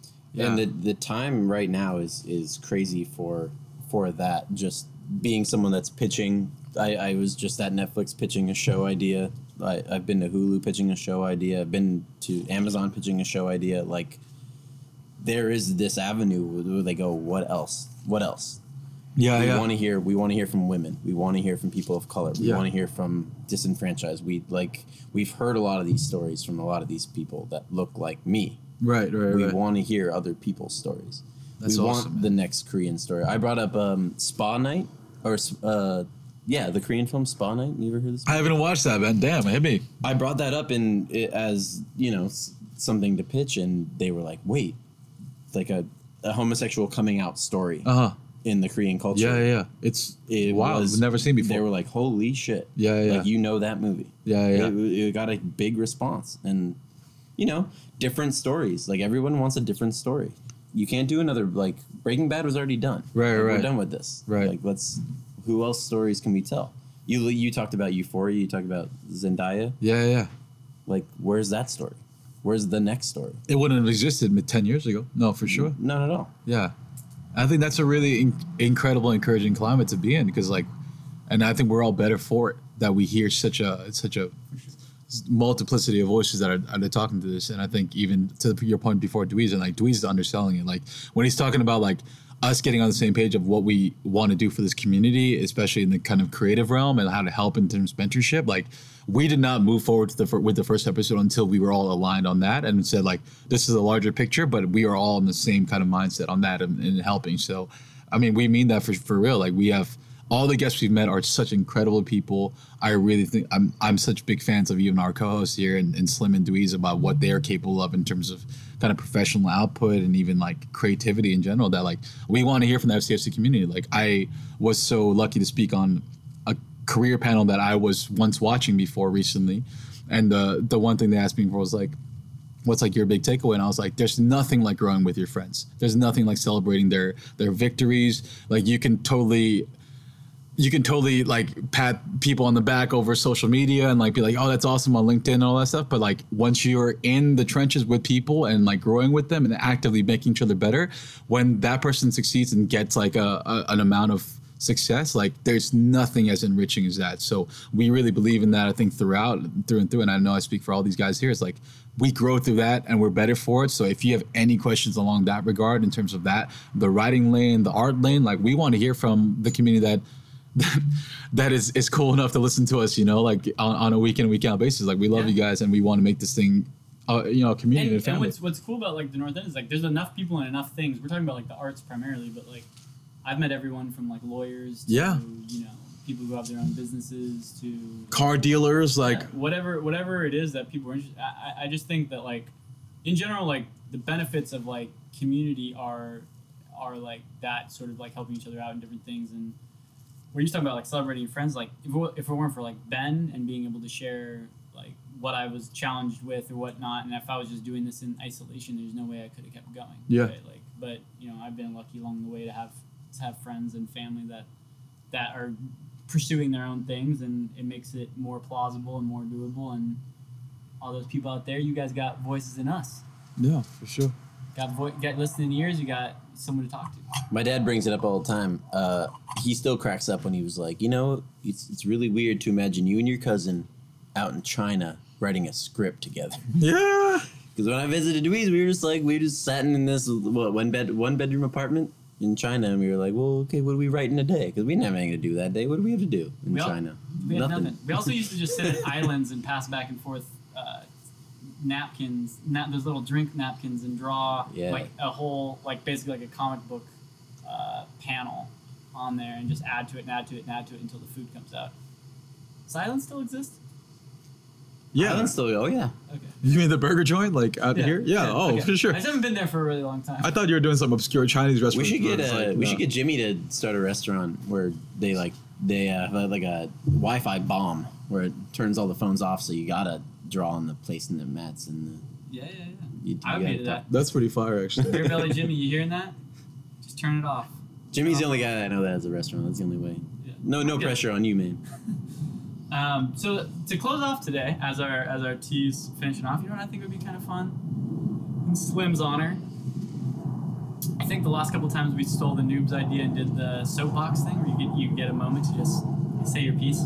C: And
B: Yeah.
C: the the time right now is is crazy for for that. Just being someone that's pitching. I, I was just at Netflix pitching a show idea. I, I've been to Hulu pitching a show idea. I've been to Amazon pitching a show idea. Like there is this avenue where they go, what else? What else?
B: Yeah,
C: we
B: yeah.
C: want to hear we want to hear from women we want to hear from people of color we
B: Yeah.
C: want to hear from disenfranchised we like we've heard a lot of these stories from a lot of these people that look like me
B: right, right,
C: we
B: right.
C: want to hear other people's stories
B: That's
C: we
B: awesome,
C: want the next korean story i brought up um, spa night or uh, yeah the korean film spa night you ever heard this
B: I haven't watched that, man. Damn, hit me.
C: I brought that up in it as you know something to pitch, and they were like, "Wait, like a, a homosexual coming out story
B: Uh huh.
C: in the Korean culture."
B: Yeah, yeah, yeah. It's
C: It
B: wow.
C: was-
B: never seen before.
C: They were like, "Holy shit!"
B: Yeah, yeah.
C: Like you know that movie.
B: Yeah, yeah.
C: It, it got a big response, and you know, different stories. Like everyone wants a different story. You can't do another like Breaking Bad was already done.
B: Right,
C: Like, We're done with this.
B: Right.
C: Like let's. Who else stories can we tell? You you talked about Euphoria. You talked about Zendaya.
B: yeah, yeah.
C: Like where's that story? Where's the next story?
B: It wouldn't have existed ten years ago. No, for sure.
C: None at all.
B: Yeah, I think that's a really in- incredible, encouraging climate to be in because, like, and I think we're all better for it that we hear such a such a multiplicity of voices that are, are talking to this. And I think even to your point before, Dweez and like Dweez is underselling it. Like when he's talking about like us getting on the same page of what we want to do for this community, especially in the kind of creative realm and how to help in terms of mentorship, like. We did not move forward the fir- with the first episode until we were all aligned on that and said like this is a larger picture, but we are all in the same kind of mindset on that and, and helping. So, I mean, we mean that for for real. Like we have all the guests we've met are such incredible people. I really think I'm I'm such big fans of even our co-hosts here and, and Slim and Dweez about what they are capable of in terms of kind of professional output and even like creativity in general. That like we want to hear from the FCFC community. Like I was so lucky to speak on a career panel that I was once watching before recently, and the the one thing they asked me for was like what's like your big takeaway and i was like there's nothing like growing with your friends there's nothing like celebrating their their victories like you can totally you can totally like pat people on the back over social media and like be like oh that's awesome on linkedin and all that stuff. But like once you're in the trenches with people and like growing with them and actively making each other better when that person succeeds and gets like a, a an amount of success like there's nothing as enriching as that. So we really believe in that i think throughout through and through. And i know i speak for all these guys here. It's like we grow through that and we're better for it. So if you have any questions along that regard in terms of that the writing lane the art lane like we want to hear from the community that that is is cool enough to listen to us you know like on, on a week in week out basis like we love
A: Yeah.
B: you guys and we want to make this thing uh, you know community
A: And,
B: and,
A: and what's what's cool about like the North End is like there's enough people and enough things. We're talking about like the arts primarily, but like I've met everyone from like lawyers to
B: Yeah.
A: you know people who have their own businesses to
B: car dealers like
A: Yeah, whatever whatever it is that people are interested. I- I just think that like in general like the benefits of like community are are like that sort of like helping each other out in different things and where you're talking about like celebrating friends like if it, if it weren't for like Ben and being able to share like what I was challenged with or whatnot and if I was just doing this in isolation there's no way I could have kept going
B: Yeah.
A: right? like but you know I've been lucky along the way to have to have friends and family that that are pursuing their own things and it makes it more plausible and more doable and all those people out there you guys got voices in us
B: yeah for sure
A: got vo- got listening ears you got someone to talk to
C: My dad brings it up all the time. Uh, he still cracks up when he was like, you know, it's it's really weird to imagine you and your cousin out in China writing a script together.
B: yeah
C: Because when I visited Dweez, we were just like, we were just sat in this what one bed one bedroom apartment in China, and we were like, well, okay, what do we write in a day? Because we didn't have anything to do that day. What do we have to do in
A: We al-
C: China?
A: we had nothing. we also used to just sit at islands and pass back and forth uh, napkins na- those little drink napkins and draw
C: Yeah.
A: like a whole like basically like a comic book uh, panel on there and just add to it and add to it and add to it until the food comes out does island still exists.
B: yeah
C: Island still, oh yeah.
A: okay
B: you mean the burger joint like out here yeah, oh
A: okay.
B: for sure
A: I just haven't been there for a really long time.
B: I thought you were doing some obscure Chinese restaurant.
C: We should get
B: a,
C: uh,
B: like,
C: we
B: no.
C: should get Jimmy to start a restaurant where they like they uh, have like a Wi-Fi bomb where it turns all the phones off, so you gotta draw on the place and the mats and the.
A: yeah, yeah, yeah.
C: You,
A: I would
C: you
A: be to that.
B: That's pretty fire, actually.
A: Beer Belly Jimmy, you hearing that? Just turn it off.
C: Jimmy's the only guy that I know that has a restaurant. That's the only way.
A: Yeah.
C: No, no
A: Yeah.
C: pressure on you, man.
A: Um, so to close off today, as our as our teas finishing off, you know what I think would be kind of fun? In Slim's honor, I think the last couple times we stole the noob's idea and did the soapbox thing, where you get you get a moment to just say your piece.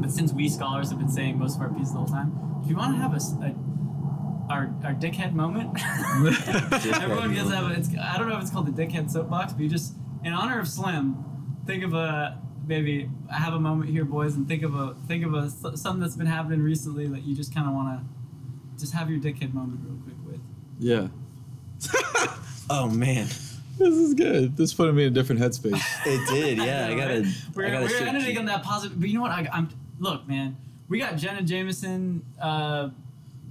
A: But since we scholars have been saying most of our pieces the whole time, if you want to have a, s- a- our our dickhead moment, everyone gets to have. A, it's I don't know if it's called the dickhead soapbox, but you just in honor of Slim, think of a maybe have a moment here, boys, and think of a think of a something that's been happening recently that you just kind of want to just have your dickhead moment real quick with.
B: Yeah.
C: Oh man,
B: This is good. This put me in a different headspace.
C: it did. Yeah, I
A: know,
C: gotta.
A: right? We're,
C: I gotta
A: we're
C: shift
A: ending on that positive, but you know what? I, I'm look, man. We got Jenna Jameson uh,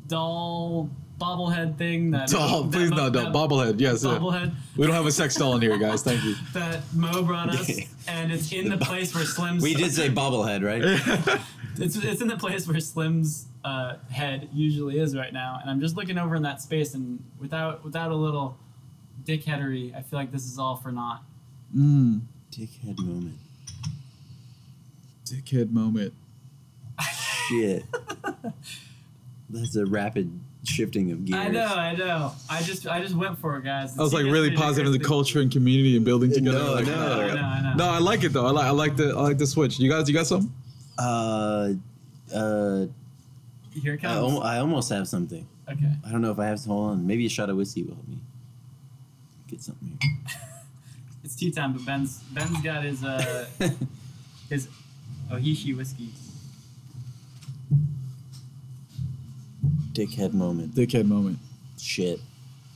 A: doll bobblehead thing that
B: Doll,
A: that-
B: please no,
A: that-
B: doll, bobblehead. Yes, yeah.
A: bobblehead
B: We don't have a sex doll in here, guys. Thank you.
A: that Mo brought us, and it's in the place where Slim's.
C: We did say bobblehead, right?
A: It's, it's in the place where Slim's uh, head usually is right now, and I'm just looking over in that space, and without without a little dickheadery, I feel like this is all for naught.
B: Mm.
C: Dickhead moment.
B: Dickhead moment.
C: Shit. That's a rapid shifting of gears.
A: I know, I know. I just I just went for it, guys.
B: I was like really positive in the culture and community and building together.
C: No,
B: like,
C: no.
A: I know, I know.
B: No, I like it though. I like I like the I like the switch. You guys, you got some?
C: Uh, uh,
A: Here it
C: I,
A: comes.
C: al- I almost have something.
A: okay.
C: I don't know if I have. Hold on. Maybe a shot of whiskey will help me get something
A: It's tea time, but Ben's Ben's got his uh
C: here.
A: his Ohishi whiskey.
C: Dickhead moment.
B: Dickhead moment.
C: Shit.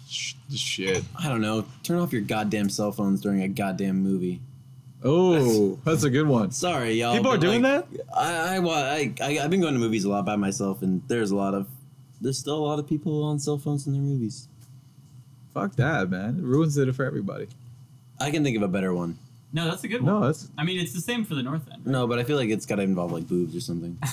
B: Sh- shit.
C: I don't know. Turn off your goddamn cell phones during a goddamn movie.
B: Oh, that's a good one.
C: Sorry, y'all.
B: People are doing
C: like,
B: that?
C: I, I, I, I, I've been going to movies a lot by myself, and there's a lot of, there's still a lot of people on cell phones in their movies.
B: Fuck that, man. It ruins it for everybody.
C: I can think of a better one.
A: No, that's a good one.
B: No, that's
A: I mean, it's the same for the North End.
C: No, but I feel like it's got to involve like boobs or something.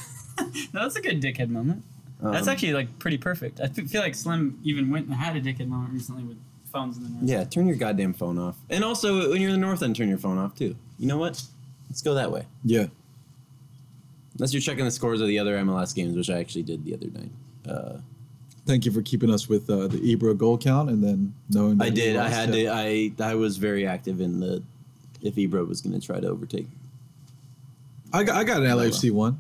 A: No, that's a good dickhead moment. That's
C: Um,
A: actually like pretty perfect. I feel like Slim even went and had a dickhead moment recently with phones in the North.
C: Yeah, turn your goddamn phone off. And also, when you're in the north end, turn your phone off too. You know what? Let's go that way.
B: yeah.
C: Unless you're checking the scores of the other MLS games, which I actually did the other night. Uh,
B: Thank you for keeping us with uh, the Ibra goal count and then knowing that
C: I did. I had to. I I was very active in the if Ibra was going to try to overtake.
B: I got, I got an LAFC one.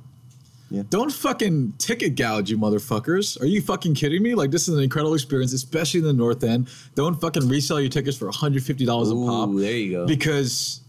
C: Yeah.
B: Don't fucking ticket gouge, you motherfuckers. Are you fucking kidding me? Like, this is an incredible experience, especially in the North End. Don't fucking resell your tickets for $150 a pop
C: Ooh, there you go.
B: because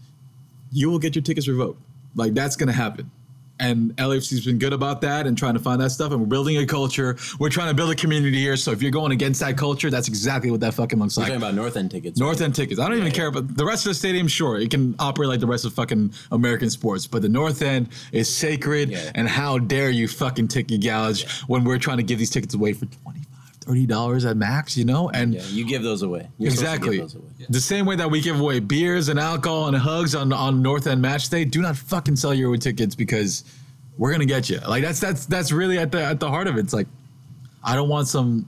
B: you will get your tickets revoked. Like, that's going to happen. And LAFC's been good about that and trying to find that stuff. And we're building a culture. We're trying to build a community here. So if you're going against that culture, that's exactly what that fucking looks
C: We're
B: like.
C: talking about north end tickets.
B: North End tickets. I don't even care about the rest of the stadium. Sure, it can operate like the rest of fucking American sports, but the North End is sacred.
C: Yeah.
B: And how dare you fucking ticket gouge when we're trying to give these tickets away for 25 30 dollars at max? You know, and
C: Yeah, you give those away. You're
B: exactly
C: those away.
B: the same way that we give away beers and alcohol and hugs on on North End match day. Do not fucking sell your tickets because we're gonna get you. Like that's that's that's really at the at the heart of it. It's like I don't want some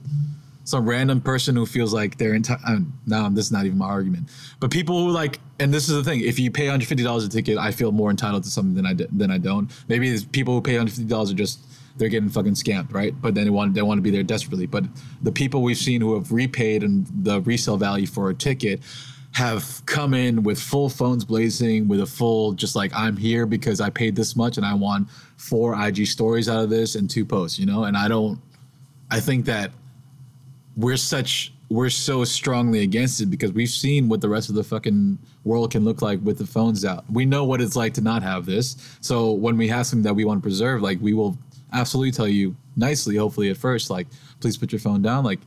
B: some random person who feels like they're entitled. Uh, no, this is not even my argument. But people who like, and this is the thing: if you pay 150 dollars a ticket, I feel more entitled to something than I d- than I don't. Maybe it's people who pay 150 dollars are just they're getting fucking scammed, right? But then they want they want to be there desperately. But the people we've seen who have repaid and the resale value for a ticket have come in with full phones blazing, with a full just like I'm here because I paid this much and I want four IG stories out of this and two posts, you know. And I don't. I think that we're such we're so strongly against it because we've seen what the rest of the fucking world can look like with the phones out. We know what it's like to not have this. So when we have something that we want to preserve, like we will absolutely tell you nicely, hopefully at first, like please put your phone down. Like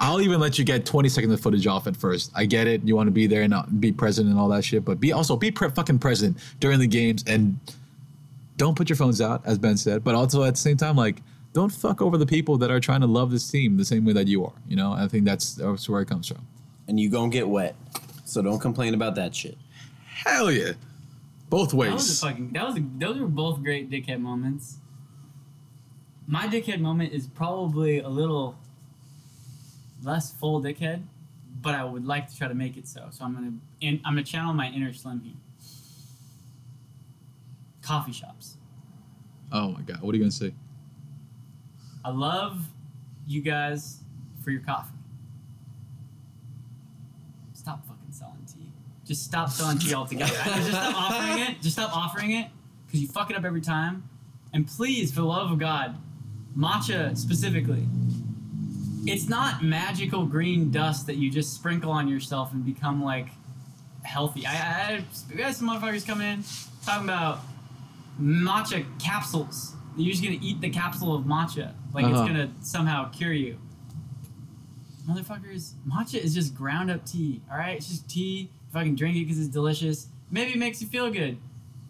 B: I'll even let you get 20 seconds of footage off at first. I get it. You want to be there and not be present and all that shit, but be also be pre- fucking present during the games and don't put your phones out, as Ben said, but also at the same time, like, don't fuck over the people that are trying to love this team the same way that you are. You know, I think that's, that's where it comes from.
C: And you gonna get wet, so don't complain about that shit.
B: Hell yeah, both
A: That was
B: ways.
A: a fucking. That was. A, those were both great dickhead moments. My dickhead moment is probably a little less full dickhead, but I would like to try to make it so. So I'm gonna. In, I'm gonna channel my inner Slim here. Coffee shops.
B: Oh my god, what are you gonna say?
A: I love you guys for your coffee. Stop fucking selling tea. Just stop selling tea altogether. just stop offering it. Just stop offering it because you fuck it up every time. And please, for the love of God, matcha specifically. It's not magical green dust that you just sprinkle on yourself and become like healthy. I, I, we had some motherfuckers coming in talking about matcha capsules. You're just gonna eat the capsule of matcha, like
B: Uh-huh.
A: it's gonna somehow cure you. Motherfuckers, matcha is just ground up tea. All right, it's just tea. If I can drink it because it's delicious, maybe it makes you feel good.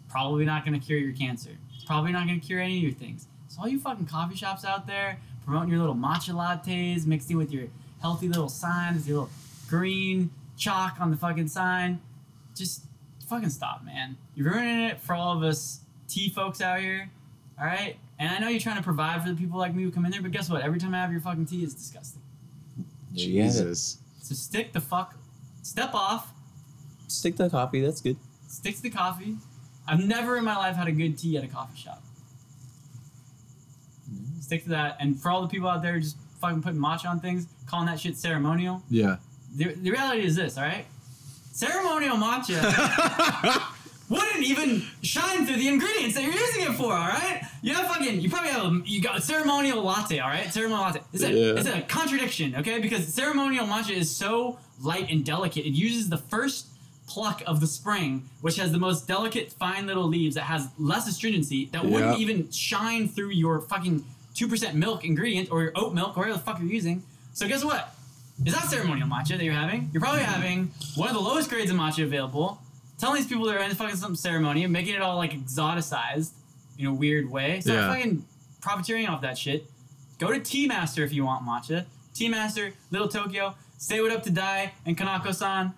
A: Probably not gonna cure your cancer. It's probably not gonna cure any of your things. So all you fucking coffee shops out there promoting your little matcha lattes mixed in with your healthy little signs, your little green chalk on the fucking sign, just fucking stop, man. You're ruining it for all of us tea folks out here. All right, and I know you're trying to provide for the people like me who come in there, but guess what? Every time I have your fucking tea, it's disgusting.
C: There you have it.
B: Jesus.
A: So stick the fuck, step off,
C: Stick to the coffee. That's good.
A: stick to the coffee. I've never in my life had a good tea at a coffee shop. Stick to that. And for all the people out there just fucking putting matcha on things, calling that shit ceremonial,
B: Yeah.
A: the, the reality is this, all right? Ceremonial matcha wouldn't even shine through the ingredients that you're using it for, all right? You have fucking, you probably have, a, you got a ceremonial latte, all right? Ceremonial latte. It's a,
B: Yeah.
A: it's a contradiction, okay? Because ceremonial matcha is so light and delicate. It uses the first pluck of the spring, which has the most delicate, fine little leaves that has less astringency, that wouldn't even shine through your fucking 2% milk ingredient or your oat milk or whatever the fuck you're using. So guess what? It's not ceremonial matcha that you're having. You're probably having one of the lowest grades of matcha available. Telling these people they're in fucking some ceremony and making it all like exoticized in a weird way. Start
B: Yeah.
A: fucking profiteering off that shit. Go to Tea Master if you want matcha. Tea Master, Little Tokyo, Stay What Up to Dai and Kanako-san,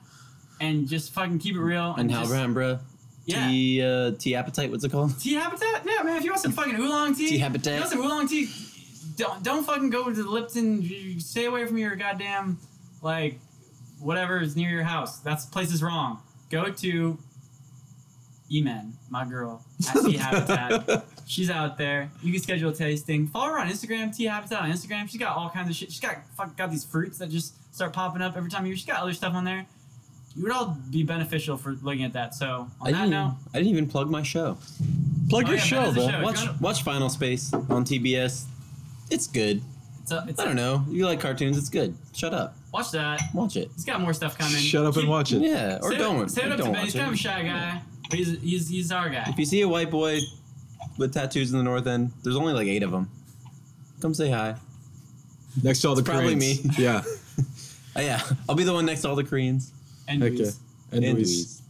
A: and just fucking keep it real.
C: And
A: just-
C: Halbrand,
A: Yeah.
C: Tea, uh, tea appetite. What's it called?
A: Tea habitat? Yeah, man. If you want some fucking oolong tea,
C: Tea habitat.
A: You want some oolong tea? Don't don't fucking go to the Lipton. Stay away from your goddamn like whatever is near your house. That's place is wrong. Go to Eman, my girl, at Tea Habitat. She's out there. You can schedule a tasting. Follow her on Instagram, Tea Habitat on Instagram. She's got all kinds of shit. She's got fuck, got these fruits that just start popping up every time you. She's got other stuff on there. You would all be beneficial for looking at that. So on
C: I
A: that
C: didn't,
A: note,
C: I didn't even plug my show.
B: Plug
A: Oh,
B: your
A: yeah,
B: show,
A: that is a
B: bro.
A: show.
C: Watch
A: to-
C: watch Final Space on TBS. It's good.
A: it's a, it's
C: I
A: a-
C: don't know. You like cartoons? It's good. Shut up.
A: Watch that.
C: Watch it.
A: He's got more stuff coming.
B: Shut up and
A: Keep-
B: watch it.
C: Yeah, or
A: say
C: don't.
A: It, say it up
C: don't
A: to Ben.
C: watch
A: He's
C: it.
A: kind of a shy guy, but he's, he's, he's our guy.
C: If you see a white boy with tattoos in the north end, there's only like eight of them. Come say hi.
B: Next to all the
C: It's probably me.
B: Yeah.
C: Oh, yeah, I'll be the one next to all the Koreans.
A: And
B: Okay.
A: Louise.
B: And,
C: And
B: Luis.
C: Louise.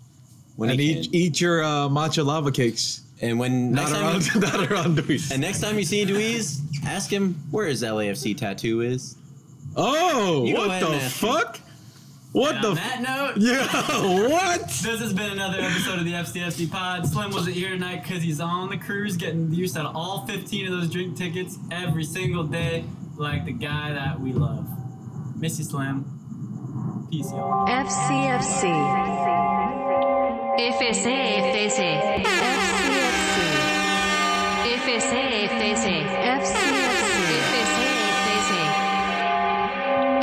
C: When
B: and eat,
C: can.
B: eat your uh, matcha lava cakes.
C: And when
B: Not
C: next time,
B: around, not around Luis.
C: and next time you see Dweez, ask him where his LAFC tattoo is.
B: oh,
C: You
B: what the
C: and ask him.
B: fuck? What
A: And
B: the?
A: on
B: F-
A: that note,
B: yeah, what?
A: this has been another episode of the FCFC Pod. Slim wasn't here tonight because he's on the cruise getting use out of all 15 of those drink tickets every single day, like the guy that we love. Miss you, Slim. Peace, y'all.
F: FCFC. FCFC. FCFC. FCFC.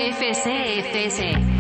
F: FCFC. FCFC.